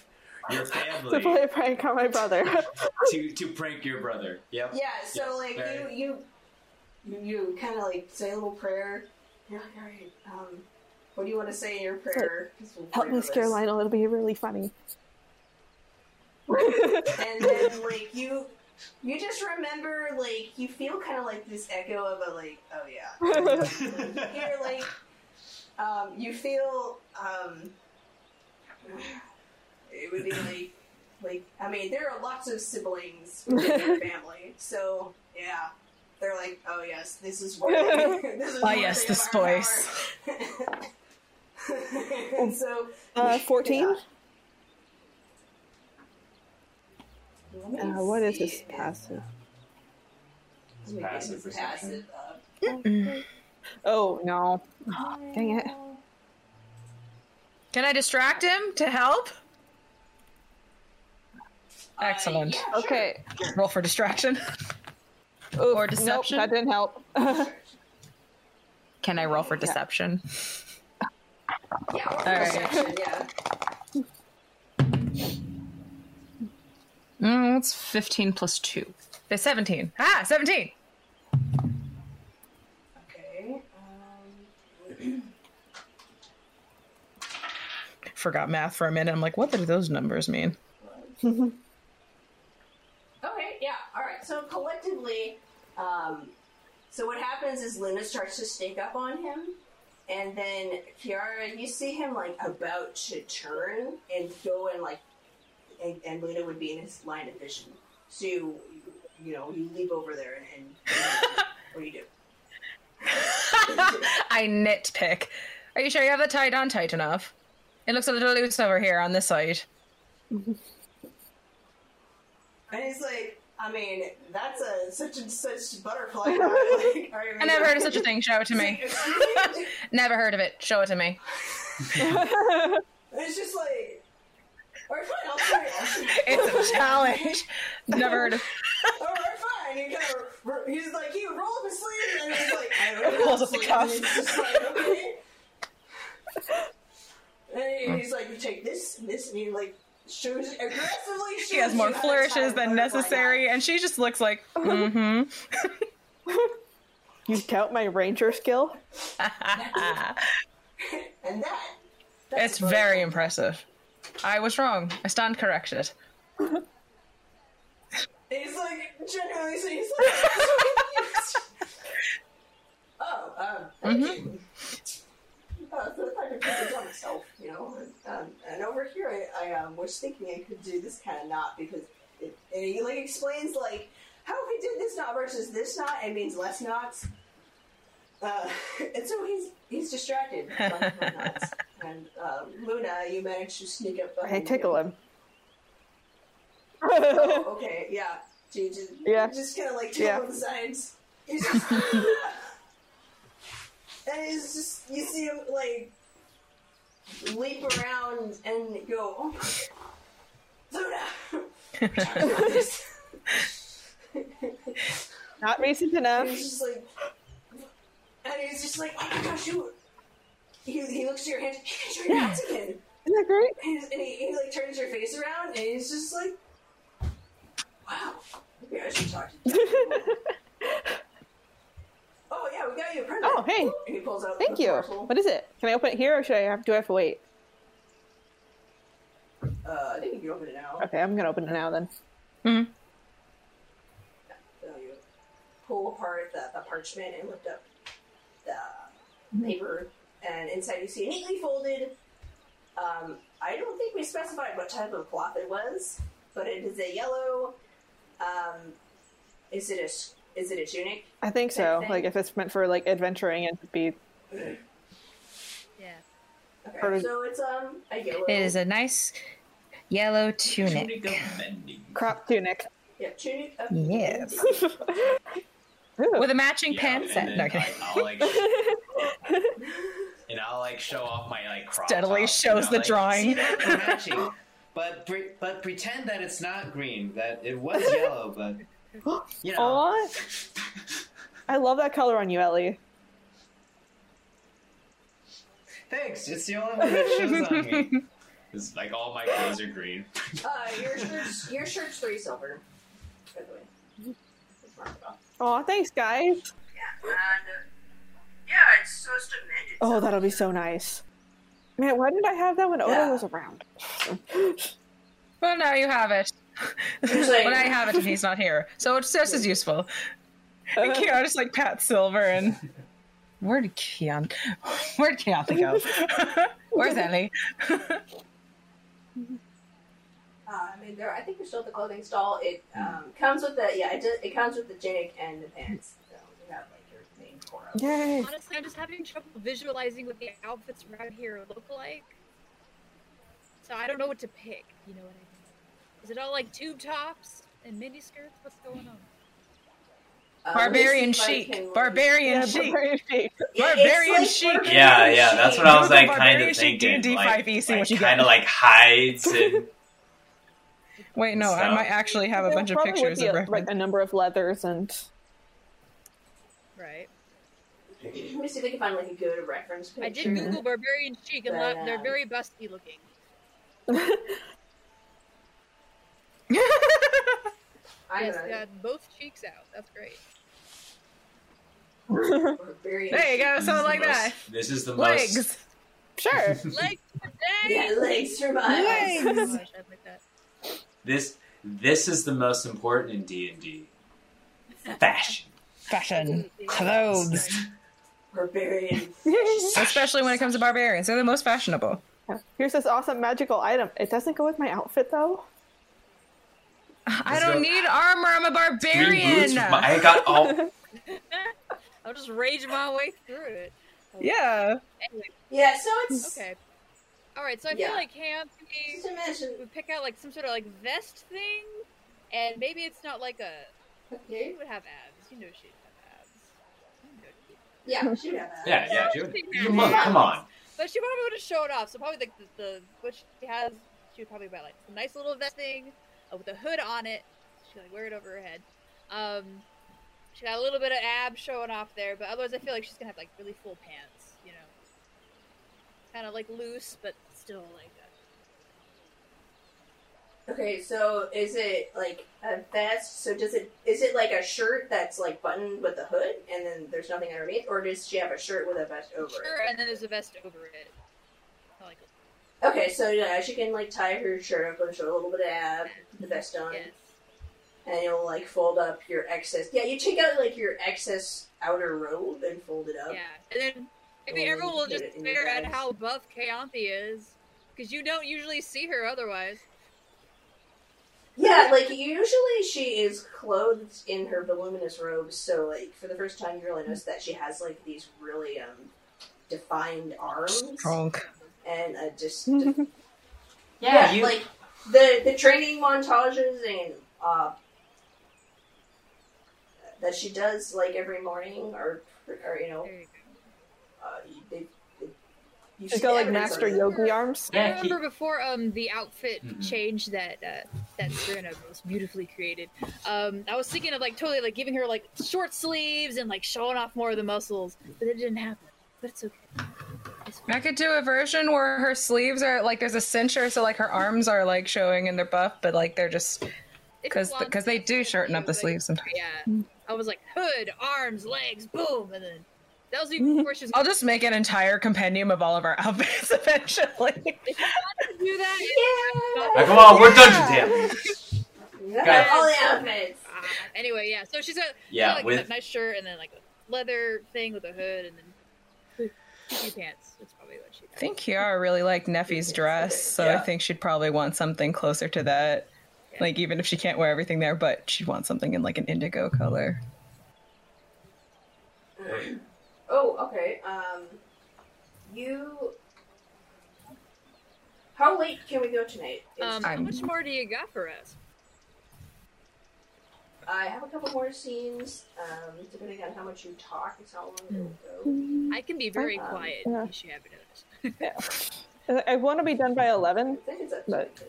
your family to play a prank on my brother. to to prank your brother. Yep. Yeah, so Yes, like very- you you you, you kind of like say a little prayer. You're all right, um, what do you want to say in your prayer? we'll Help me for scare this. Lionel. It'll be really funny. and then like you you just remember like you feel kind of like this echo of a like oh yeah you're like um you feel um it would be like like i mean there are lots of siblings within your family so yeah they're like oh yes this is what this is worthy yes, of this voice. and so Uh, 14? yeah. Uh, what is see this passive? let Passive this perception. passive up. Oh, no. Dang it. Can I distract him to help? Excellent. Uh, yeah, sure. Okay. Roll for distraction. Oof, Or deception? Nope, that didn't help. Can I roll for deception? Yeah, or right. perception, yeah. Mm, it's 15 plus 2. It's 17. Ah, 17! Okay. Um, Forgot math for a minute. I'm like, what do those numbers mean? okay, yeah, alright. So collectively, um, so what happens is Luna starts to sneak up on him, and then Kiara, you see him like about to turn and go and like, and, and Luna would be in his line of vision. So you, you know, you leap over there and, and what do you do? I nitpick. Are you sure you have the tied on tight enough? It looks a little loose over here on this side. And he's like, I mean, that's a such and such butterfly. Like, are I never heard of such a thing. Show it to me. Never heard of it. Show it to me. It's just like, all right, fine, I'll show you. I'll show you. It's a challenge. Never heard of oh, all right, fine. He kind of, he's like, he would roll up his sleeve and he's like, I don't know. Pulls up the sleeve, cuff. And he's just like, okay. And he- he's like, you take this and this, and you like shows aggressively. Shows She has more you how to tie flourishes than necessary, and she just looks like, mm-hmm. You doubt my ranger skill? And that. It's very butterfly. impressive. I was wrong. I stand corrected. And he's like, genuinely, so he's like, oh, um, thank you. Uh, so if I could put this on myself, you know. And, um, and over here, I, I um, was thinking I could do this kind of knot because it, and he like explains like how if he did this knot versus this knot, it means less knots. Uh, and so he's he's distracted by my knots. And uh, Luna, you managed to sneak up behind Hey, tickle him. Oh, okay, yeah. So you just, Yeah. just kind of like tickle Yeah. on the sides. He's just, and it's just you see him like leap around and go, "Oh my Luna!" Not recent enough. And he's just like, and he's just like, "Oh my gosh, you!" He, he looks at your hand. He can show your hands again. Isn't that great? And, he's- and he, he like turns your face around, and he's just like, "Wow, maybe I should talk to you." oh yeah, we got you a present. Oh, hey. And he pulls out. Thank the you. parcel. What is it? Can I open it here or should I have, do I have to wait? Uh, I think you can open it now. Okay, I'm gonna open it now then. Mhm. So you pull apart the, the parchment and lift up the paper, and inside you see a neatly folded. Um, I don't think we specified what type of cloth it was, but it is a yellow. Um, is it a s- is it a tunic? I think so. Thing. Like if it's meant for like adventuring and to be Yeah. Okay, Part so it's um a yellow. It is a nice yellow tunic. Tunic of crop tunic. yeah tunic. Of Yes. With a matching Yeah, pant and set. then No, I, kidding. I'll like, and I'll like show off my like crop Steadily top, shows you know, the like, drawing. See that? Matching. But pre- but pretend that it's not green. That it was yellow, but you know. Aw. I love that color on you, Ellie. Thanks. It's the only one that shows on me. It's like all my clothes are green. Uh, your shirt's your shirt's three silver. By the way. It's marked off. Aw, thanks, guys. Yeah, and uh, yeah, it's supposed to mend it. Oh, that'll be so nice. Man, why didn't I have that when Oda Yeah. was around? Well, now you have it. It's like- well, now have it, and he's not here, so it's just as useful. And Keon just like pat Silver and where did Keon? Where did Keon go? Where's Ellie? Uh, I mean, there. I think there's still at the clothing stall. It um, comes with the yeah. It, does, it comes with the tunic and the pants. So you have like your main core. Yay. Honestly, I'm just having trouble visualizing what the outfits around here look like. So I don't know what to pick. You know what I mean? Is it all like tube tops and mini skirts? What's going on? Uh, Barbarian let me see if I chic. Barbarian Yeah, chic. barbarian chic. Yeah, Barbarian like chic. barbarian Yeah, yeah, that's what I was Go like kind of thinking. D&D like, 5e, see like kind of like hides and Wait, no, I might actually have a There bunch of pictures of a, like a number of leathers and Right. Let me see if I can find like a good reference I did. Google barbarian chic, and But, lo- they're um, very busty looking. I'm Yes, gonna got both cheeks out. That's great. barbarian. There you go, chic. something like Most- that. This is the most. Sure. Legs for Yeah, legs for miles. Oh gosh, I'd like that. This this is the most important in D and D. Fashion. Fashion. Clothes. Barbarian. Especially when it comes to barbarians. They're the most fashionable. Here's this awesome magical item. It doesn't go with my outfit though. I don't go. need armor. I'm a barbarian. my- I got all. I'll just rage my way through it. Yeah. Anyway, Yeah, so it's okay. All right, so I Yeah. feel like Ham Just imagine. would pick out like some sort of like vest thing, and maybe it's not like a. She would have abs. You know she'd have abs. You know she'd- Yeah, have that. Yeah, yeah. Dude. She'd Come have on, abs. come on. But she probably would have showed off. So probably like the, the what she has, she would probably buy like a nice little vest thing with a hood on it. She like wear it over her head. Um, she got a little bit of abs showing off there, but otherwise I feel like she's gonna have like really full pants. You know, kind of like loose, but still like that. Okay, so is it like a vest? So does it is it like a shirt that's like buttoned with the hood and then there's nothing underneath, or does she have a shirt with a vest over it? Sure, and then there's a vest over it. I like it. it? Okay, so yeah, she can like tie her shirt up and show a little bit of ab, put the vest on, Yes. and you'll like fold up your excess. Yeah, you take out like your excess outer robe and fold it up. Yeah, and then maybe And then everyone you will put just it in your stare at bags. how buff Kayanthi is, because you don't usually see her otherwise. Yeah, like usually she is clothed in her voluminous robes, so like for the first time you really notice that she has like these really um defined arms Strong. And a just Yeah, you. like the the training montages and uh that she does like every morning or or you know There you uh, they, they, you She's see got like master of it. yogi arms. I Yeah, remember before um the outfit Mhm. change that uh, that Serena was beautifully created. Um, I was thinking of like totally like giving her like short sleeves and like showing off more of the muscles, but it didn't happen. But it's okay. It's fine. I could do a version where her sleeves are like there's a cincher, so like her arms are like showing and they're buff, but like they're just because because they do shorten up the sleeves sometimes. Yeah, I was like hood, arms, legs, boom, and then that was even before she was. I'll just make an entire compendium of all of our outfits eventually. If you want to do that, Yeah. Like, come on, we're Dungeon Tam. Yeah, all the outfits. Uh, anyway, yeah. So she's got Yeah, like with- a nice shirt and then like a leather thing with a hood and then two pants. That's probably what she. I think Kiara really liked Neffy's dress, so I think she'd probably want something closer to that. Yeah. Like even if she can't wear everything there, but she'd want something in like an indigo color. Oh, okay. Um, you. How late can we go tonight? Um, how much more do you got for us? I have a couple more scenes. Um, depending on how much you talk, is how long it will go. I can be very Um, quiet yeah. in case you haven't noticed. I I want to be done by I eleven. think it's up to But- you.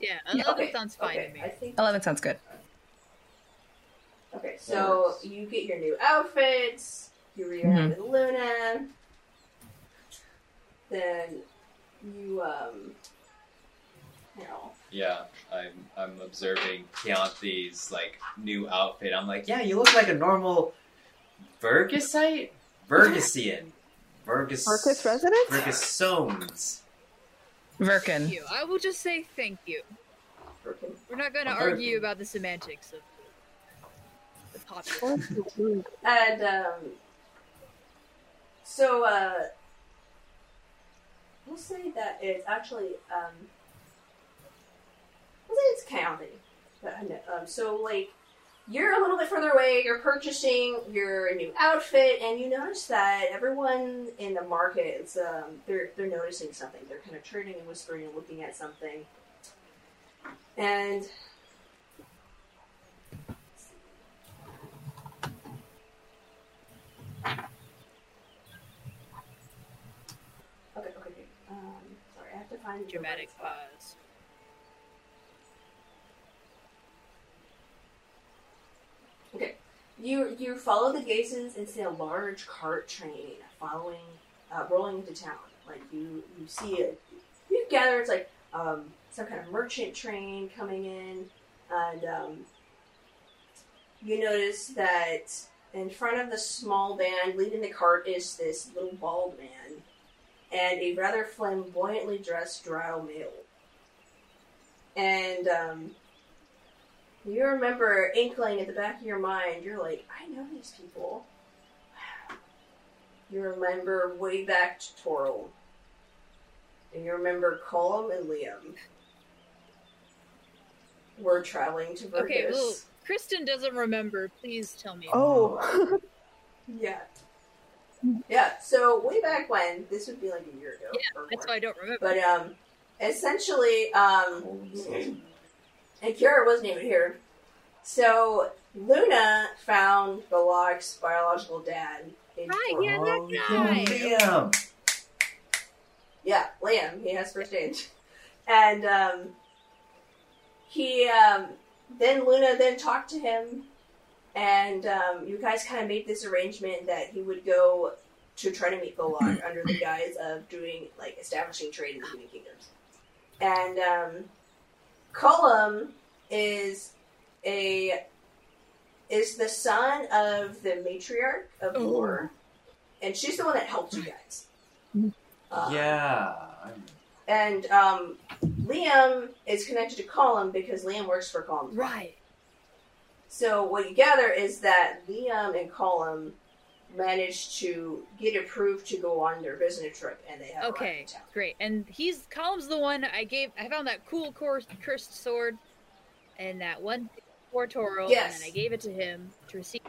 Yeah, Yeah. that Okay, sounds fine okay, to me. I think. Eleven sounds good. Okay, so you get your new outfits. You reunite Mhm. with Luna. then you um, you know, Yeah, I'm I'm observing Keonthe's like new outfit. I'm like, yeah, you look like a normal Vergasite? Vergasian. Vergas Marcus resident? Vergasones. Thank Virkin. you. I will just say thank you. We're not going to Okay. argue about the semantics of the, the popular. and um, so uh, we'll say that it's actually um, we'll say it's county. But, um, so like you're a little bit further away. You're purchasing your new outfit, and you notice that everyone in the market is um, they're they're noticing something. They're kind of turning and whispering and looking at something, and. Okay, okay, okay. Um, sorry, I have to find Dramatic pause. Okay. You you follow the gazes and see a large cart train following, uh, rolling into town. Like you you see it. You gather it's like um, some kind of merchant train coming in, and um, you notice that in front of the small band leading the cart is this little bald man and a rather flamboyantly dressed drow male. And um, you remember inkling at the back of your mind, you're like, I know these people. You remember way back to Toril. And you remember Colum and Liam were traveling to Vergus. Okay, well, Kristen doesn't remember. Please tell me. Oh. Yeah. Yeah, so way back when, this would be like a year ago. Yeah, that's why I don't remember. But um, essentially, um, and Kira wasn't even here. So Luna found Balog's biological dad. Right, yeah, that Oh, guy. Liam. Yeah, Liam. He has first aid, and um, he um, then Luna then talked to him, and um, you guys kind of made this arrangement that he would go to try to meet Galak under the guise of doing like establishing trade in the Human Kingdoms, and um, Colum is a is the son of the matriarch of Oh. war, and she's the one that helped you guys. Uh, Yeah. And um, Liam is connected to Colum because Liam works for Colum. Right. So what you gather is that Liam and Colum managed to get approved to go on their business trip, and they have Okay, town. great. And he's Colum's the one I gave. I found that cool cursed sword, and that one for Toro, Yes. and then I gave it to him to receive.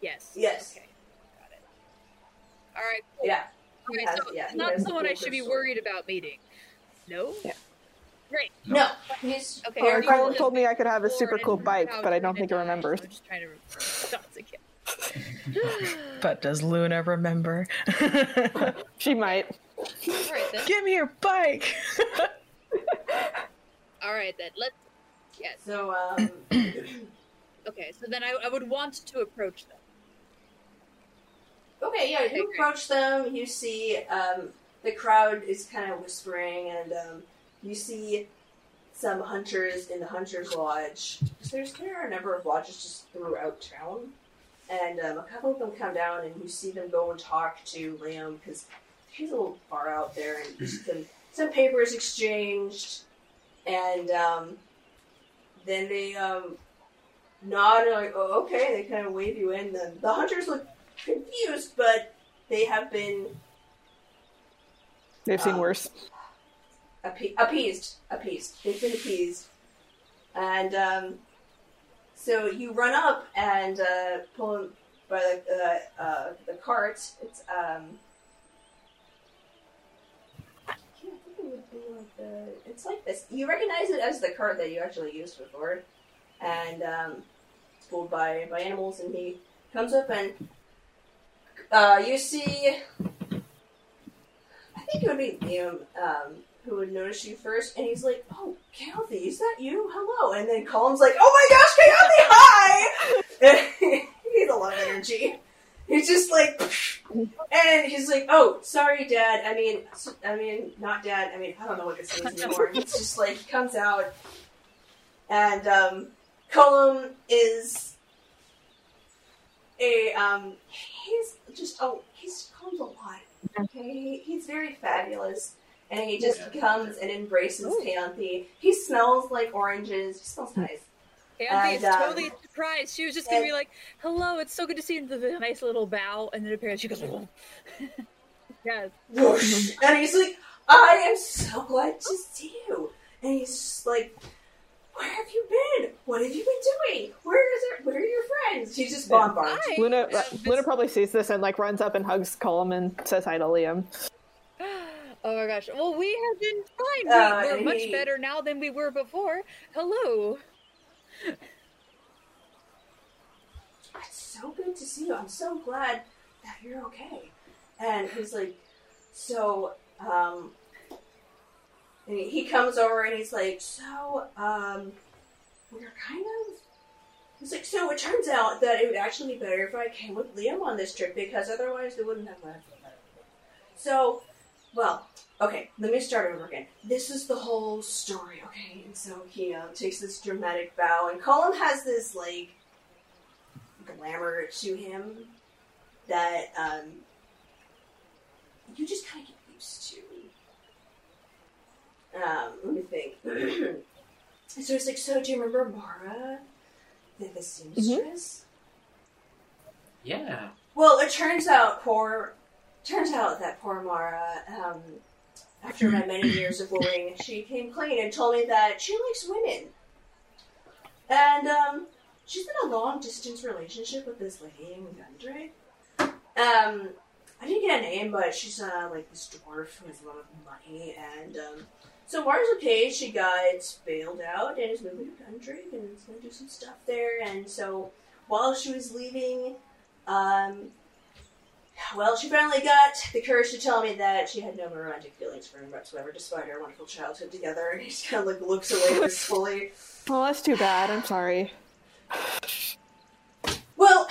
Yes. Yes. Okay. Got it. All right. Cool. Yeah. All right, He has- so yeah, it's not the someone I should be cursed sword. worried about meeting. No. Yeah. Great. No, he's Okay. Or already Colin told me I could have a super cool bike, but I don't think he remembers. I'm just trying to thoughts again. But does Luna remember? She might. All right then. Give me your bike. All right then. Let's. Yes. So um, Okay. So then I, I would want to approach them. okay, yeah, you great. approach them. You see um, the crowd is kind of whispering, and um, you see some hunters in the hunters' lodge. There's there are a number of lodges just throughout town, and um, a couple of them come down, and you see them go and talk to Liam because he's a little far out there, and some some papers exchanged, and um, then they um, nod and like, oh, okay. They kind of wave you in. The, the hunters look confused, but they have been They've seen Um, worse. appe- appeased. Appeased. They've been appeased. And um, so you run up and uh, pull him by the uh, uh, the cart. It's um. Can't think it would be like the. It's like this. You recognize it as the cart that you actually used before, and um, it's pulled by by animals. And he comes up and uh, you see. I think it would be Liam um, who would notice you first, and he's like, "Oh, Kathy, is that you? Hello." And then Colin's like, "Oh my gosh, Kathy, hi!" he's a lot of energy. He's just like, and he's like, "Oh, sorry, Dad. I mean, I mean, not Dad. I mean, I don't know what this is anymore." It's just like he comes out, and um, Colum is a um, he's just oh, he's Colum's a lot. Okay, he's very fabulous, and he just comes and embraces Panthy. He smells like oranges. He smells nice. Anthony's And, um, totally surprised. She was just gonna and- be like, "Hello, it's so good to see you." With a nice little bow, and then apparently she goes, "Yes." whoosh, and he's like, I am so glad to see you. And he's just like, Where have you been? What have you been doing? Where is it? Where are your friends? He's just bombarded. Luna, Luna probably sees this and like runs up and hugs Colum and says hi to Liam. Oh my gosh. Well, we have been fine. Uh, we, we're much he- better now than we were before. Hello. It's so good to see you. I'm so glad that you're okay. And he's like, so, um, and he- he comes over and he's like, so, um, we're kind of. He's like, so it turns out that it would actually be better if I came with Liam on this trip because otherwise they wouldn't have left. So, well, okay, let me start over again. This is the whole story, okay? And so he uh, takes this dramatic bow, and Colin has this, like, glamour to him that um, you just kind of get used to. Um, let me think. so it's like, so do you remember Mara, the, the seamstress? Yeah. Well, it turns out poor, turns out that poor Mara, um, after my many years of wooing, she came clean and told me that she likes women. And um, she's in a long distance relationship with this lady in Gundry. Um, I didn't get a name, but she's uh, like this dwarf who has a lot of money. And um, so Mara's okay. She got bailed out and is moving to Gundry and is going to do some stuff there. And so while she was leaving, um, well, she finally got the courage to tell me that she had no romantic feelings for him whatsoever, despite our wonderful childhood together. And he just kind of like looks away wistfully. Well, that's too bad. I'm sorry. Well,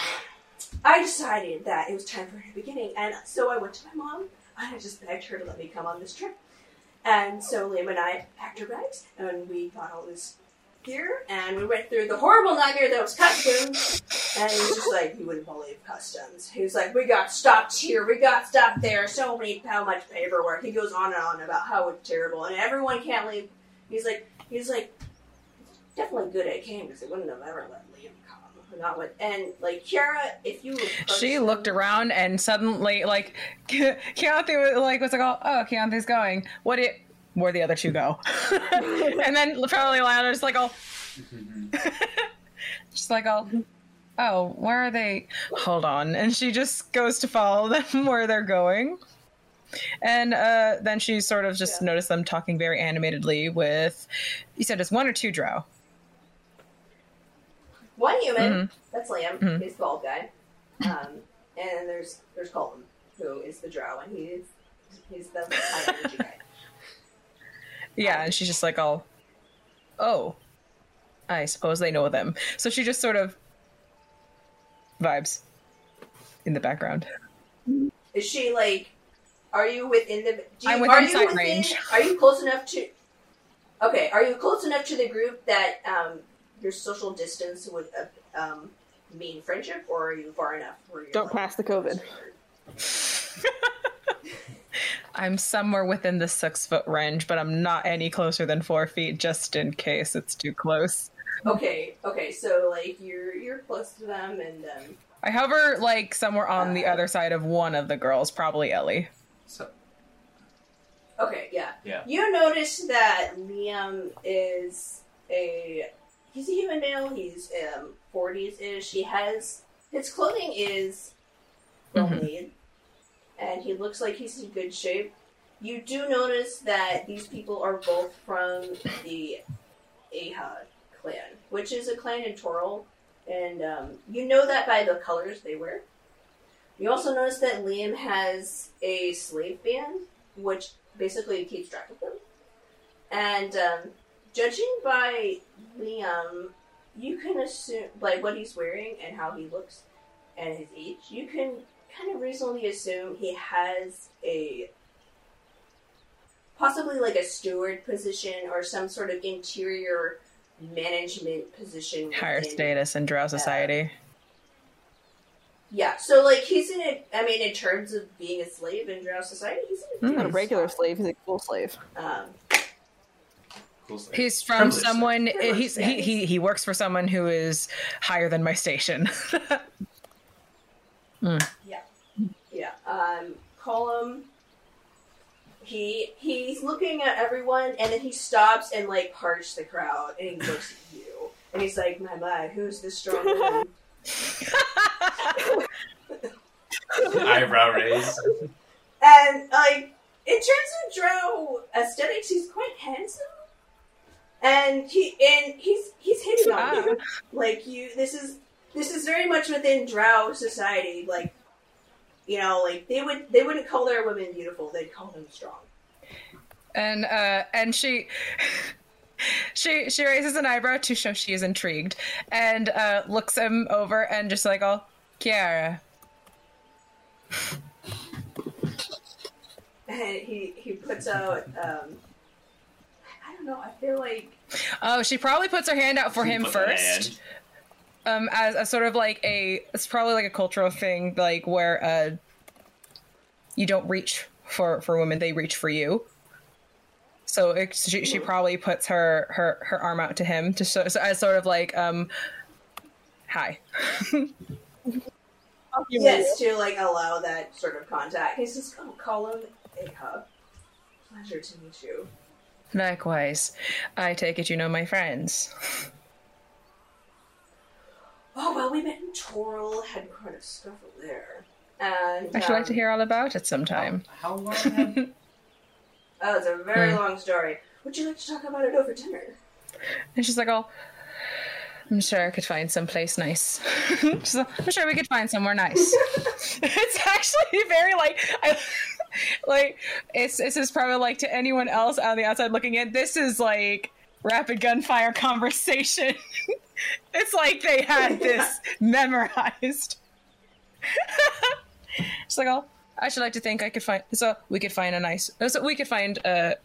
I decided that it was time for a new beginning, and so I went to my mom and I just begged her to let me come on this trip. And so Liam and I packed our bags and we got all this gear and we went through the horrible nightmare that was customs. And he was just like, you wouldn't believe customs. He was like, we got stopped here, we got stopped there, so many, how much paperwork. He goes on and on about how it's terrible, and everyone can't leave. He's like, he's like, definitely good at game because they wouldn't have ever let Liam come. Not with, and like Kiara, if you She looked around and suddenly, like, Keontae was like, was like, oh, oh Keontae's going. What it? Where the other two go? and then probably Lana's like, oh, just like, oh, oh, where are they? Hold on, and she just goes to follow them where they're going. And uh, then she sort of just noticed them talking very animatedly with, you said it's one or two drow. One human, Mhm. that's Liam, Mhm. he's the bald guy. Um, and there's there's Colin, who is the drow, and he's he's the high energy guy. Yeah, and she's just like, oh, oh, I suppose they know them. So she just sort of vibes in the background. Is she like? Are you within the? Do you, I'm are within you sight within, range. Are you close enough to? Okay, are you close enough to the group that um, your social distance would uh, um, mean friendship, or are you far enough where you're Don't like, pass the COVID. I'm somewhere within the six foot range, but I'm not any closer than four feet, just in case it's too close. Okay, okay, so like you're you're close to them, and um, I hover like somewhere on the other side of one of the girls, probably Ellie. So Okay, yeah. Yeah. You notice that Liam is a he's a human male. He's um forties ish. He has his clothing is well Mhm. made, and he looks like he's in good shape. You do notice that these people are both from the Ahad clan, which is a clan in Toril, and um, you know that by the colors they wear. You also notice that Liam has a slave band, which basically keeps track of them. And um, judging by Liam, you can assume like what he's wearing and how he looks. and his age, you can kind of reasonably assume he has a possibly like a steward position or some sort of interior management position. Higher within- status in Drow uh, society. Yeah, so like he's in a. I mean, in terms of being a slave in Drow society, he's in a hmm. He's not a regular spot. slave, he's a cool slave. Um, He's from Privileged someone. Privileged, eh, He's he, he he works for someone who is higher than my station. Yeah. Um, Colum. He he's looking at everyone, and then he stops and like parts the crowd, and he looks at you, and he's like, "My my, who's the strong woman?" Eyebrow raise. and like in terms of Drow aesthetics, he's quite handsome, and he and he's he's hitting on you. Like you, this is this is very much within Drow society. Like you know, like they would they wouldn't call their women beautiful; they'd call them strong. and uh and she she she raises an eyebrow to show she is intrigued and uh looks him over and just like oh Kiara. and he he puts out um I don't know, I feel like Oh, she probably puts her hand out for him first. Hand. Um, as a sort of like a, it's probably like a cultural thing, like where uh, you don't reach for for women; they reach for you. So it, she, she probably puts her her her arm out to him to so, so as sort of like um, hi. yes, to like allow that sort of contact. He says, Oh, call him a hug. Pleasure to meet you. Likewise, I take it you know my friends. Oh well we met in Toril, had quite a scuffle there. And I should like to um, hear all about it sometime. How long have Oh, it's a very Hmm. long story. Would you like to talk about it over dinner? And she's like, "Oh, I'm sure I could find someplace nice. She's like, I'm sure we could find somewhere nice." it's actually very like, I, like it's this is probably like to anyone else on the outside looking in. This is like rapid gunfire conversation. it's like they had this memorized. She's like, "Oh, I should like to think I could find so we could find a nice so we could find a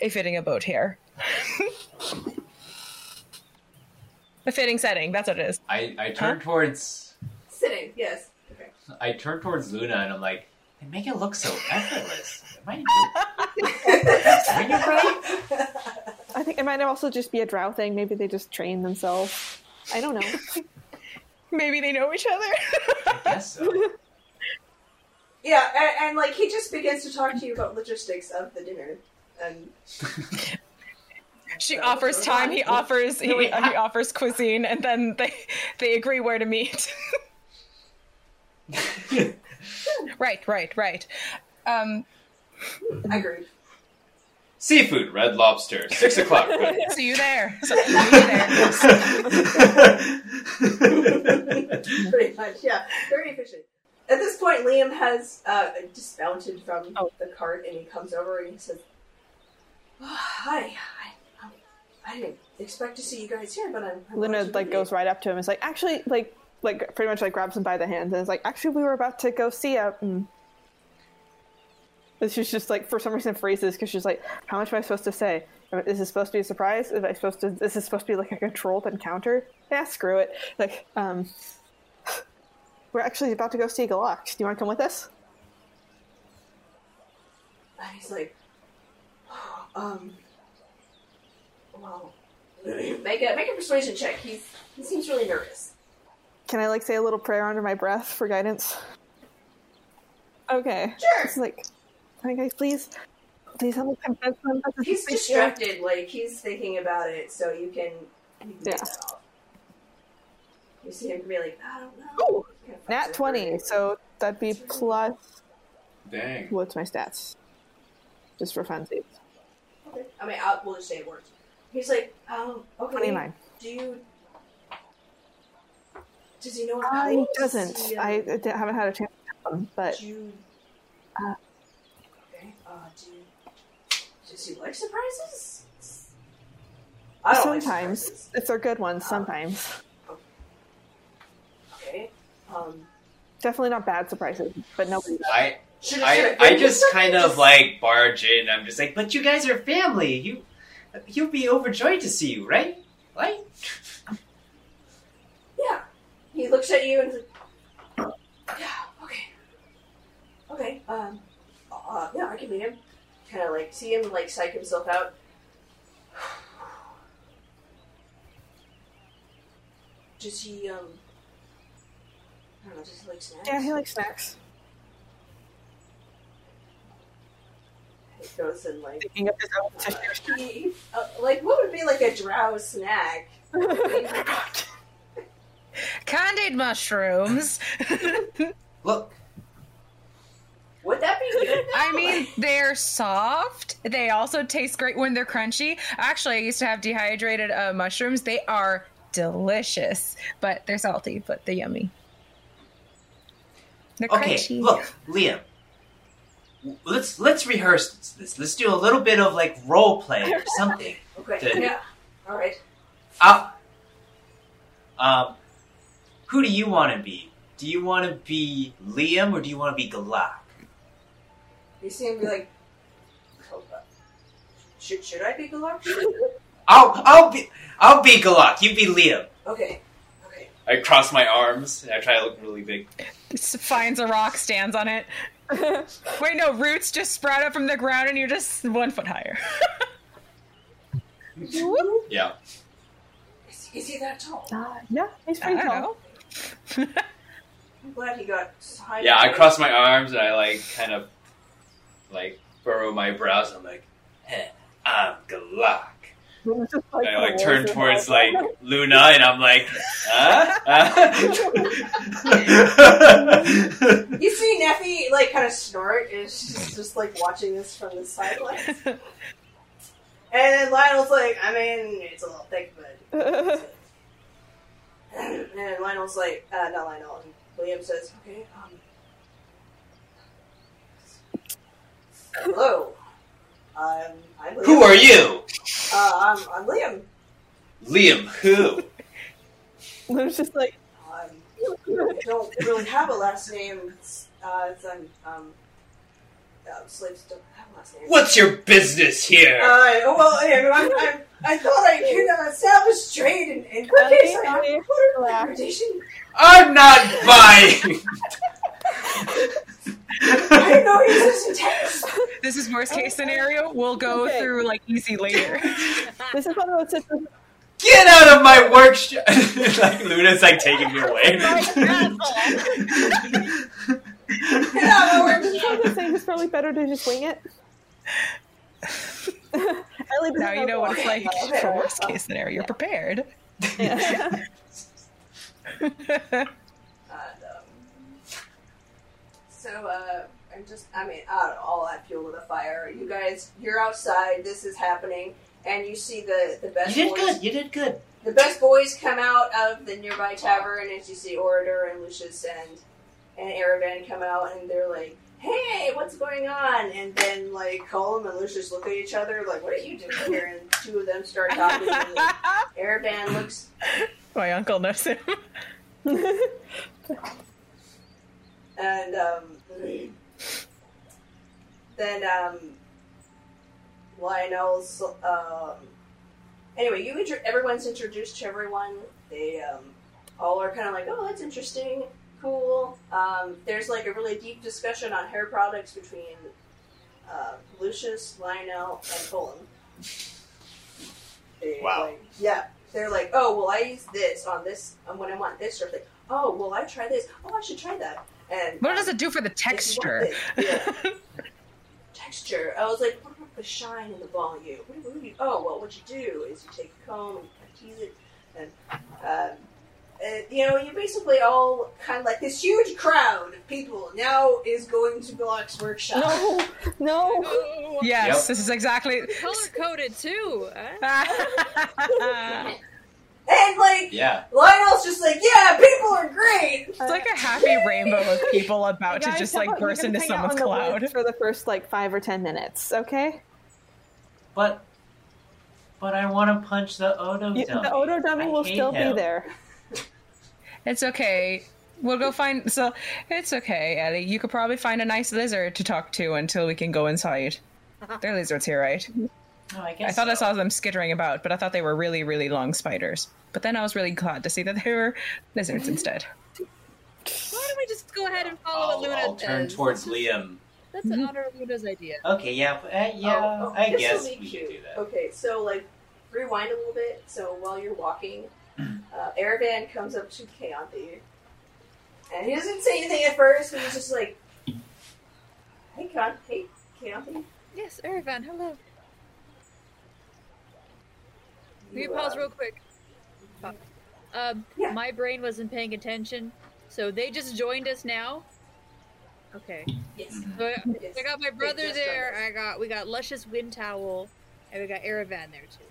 a fitting abode here." A fitting setting. That's what it is. I I turn towards Sitting, yes. Okay. I turn towards Luna and I'm like, they make it look so effortless. Am I doing it right? I think it might also just be a drow thing. Maybe they just train themselves. I don't know. Maybe they know each other. I guess so. Yeah, and, and like he just begins to talk to you about logistics of the dinner. And she So, offers time. He offers he, No, he offers cuisine, and then they they agree where to meet. right, right, right. Um, agreed. Seafood, red lobster, six o'clock. Good. see you there. So, see you there. Pretty much, yeah. Very efficient. At this point, Liam has uh, dismounted from Oh. the cart and he comes over and he says, oh, "Hi, I, I didn't expect to see you guys here, but I'm." I'm Luna like goes right up to him. and is like, actually, like, like pretty much like grabs him by the hands and is like, actually, we were about to go see a. Mm. She's just like, for some reason, phrases because she's like, how much am I supposed to say? Is this supposed to be a surprise? Is I supposed to? Is this supposed to be like a controlled encounter? Yeah, screw it. Like, um, we're actually about to go see Galax. Do you want to come with us? And he's like, um, well, make a make a persuasion check. He's he seems really nervous. Can I like say a little prayer under my breath for guidance? Okay. Sure. It's like, can I guys please, please help me confess them. He's distracted, like he's thinking about it, so you can, you can Yeah. get that off. You see him be like, I don't know. Nat it. twenty, so that'd be plus. Dang. What's my stats? Just for funsies. Okay. I mean, I'll, we'll just say it works. He's like, um, okay. Twenty-nine. Do you? Does he know? What uh, he doesn't. Does he, um, I, I haven't had a chance to tell him, but Do you? Uh, okay. Uh, do you, does he like surprises? I don't like sometimes surprises. if they're good ones, Uh, sometimes. Okay. Um, Definitely not bad surprises, but nobody. I should I, I just kind of like barge in. I'm just like, but you guys are family. You you'll be overjoyed to see you, right? Right? Yeah. He looks at you and says, Yeah, okay. Okay, um, uh, yeah, I can meet him. Kind of like, see him, like, psych himself out. Does he, um, I don't know, does he like snacks? Yeah, he likes snacks. He goes and, like, Picking up his own tissue. he, he, uh, like, what would be, like, a drow snack? Candied mushrooms. Look, Would that be good? I mean, they're soft. They also taste great when they're crunchy. Actually, I used to have dehydrated uh, mushrooms. They are delicious, but they're salty, but they're yummy. They're okay, crunchy. look, Liam. Let's let's rehearse this. Let's do a little bit of like role play or something. Okay, Good. yeah. Alright. Uh, um, who do you want to be? Do you want to be Liam or do you want to be Galak? You see him be like, "Hold should, should I be Galar? I'll I'll be I'll be Galak. You be Liam. okay. Okay. I cross my arms and I try to look really big. Just finds a rock, stands on it. Wait, no, roots just sprout up from the ground, and you're just one foot higher. Yeah. Is, is he that tall? Uh, yeah, he's pretty don't tall. know. I'm glad he got. Yeah, I cross my arms and I like kind of like furrow my brows. I'm like, "Heh, I'm Galak. It's just And I like turn towards of like. Luna and I'm like, huh? You see Neffy like kind of snort, and she's just like watching this from the sidelines. And then Lionel's like, I mean, it's a little thick, but. and Lionel's like, uh, not Lionel. And William says, okay, um. Hello. Um, I'm Liam. Who are you? Uh, I'm, I'm Liam. Liam, who? Luna's just like, Um, I don't really have a last name. It's, uh, it's, um, um, uh, slaves don't have a last name. What's your business here? Uh, well, yeah, I'm, I'm, I thought I could uh, establish trade and, and cookies. Okay, I okay. what are reputation? I'm not buying. I didn't know he was this intense. This is worst case scenario. We'll go Okay. through like easy later. this is one of those situations. Get out of my workshop! like Luna's like taking me away. Yeah, we're This is one of those things. It's probably better to just wing it. Ellie now you know what it's like Okay. for worst case scenario. You're prepared. Yeah. And, um, so, uh, I'm just, I mean, I don't know, all that fuel to the fire. You guys, you're outside, this is happening, and you see the, the best You did boys. good. You did good. The best boys come out of the nearby tavern and you see Orator and Lucius and and Aravan come out and they're like, "Hey, what's going on?" And then like Colum and Lucius look at each other like, "What are you doing here?" And two of them start talking. and then Aravan looks, My uncle knows him. and um, then um, Lionel's. Um, anyway, you intro- everyone's introduced to everyone. They um, all are kind of like, "Oh, that's interesting, cool." Um, there's like a really deep discussion on hair products between uh, Lucius, Lionel, and Colin. They, Wow. like- yeah, they're like, "Oh, well, I use this on this um, when I want this or thing." Oh, well, I try this. Oh, I should try that. And What um, does it do for the this is one texture? thing. Yeah. texture. I was like, what about the shine and the volume? What, what you, oh, well, what you do is you take a comb and you tease it, and, um, and you know, you basically all kind of like this huge crowd of people now is going to Galak's workshop. No, no. Oh, Yes, Yep. this is exactly. color coded too. huh? And like, Yeah. Lionel's just like, yeah, people are great. It's like a happy rainbow of people about to just like burst into hang out someone's on the cloud. for the first like five or ten minutes, okay? But but I want to punch the Odo You- dummy. the Odo dummy I will still him. be there. It's okay. We'll go find. So it's okay, Ellie. You could probably find a nice lizard to talk to until we can go inside. There are lizards here, right? Oh, I guess I thought I saw them skittering about, but I thought they were really, really long spiders. But then I was really glad to see that they were lizards instead. Why don't we just go ahead and follow I'll, what Luna I'll turn does? towards Liam. That's an honor of Luna's idea. Okay, yeah, uh, yeah. Oh, oh, I this'll guess we cute. could do that. Okay, so like rewind a little bit. So while you're walking, uh, Aravan comes up to Kaonthi, and he doesn't say anything at first. But he's just like, "Hey, Con, hey, Kaonthi." Yes, Aravan, hello. Can You, you pause uh, real quick? Pause. Um, Yeah. my brain wasn't paying attention, so they just joined us now. Okay. Yes. So I, Yes. I got my brother just there. I got we got Lucius Wind Towel, and we got Aravan there too.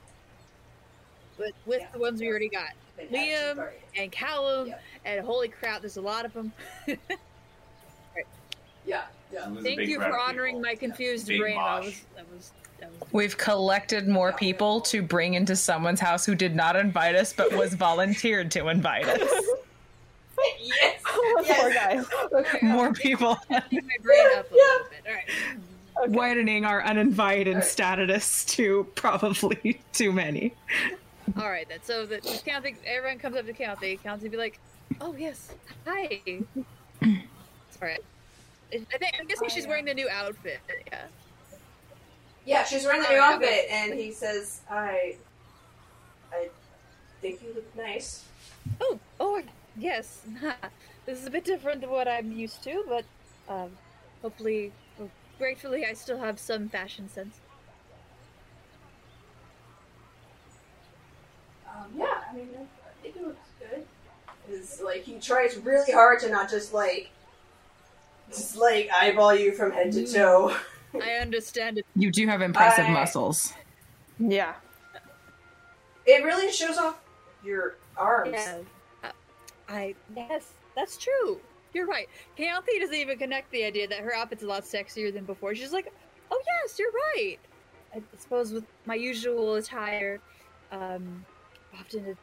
With with Yeah. the ones we already got, Been Liam and Colum, Yep. and holy crap, there's a lot of them. Yeah, yeah. It was a Thank you for honoring people. my confused Big brain. Mosh. was that was that was. We've collected more people to bring into someone's house who did not invite us but was volunteered to invite us. yes. Oh, poor guy. Okay, More people Keep my brain up a little bit. All right. widening our uninvited status to probably too many. All right, then. So the the County, everyone comes up to County. County be like, "Oh yes, hi." Sorry, I think I'm guessing she's wearing the new outfit. Yeah. Yeah, she's wearing the new Alright, outfit, okay. and he says, "I, I think you look nice." Oh, oh, yes. this is a bit different than what I'm used to, but um, hopefully, well, gratefully, I still have some fashion sense. Um, yeah, I mean, I I think it looks good. Is like he tries really hard to not just like, just like eyeball you from head to toe. I understand it. You do have impressive I- muscles. Yeah. It really shows off your arms. Yeah. Uh, I yes, that's true. You're right. Kaothi doesn't even connect the idea that her outfit's a lot sexier than before. She's like, "Oh yes, you're right." I suppose with my usual attire, um, often it,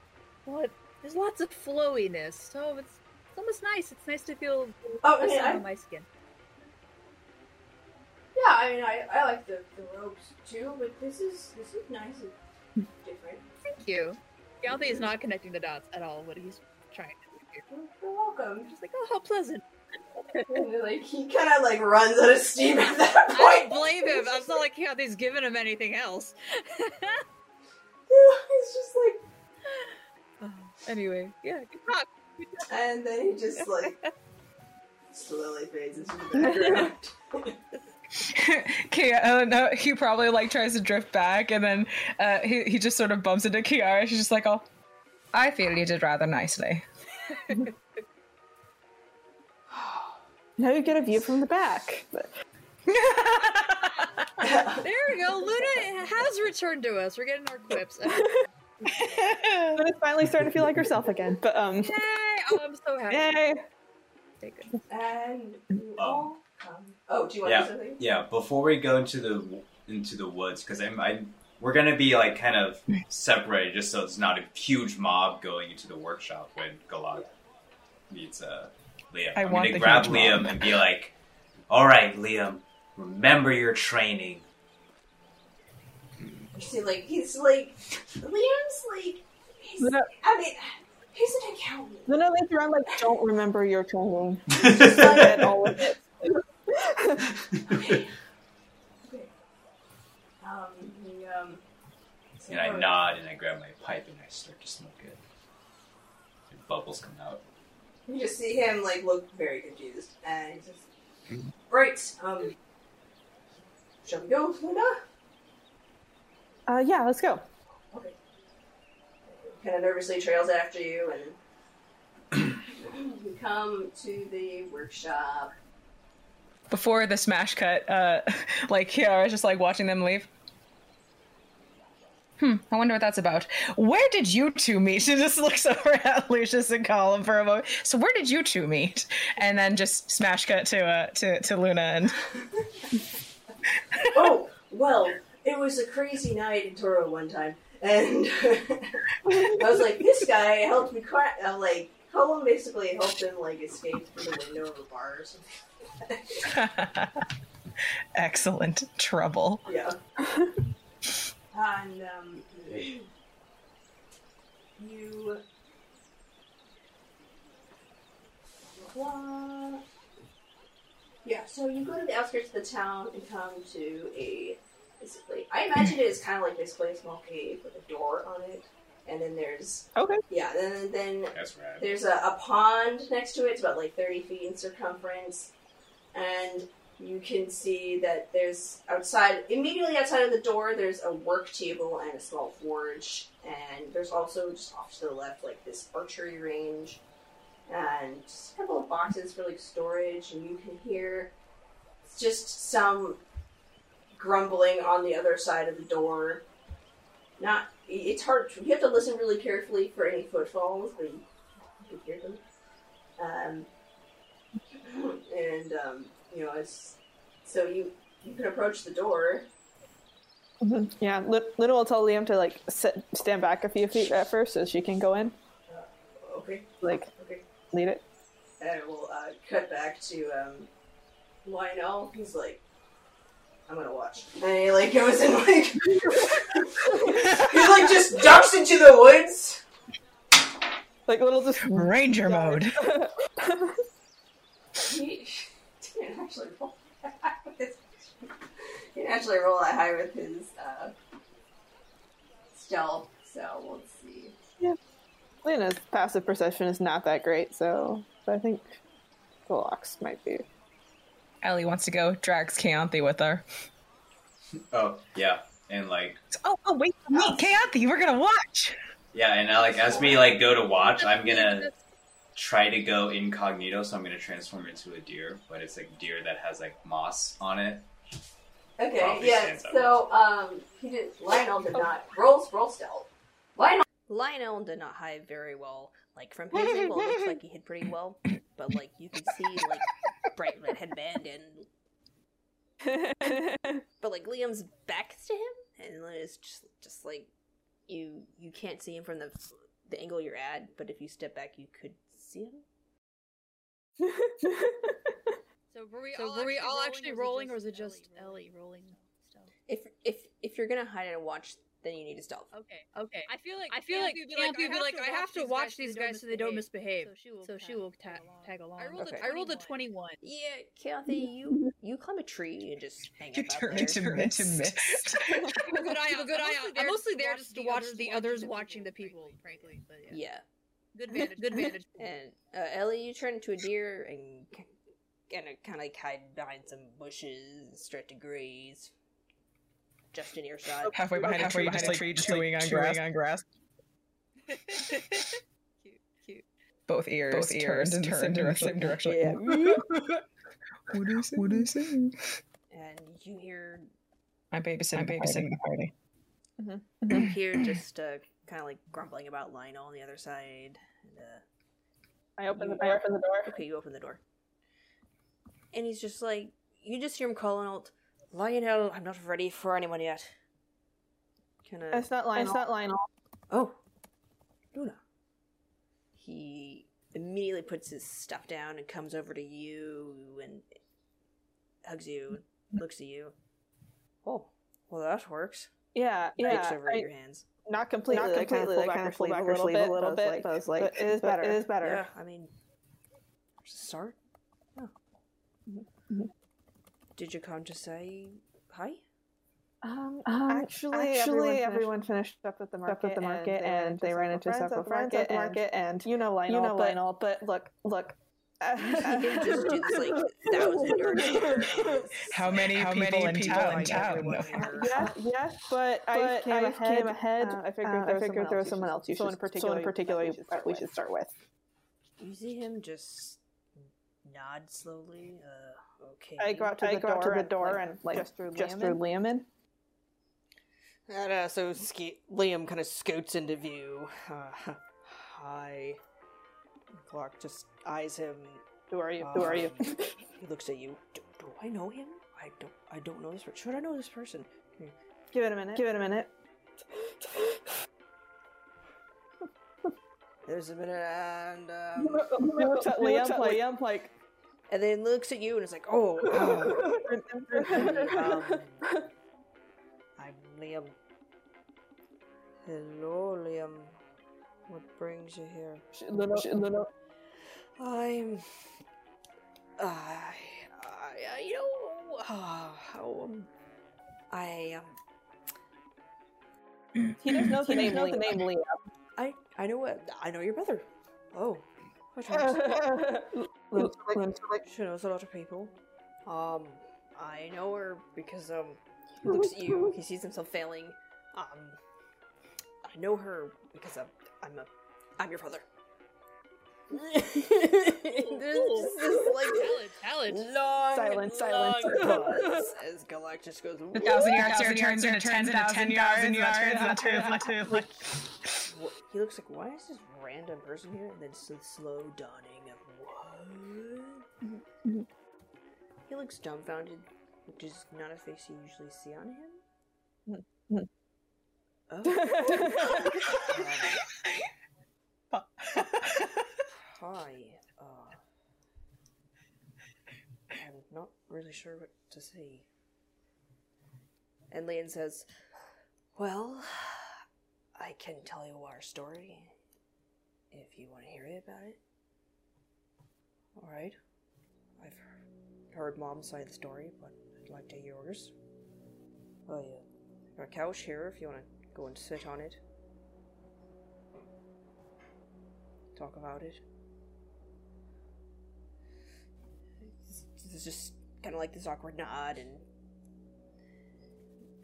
well, it, there's lots of flowiness, so it's, it's almost nice. It's nice to feel Oh, I the mean, sun I, on my skin. Yeah, I mean, I, I like the, the robes too, but this is this is nice and different. Thank you. Kaothi is mm-hmm. not connecting the dots at all. What he's trying to do here. You're, welcome. Just like, oh, how pleasant. And, uh, like he kind of like runs out of steam at that point. I don't blame him. It's not like Kaothi's given him anything else. He's just like, uh, Anyway, yeah, good talk. and then he just like slowly fades into the background. Kia, no, he probably like tries to drift back, and then uh, he he just sort of bumps into Kiara. She's just like, "Oh, I feel you did rather nicely." Now you get a view from the back. But There we go. Luna has returned to us. We're getting our quips. Luna's finally starting to feel like herself again. But um, Yay! Oh, I'm so happy. yay! Okay, good. and you all come. Oh, do you want yeah, to do something? yeah. Before we go into the into the woods, because I'm, I we're gonna be like kind of separated, just so it's not a huge mob going into the workshop when Galad meets uh, Liam. I am want gonna grab Liam mob. and be like, "All right, Liam, remember your training." You see, like he's like Liam's like. He's, Luna, I mean, he's an accountant. Luna later on like don't remember your training. Forget all of it. Okay. Um, he, um, and I nod and I grab my pipe and I start to smoke it. And bubbles come out. You just see him like look very confused, and he says, "Right, um, shall we go, Luna?" Uh, yeah, let's go. Okay. Kind of nervously trails after you, and you come to the workshop. Before the smash cut, uh, like was just like watching them leave. Hmm, I wonder what that's about. Where did you two meet? She just looks over at Lucius and Colin for a moment. So where did you two meet? And then just smash cut to uh to, to Luna and oh, well, it was a crazy night in Toro one time, and I was like, this guy helped me crack, uh, like Colum basically helped him like escape through the window of a bar or something. Excellent trouble. Yeah. And um, you. Blah. Yeah, so you go to the outskirts of the town and come to a basically. I imagine it is kind of like basically a small cave with a door on it, and then there's Okay. yeah, then then That's rad. there's a, a pond next to it. It's about like 30 feet in circumference. And you can see that there's outside, immediately outside of the door, there's a work table and a small forge. And there's also just off to the left, like this archery range. And just a couple of boxes for like storage. And you can hear it's just some grumbling on the other side of the door. Not, it's hard, you have to listen really carefully for any footfalls, but you you can hear them. Um, and um, you know, it's so you you can approach the door. Mhm. Yeah, Lin Lina will tell Liam to like sit, stand back a few feet at first so she can go in. Okay, Like, okay, lead it. and we'll uh, cut back to um, Lionel. He's like, I'm gonna watch, and he like goes and like he like just ducks into the woods. Like a little just Ranger mode. He didn't actually roll that high with his. He didn't actually roll that high with his uh, stealth. So let's see. Yeah. Lina's passive perception is not that great, so, so I think Philox might be. Ellie wants to go, drags Keonthi with her. Oh yeah, and like Oh, oh wait for me, Keonthi, we're gonna watch. yeah, and now like as we like go to watch, I'm gonna try to go incognito, so I'm gonna transform into a deer, but it's like deer that has like moss on it. Okay, Probably yeah. stands out. So um, he did. Lionel did not roll roll stealth. Lionel Lionel did not hide very well. Like from his angle, it looks like he hid pretty well, but like you can see like bright red headband and but like Liam's back to him, and then it's just just like you you can't see him from the the angle you're at, but if you step back, you could see him. So were we So all were we actually all rolling, actually or rolling, was it just Ellie rolling stuff? If if if you're gonna hide and watch, then you need to stealth. Okay, okay. I feel like I feel like Keonthi Keonthi would be like, I have to watch these guys so they don't misbehave. So she will, So she will ta- tag along. I I rolled rolled, Okay. a, I rolled a 21. Yeah, Kathy, you you climb a tree and just hang You up out turn there. into mist. Keep a good eye a out. good eye out. I'm mostly there just to watch the others watching the people, frankly. But yeah. Yeah, Good vantage. Good vantage. and uh, Ellie, you turn into a deer and kind of kind of hide behind some bushes, and start to graze, just in earshot. halfway behind Halfway a tree, behind just a like tree, just, chewing like, on chewing grass. on grass. cute, cute. Both ears, Both ears turned, in the turned same in the direction. same direction. Yeah. what do you say? What do you say? and you hear I'm babysitting. I'm the babysitting party. the party. you hear just uh, kind of like grumbling about Lionel on the other side. And, uh, I open the I open the door. Okay, you open the door. And he's just like, you just hear him calling out, Lionel, I'm not ready for anyone yet. Can I? It's not Lionel. It's not Lionel. Oh, Luna. He immediately puts his stuff down and comes over to you and hugs you, looks at you. Oh, well, that works. Yeah, Looks yeah. over at I- your hands. Not completely. Not Not completely. completely, Like, like, kind kinda of pull pull back back your a little bit, sleeve a little bit, but but it is better. It is better. Yeah, I mean, start. Yeah. Mhm. Did you come to say hi? Um, Um, actually, actually, everyone, everyone finished up at the market, up at the market and they ran into several friends at the market, and you know Lionel, you know but, Lionel, but look, look. He didn't just do this like thousand yards. How many How people many in people town? in town know? yeah, yeah, but, I came I ahead. came ahead, Uh, I figured, uh, there, I was figured there was someone else. You someone should, in particular, someone in particular, we should start we with. should start with. You see him just nod slowly. Uh, okay. I go out to I the go out door, to the and, door like, and like just threw just Liam threw in. Liam in. And uh, so Ske- Liam kind of scoots into view. Uh, hi. Clark just eyes him. Who are you? Who are you? Um, he looks at you. Do, do I know him? I don't. I don't know this person. Should I know this person? Give it a minute. Give it a minute. there's a minute, and um, He looks at Liam, like, Liam, like, and then looks at you and it's like, "Oh, um, I'm Liam. Hello, Liam. What brings you here? Lino, Lino, I'm. I, I, you know, uh, how, um, I um. he doesn't know the name, know the name Liam. I, I know what I know your brother. Oh, which one? She knows a lot of people. Um, I know her because um, he looks at you. He sees himself failing. Um, I know her because I'm I'm a I'm your brother. There's oh. just this like Talent, talent. long Silence, silence. pause as Galactus goes. A thousand yards turns into ten thousand yards into like Wha- He looks like, why is this random person here? And then some slow dawning of what? he looks dumbfounded, which is not a face you usually see on him. Oh. Hi. Uh, I'm not really sure what to say. And Leon says, Well, I can tell you our story if you want to hear it about it. Alright. I've heard Mom's side of the story, but I'd like to hear yours. Oh, yeah. Got a couch here if you want to go and sit on it. Talk about it. There's just kind of like this awkward nod, and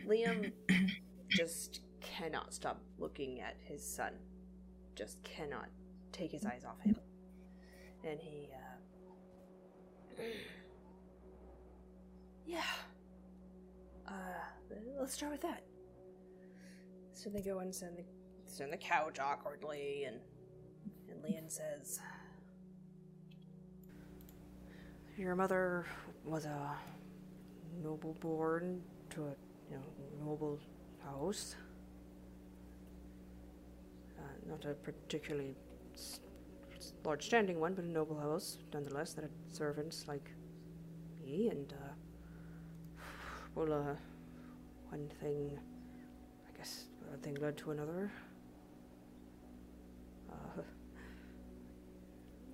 Liam just cannot stop looking at his son. Just cannot take his eyes off him. And he, uh. Yeah. Uh, let's start with that. So they go and on the, on the couch awkwardly, and, and Leon says, Your mother was a noble born to a you know, noble house. Uh, not a particularly large standing one, but a noble house nonetheless that had servants like me and uh, well, uh, one thing, I guess, one thing led to another. Uh,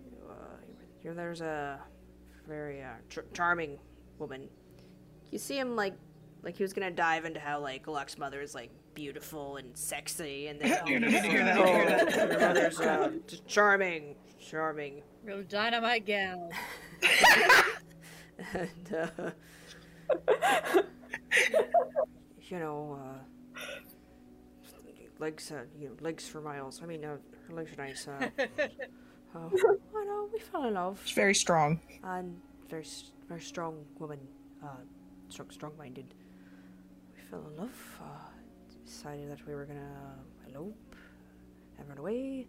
you, uh, you know, there's a very uh, char- charming woman. You see him like, like he was gonna dive into how like Luck's mother is like beautiful and sexy, and then oh, Hear that, hear that, your mother's uh, charming, charming. Real dynamite gal. and uh, you know, uh, legs, uh, you know, legs for miles. I mean, uh, her legs are nice. Uh, uh, I know we fell in love. It's very strong. And very, s- very strong woman, uh, strong, strong-minded. We fell in love. Uh, decided that we were gonna elope and run away.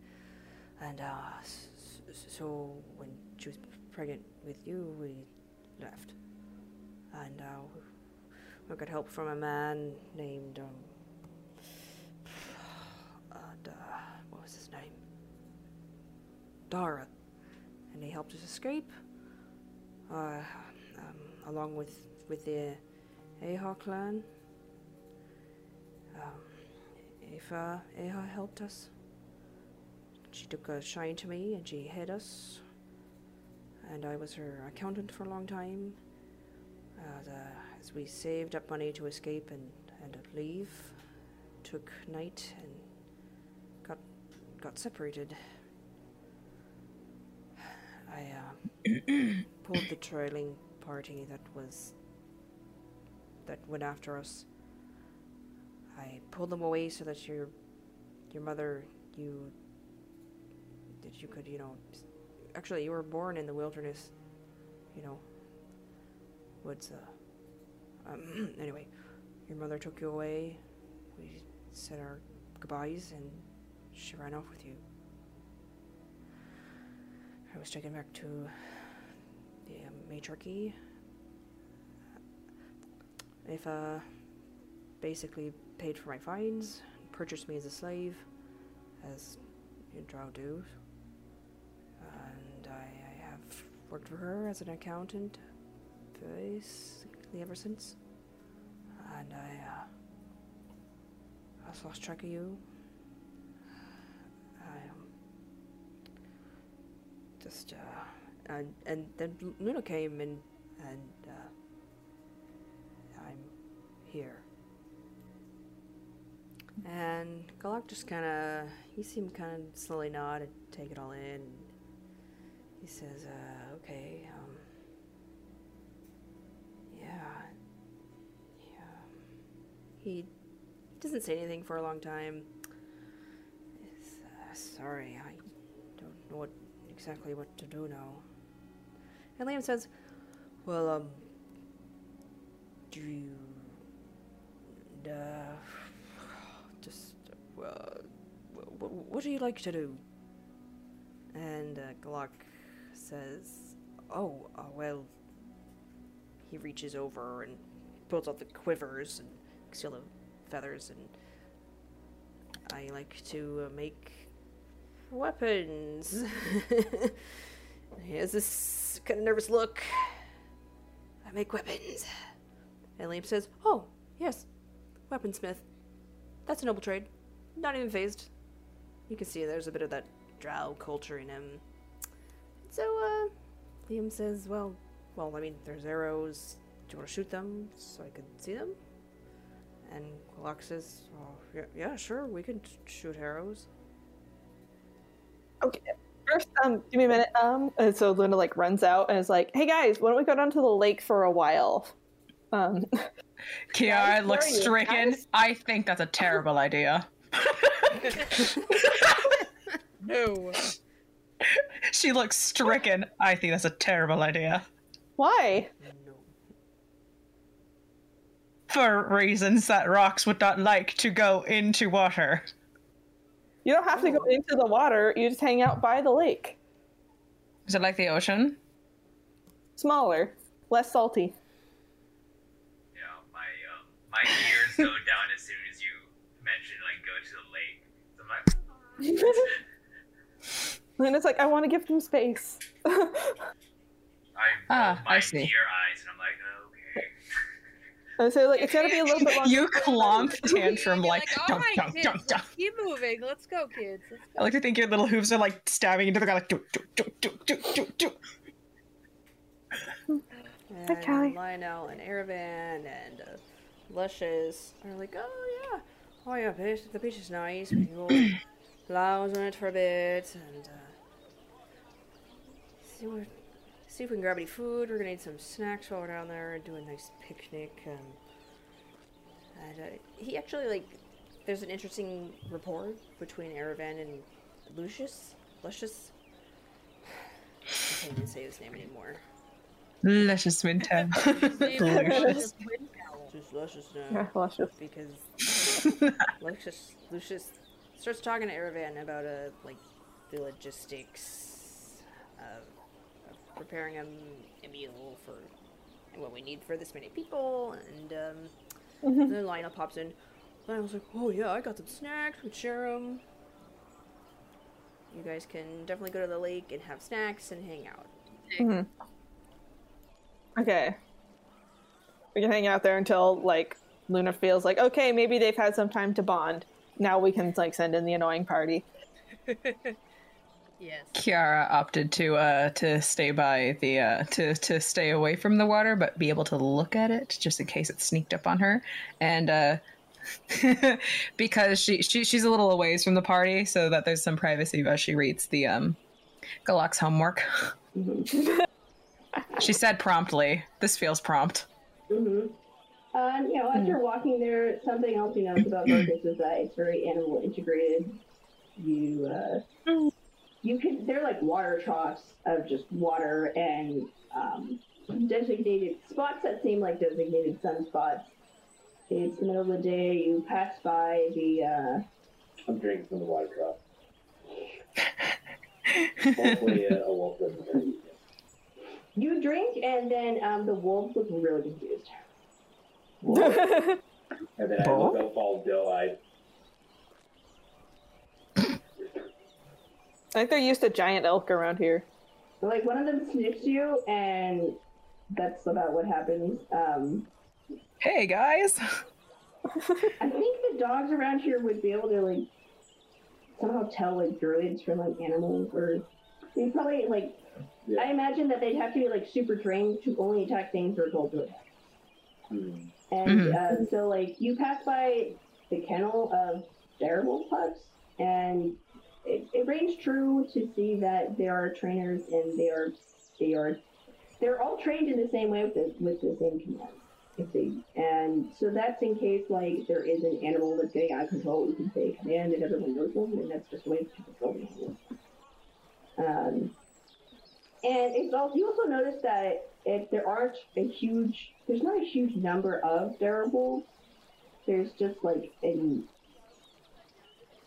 And uh, s- s- so when she was pregnant with you, we left. And uh, we got help from a man named um, and, uh, what was his name? Dara, and he helped us escape. Uh, um, along with with the Aha clan. Um, Afa, Aha helped us. She took a shine to me and she hid us. And I was her accountant for a long time. Uh, the, as we saved up money to escape and, and leave, took night and got separated. I uh, pulled the trailing party that was that went after us. I pulled them away so that your your mother you that you could you know actually you were born in the wilderness you know woods uh um, anyway your mother took you away we said our goodbyes and she ran off with you I was taken back to the um, matriarchy if uh basically paid for my fines purchased me as a slave as in Drow do. And I, I have worked for her as an accountant basically ever since. And I, uh, I lost track of you. I, um, just, uh, and, and then Luna came and, and, uh, I'm here. And Galak just kind of, he seemed kind of slowly nod and take it all in. He says, uh, okay, um, yeah, yeah. He doesn't say anything for a long time. Uh, sorry, I don't know what exactly what to do now. And Liam says, well, um, do you, uh, just, uh, what, do you like to do? And uh, Galak says, oh, uh, well, he reaches over and pulls out the quivers and the feathers, and I like to uh, make weapons. he has this kind of nervous look. I make weapons. And Liam says, oh, yes, weaponsmith. That's a noble trade. Not even fazed. You can see there's a bit of that drow culture in him. So, uh, Liam says, well, well, I mean, there's arrows. Do you want to shoot them so I can see them? And Galak says, oh, yeah, yeah, sure, we can shoot arrows. Okay. First, um, give me a minute. Um, and so Luna like runs out and is like, "Hey guys, why don't we go down to the lake for a while?" Um, Kiara looks where are you? stricken. Guys? I think that's a terrible idea. No. She looks stricken. I think that's a terrible idea. why? For reasons that rocks would not like to go into water. You don't have to go into the water. You just hang out by the lake. Is it like the ocean? Smaller, less salty. You know, my um, my ears go down as soon as you mention like go to the lake. So I'm like, Luna's like, I want to give them space. I roll Ah, my I see. deer eyes, and I'm like, okay. And so like, it's gonna be a little bit longer. You clomp tantrum like, All dunk, right, dunk, kids, dunk, dunk. keep moving. Let's go, kids. Let's I like to think your little hooves are like stabbing into the ground, like, do, do, do, do, do, do, do. And Callie. Lionel and Aravan and uh, Lucius are like, oh yeah, oh yeah, beach, the beach is nice. We can go lounge on it for a bit and uh, see what, see if we can grab any food. We're gonna need some snacks while we're down there and do a nice picnic. Um, and uh, he actually like, there's an interesting rapport between Aravan and Lucius. Lucius. I can't even say his name anymore. Luscious winter. Delicious. Just Lucius now. Yeah, luscious. because Lucius Lucius starts talking to Aravan about uh, like the logistics of, of preparing a, a meal for what we need for this many people, and um, then Lionel pops in. Lionel's like, "Oh yeah, I got some snacks. We share them. You guys can definitely go to the lake and have snacks and hang out." Mhm. Okay. We can hang out there until like Luna feels like okay, maybe they've had some time to bond. Now we can like send in the annoying party. Yes. Kiara opted to uh to stay by the uh to to stay away from the water but be able to look at it just in case it sneaked up on her and uh because she, she she's a little away from the party so that there's some privacy as she reads the um Galak's homework. she said promptly. This feels prompt. Mm-hmm. Uh, you know, as you're walking there, something else you notice about Marcus is that it's very animal integrated. You, uh, you can, they're like water troughs of just water and um, designated spots that seem like designated sunspots. It's the middle of the day. You pass by the. Uh, I'm drinking from the water trough. Hopefully, uh, a wolf doesn't hurt you. you drink, and then um, the wolves look really confused. And then I look up all doe I think they're used to giant elk around here. Like one of them sniffs you, and that's about what happens. Um, Hey guys. I think the dogs around here would be able to like somehow tell like druids from like animals, or they probably like. I imagine that they'd have to be like super trained to only attack things they're told to attack. And Mhm. uh, so, like, you pass by the kennel of terrible pups, and it, it rings true to see that there are trainers, and they are they are they're all trained in the same way with the, with the same commands. If they and so that's in case like there is an animal that's getting out of control, you can say command, and everyone knows them, and that's just a way to control the animal. Um, and it's also you also notice that if there aren't a huge, there's not a huge number of durables. There's just like a,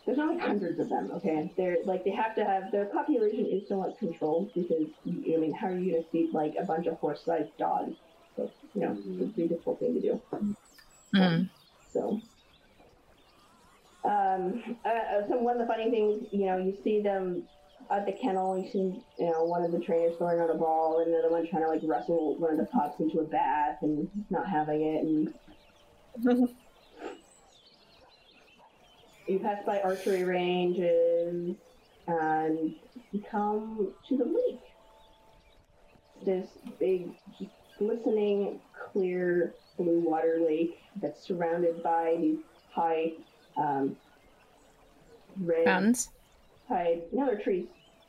there's not like hundreds of them. Okay, they're like they have to have their population is somewhat controlled because I mean, how are you gonna feed like a bunch of horse-sized dogs? So you know, it's a pretty difficult thing to do. Mm. So, um, uh, uh, so one of the funny things, you know, you see them at the kennel. You see, you know, one of the trainers throwing out a ball, and another one trying to like wrestle one of the pups into a bath and not having it. And you pass by archery ranges, and you come to the lake. This big, glistening, clear blue water lake that's surrounded by these high, um, red Mountains. high. No, they're trees.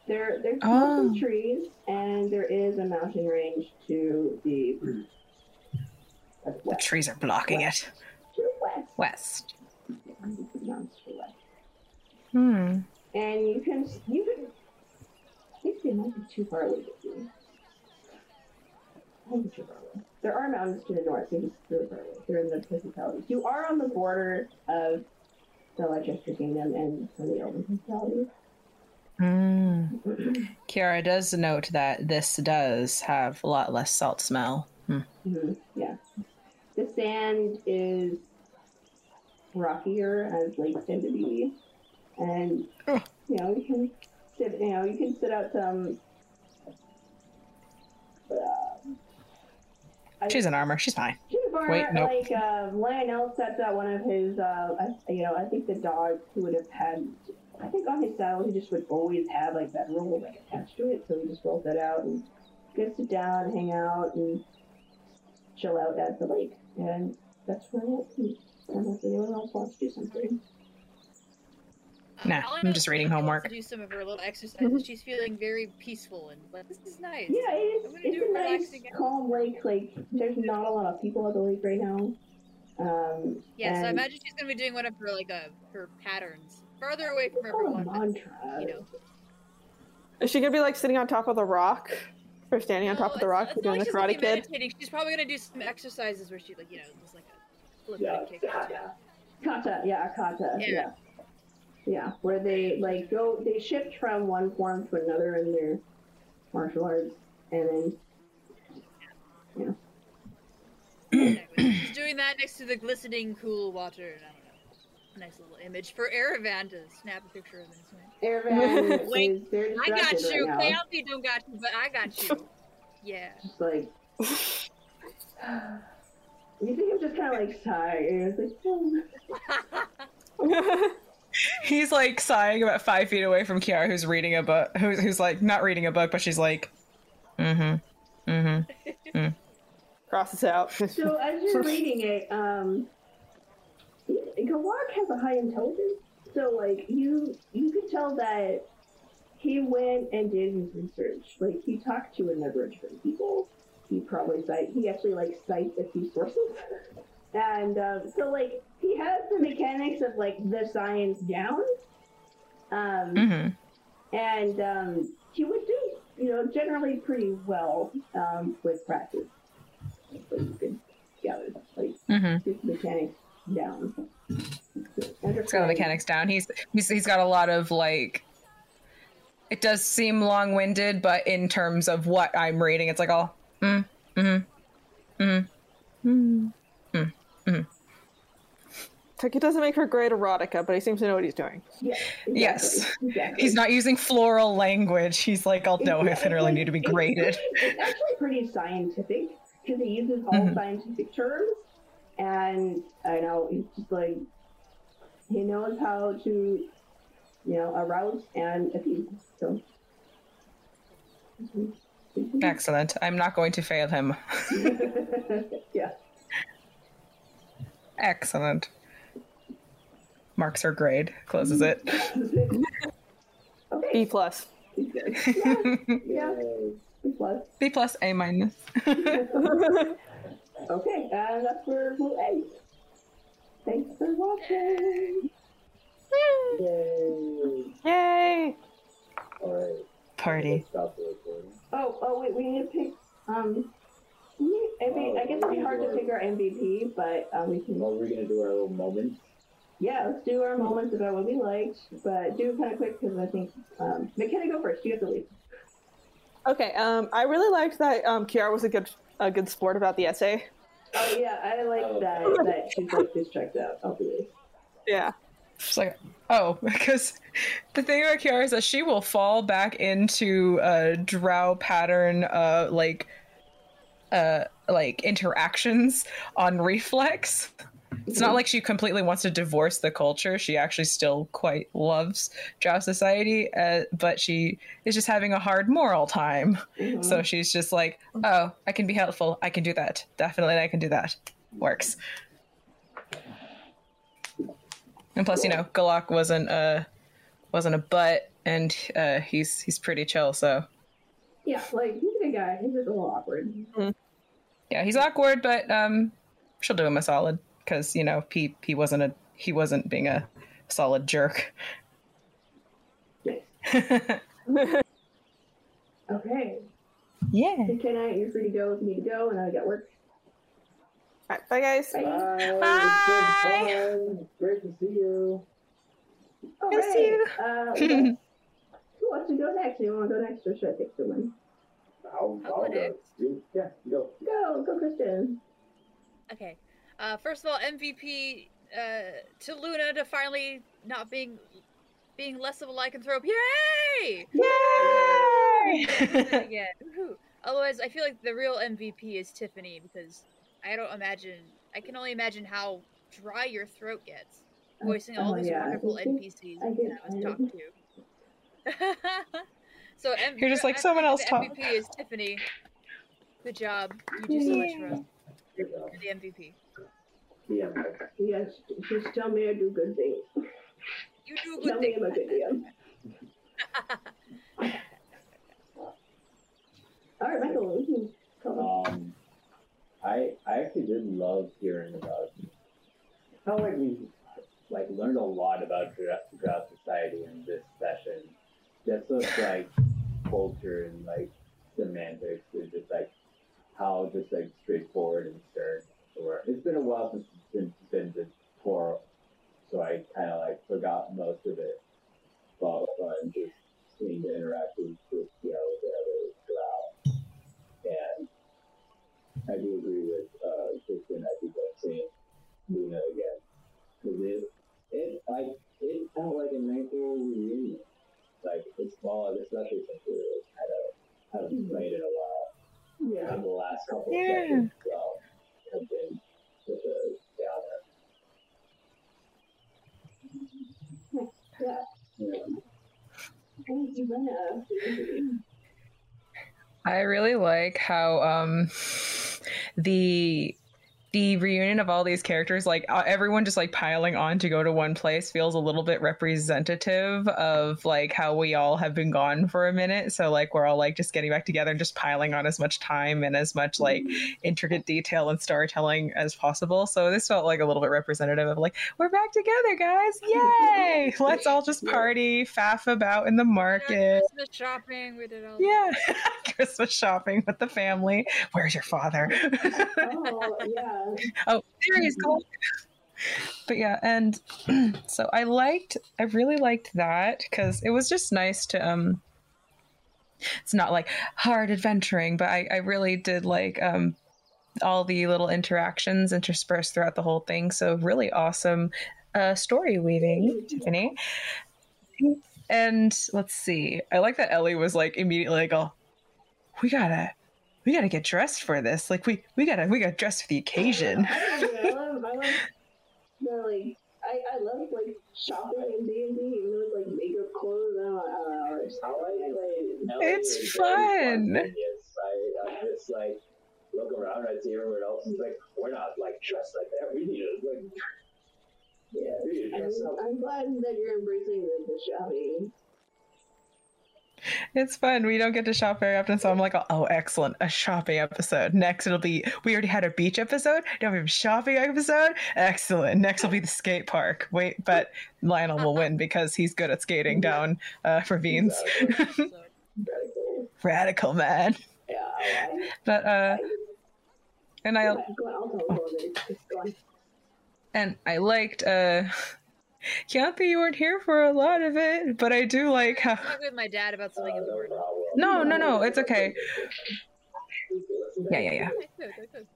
There, there's Oh. trees, and there is a mountain range to the The trees are blocking it. to the west. West. Mountains to the west. Hmm. And you can, you can. I think they might be too far away to see. I think they're too far away. There are mountains to the north. They're just really far away. They're in the principalities. You are on the border of the Leicester Kingdom and some of the Elven principalities. Mm. Kiara does note that this does have a lot less salt smell. Hmm. Mhm, Yeah. The sand is rockier as lakes tend to be. And, you know, you can sit, you know, you can sit out some. Uh, She's in armor. She's fine. Bar, Wait, nope. like uh, Lionel sets out one of his, uh, I, you know, I think the dog who would have had, I think on his saddle he just would always have like that roll like attached to it, so he just rolls that out and gets sit down, hang out, and chill out at the lake, and that's where we'll be. Unless anyone else wants to do something. Nah, I'm just reading homework. To do some of her little exercises, she's feeling very peaceful and like this is nice. Yeah, it is. I'm gonna It's do a nice, relaxing. calm lake. Like, there's not a lot of people at the lake right now. Um, Yeah, so I imagine she's gonna be doing one of her like uh, her patterns farther away from everyone. but, You know, Is she gonna be like sitting on top of the rock, or standing on top of the rock, doing not the like she's Karate gonna Kid? meditating. She's probably gonna do some exercises where she like you know just like a flip Yeah, kick. or two. Kata, yeah, kata, Yeah. yeah. Yeah. where they like go, they shift from one form to another in their martial arts, and then She's doing that next to the glistening, cool water. And I don't know, nice little image for Aravan to snap a picture of in his mind. Aravan Wait, I got you. right now. Don't got you, but I got you. Yeah. It's like you think I'm just kind of like sighing. It's like, oh. He's like sighing about five feet away from Kiara, who's reading a book. Who's, who's like not reading a book, but she's like, mm-hmm, mm-hmm. Mm. Crosses out. So as you're reading it, um, Galak has a high intelligence. So like you, you could tell that he went and did his research. Like he talked to a number of different people. He probably cite. He actually like cites a few sources. And um, so like he has the mechanics of like the science down. Um, Mm-hmm. and um, he would do, you know, generally pretty well um, with practice. But you could gather like Mm-hmm. his mechanics down. He's got the mechanics down. He's he's he's got a lot of like. It does seem long-winded, but in terms of what I'm reading, it's like all mm, mm, mm, mm, mm. Like it doesn't make for great erotica, but he seems to know what he's doing. Yes. He's not using floral language. He's like, I'll know if it really need to be graded. It's actually pretty scientific because he uses all Mhm. scientific terms, and I know he's just like he knows how to, you know, arouse and appease. So Excellent. I'm not going to fail him. yeah. Excellent. Marks her grade. Closes it. B plus. yeah. B plus. B plus, A minus. Okay, and that's where we'll end. Thanks for watching. Yay! Yay! Alright. Party. Stop the recording. Oh, oh wait, we need to pick. Um, we- I, think, I guess it'd be hard to pick our MVP, but um, we can. Well, we're gonna do our little moments. Yeah, let's do our moments about what we liked, but do it kind of quick because I think um, McKenna, go first. You have to lead. Okay, um, I really liked that um, Kiara was a good a good sport about the essay. Oh yeah, I like that. That she's like just checked out. I'll do it. Yeah. She's like, oh, because the thing about Kiara is that she will fall back into a drow pattern, uh, like, uh, like interactions on reflex. It's not like she completely wants to divorce the culture. She actually still quite loves drow society, uh, but she is just having a hard moral time. So she's just like, oh, I can be helpful. I can do that. Definitely, I can do that. Works. And plus, you know, Galak wasn't a wasn't a butt, and uh, he's he's pretty chill. So Yeah, like he's a good guy. He's just a little awkward. yeah, he's awkward, but um, she'll do him a solid because you know he he wasn't a he wasn't being a solid jerk. Yes. Okay. Yeah. McKenna, you're free to go if you need to go, and I got work. Alright, bye guys. Bye. Bye. Great to see you. All Good to see you. Uh, who wants to go next? You want to go next, or should I pick someone? I'll, I'll I'll go go. next. You- Yeah, you go. Go, go, Kristen. Okay. Uh, first of all, MVP uh, to Luna to finally not being being less of a lycanthrope. Yay! Yay! Again. Woohoo. Otherwise, I feel like the real MVP is Tiffany because I don't imagine. I can only imagine how dry your throat gets voicing all Oh, these yeah, wonderful think- NPCs I you get have us to. so M- You're just like, "Someone think else the talk." MVP is Tiffany. Good job. You do so much for us. You're the MVP. Yeah. Yes, just tell me I do good things. You do good Tell good me. I'm a good DM. All right, Michael. you can. Um, I I actually did love hearing about. Felt like we like learned a lot about drow, drow society in this session. Just of like culture and like semantics and just like how just like straightforward and stern were. It's been a while since since been to Toro, so I kind of like forgot most of it. But uh, just seeing the interactions with you know the other drow and I do agree with uh, Kristen. I think I've seen Luna again because it, it like it felt like a nice reunion. Like it's small, especially since we were kind of haven't played in a while. Yeah. In the last couple Yeah. of sessions, so have been such a downer. Yeah. Yeah. Thank you, Lena. I really like how um the the reunion of all these characters like uh, everyone just like piling on to go to one place feels a little bit representative of like how we all have been gone for a minute. So like we're all like just getting back together and just piling on as much time and as much like intricate detail and storytelling as possible. So this felt like a little bit representative of like we're back together guys! Yay! Let's all just party faff about in the market. Christmas shopping. We did all. yeah christmas shopping with the family. Where's your father? Oh, yeah. Oh there he's going but yeah and so i liked i really liked that because it was just nice to um it's not like hard adventuring but i i really did like um all the little interactions interspersed throughout the whole thing. So really awesome uh, story weaving, Tiffany. And let's see. I like that Ellie was like immediately like, "Oh, we gotta, we gotta get dressed for this. Like we, we gotta, we gotta dress for the occasion." I love, I love, the, like, I, I love like shopping in D and D, even though it's like makeup clothes. I don't, I don't know. It's, like like It's Ellie is fun. very spontaneous. I, I just like look around. I see everyone else is like, we're not like dressed like that. We need to like, yeah, we need to I'm. I'm glad that you're embracing the, the shopping. It's fun. We don't get to shop very often, so I'm like, oh, excellent, a shopping episode. Next, it'll be we already had our beach episode. Now we have a shopping episode. Excellent. Next will be the skate park. Wait, but Lionel will win because he's good at skating down uh, ravines. Radical man. Yeah, But uh, and I Go on, go on, I'll tell you later. Just go on. and I liked uh, Chianti. You weren't here for a lot of it, but I do like how. Talk with my dad about something important. No, no, no, it's okay. Yeah, yeah, yeah. I could, I could.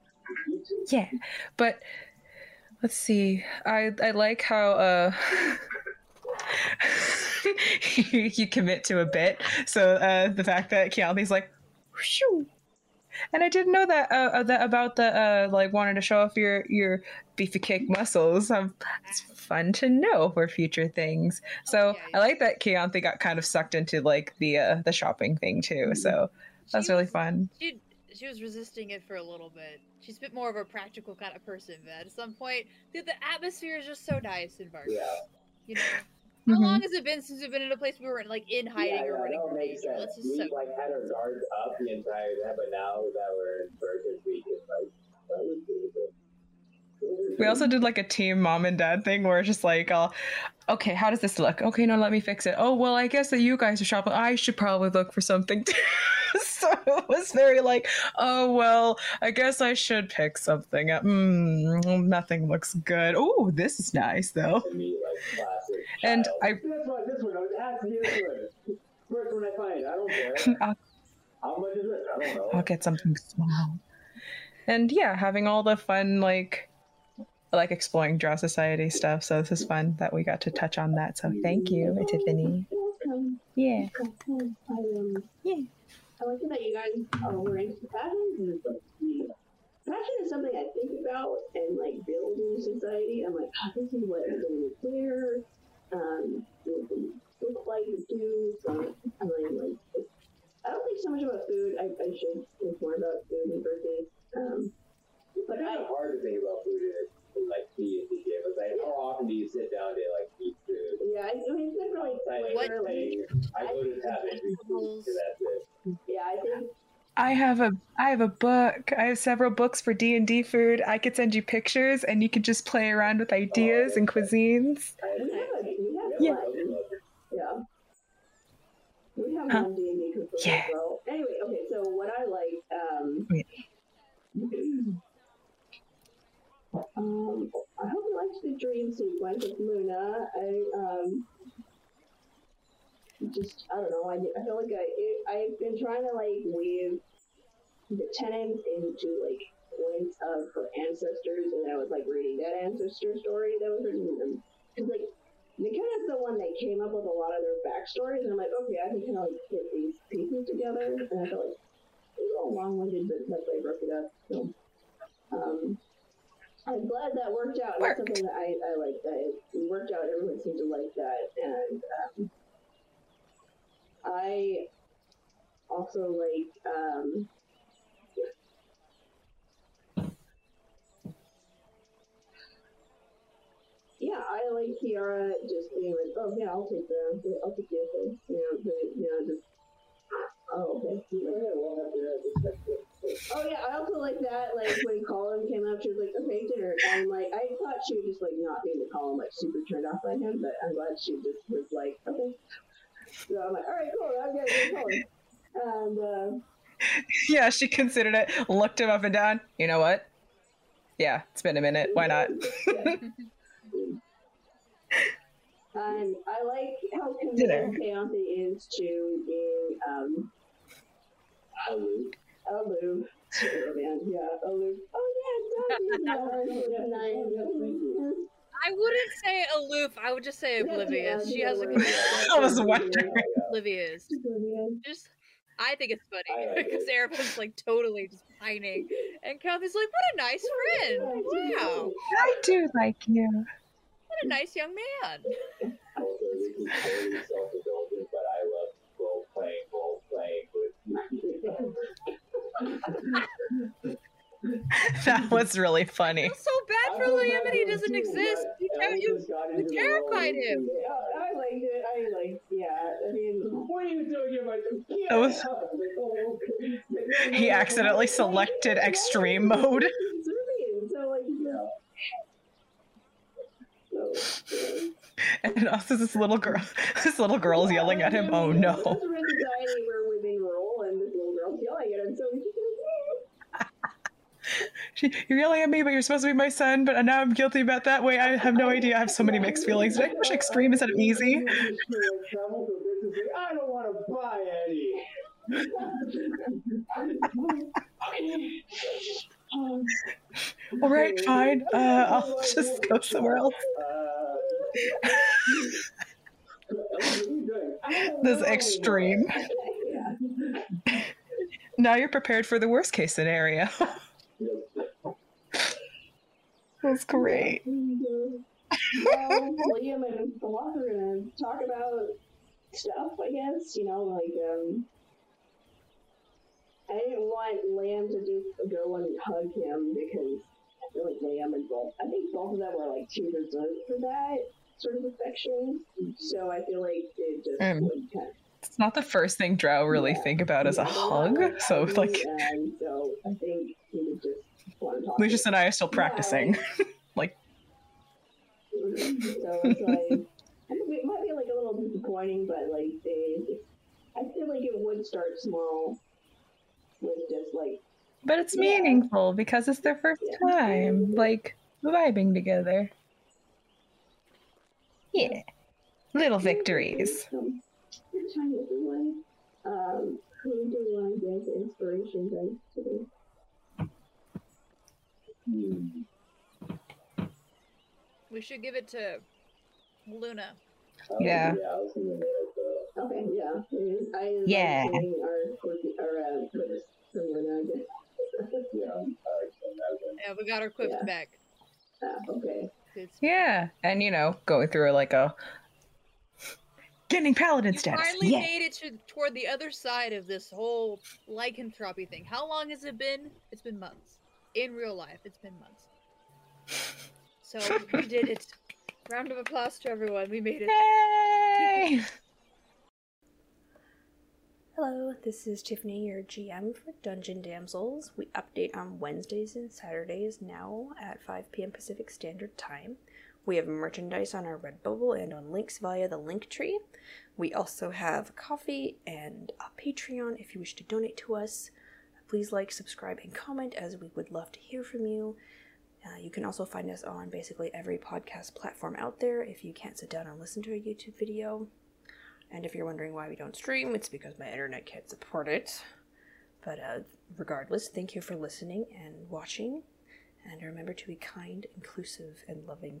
Yeah, but let's see. I I like how uh you, you commit to a bit. So uh the fact that Keanu's like. And I didn't know that uh, uh, that about the uh like wanting to show off your your beefy cake muscles. Um, it's fun to know for future things. So I like that Keonthi got kind of sucked into like the uh the shopping thing too. So that's really fun. She she was resisting it for a little bit. She's a bit more of a practical kind of person, but at some point, dude, the atmosphere is just so nice in Vargas. Yeah. You know, how Mhm. long has it been since we've been in a place we were like in hiding yeah, or running no, from it sense. Let's just We so like had our guards up the entire time, but now that we're in Burgess, we can like that was really good. We also did like a team mom and dad thing where it's just like, uh, okay, how does this look? Okay, no, let me fix it. Oh, well, I guess that you guys are shopping. I should probably look for something. too." so it was very like, oh, well, I guess I should pick something up. Mm, nothing looks good. Oh, this is nice though. Me, like. And. I- This one, this one, I was asking you this one. First one I find, I don't care. I'll, How much is this? I don't know. I'll get something small. And yeah, having all the fun, like, like exploring Drow Society stuff. So this is fun that we got to touch on that. So thank you, Tiffany. Yeah. I. Yeah. I like that you guys are wearing the- passion is something I think about and like build in society. I'm like, oh, this is what everyone would wear. Um, look like do. So I'm like I don't think so much about food. I, I should think more about food and birthdays. Um, but It's kind I, of hard to think about food in, in like D and D games. Like, how often do you sit down to like eat food? yeah, I, I mean, it's definitely Like, flavor. Like, I go to tavern and food, that's it. yeah, I think I have a I have a book. I have several books for D and D food. I could send you pictures, and you could just play around with ideas and cuisines. we have we have Yeah. one. Yeah. We have Huh? one D and D cookbook Yeah. as well. Anyway, okay, so what I like, um, um, I hope you liked the dream sequence with Luna. I um, just I don't know. I, I feel like I it, I've been trying to like weave the tenants into like points of her ancestors, and I was like reading that ancestor story that was written. in them Because like McKenna's the one that came up with a lot of their backstories, and I'm like, okay, I can kind of like put these pieces together, and I felt like it was all long-winded, but that's why I broke it up. So, I'm glad that worked out. That's something that I, I like that it worked out. Everyone seemed to like that, and um, I also like um, yeah, I like Kiara just being like, oh yeah, I'll take the, I'll take the thing, you know, the, you know, just oh okay. Oh yeah, I also like that. Like when Colin came up, she was like, "Okay, dinner," and like I thought she would just like not be into Colin, like super turned off by him, but I'm glad she just was like, "Okay." So I'm like, "All right, cool, I'm getting Colin," and uh, Yeah, she considered it, looked him up and down. You know what? Yeah, it's been a minute. Why not? and I like how committed Keontae is to being um aloof, aloof, Sure, man. Yeah. Aloof. Oh yeah, I wouldn't say aloof. I would just say oblivious. She has a good. I was wondering. Oblivious. Just, I think it's funny because Erebus like totally just pining, and Kathy's like, "What a nice friend! Wow, I do like you. what a nice young man." Also, this is totally self-indulgent, but I love role playing, role playing with. That was really funny. so bad for oh, Liam and he doesn't exist. You, ter- you, you terrified him. Yeah, I liked it. I liked. Yeah. I mean, what are you doing in my? That was. He accidentally selected extreme mode. So like. And also this little girl this little girl's yelling at him, oh no. That's a really anxiety where we're being roll and this little girl's yelling at him. So She, you're yelling at me, but you're supposed to be my son, but now I'm guilty about that way. I have no idea. I have so many mixed feelings. Did I push extreme instead of easy? I don't want to buy any. All right, fine. Uh, I'll just go somewhere else. This extreme. Now you're prepared for the worst case scenario. That's great. well, Liam and are gonna talk about stuff, I guess. You know, like um, I didn't want Liam to just go and hug him because I feel like Liam and both. I think both of them were like too reserved for that sort of affection. So I feel like it just Um, would kind of It's not the first thing Drow really think about as a hug. So like and so I think he would just. Lucius and I are still practicing. like So it's like it might be like a little disappointing, but like they, I feel like it would start small with just like But it's meaningful because it's their first time, like vibing together. Yeah. Little victories. Some good time everyone. Um, who do you want to get the inspiration dice today? We should give it to Luna. Yeah. Okay, yeah. I like Yeah. our our uh, from Luna again. yeah, Yeah, we got our quips back. Ah, okay. Yeah. And you know, going through like a getting paladin status. Finally Yeah. made it to toward the other side of this whole lycanthropy thing. How long has it been? It's been months. In real life, it's been months. So we did it. Round of applause to everyone. We made it. Yay! Hello, this is Tiffany, your GM for Dungeon Damsels. We update on Wednesdays and Saturdays now at 5 p.m. Pacific Standard Time. We have merchandise on our Redbubble and on links via the link tree. We also have coffee and a Patreon if you wish to donate to us. Please like, subscribe, and comment as we would love to hear from you. Uh, you can also find us on basically every podcast platform out there if you can't sit down and listen to a YouTube video. And if you're wondering why we don't stream, it's because my internet can't support it. But uh, regardless, thank you for listening and watching. And remember to be kind, inclusive, and loving.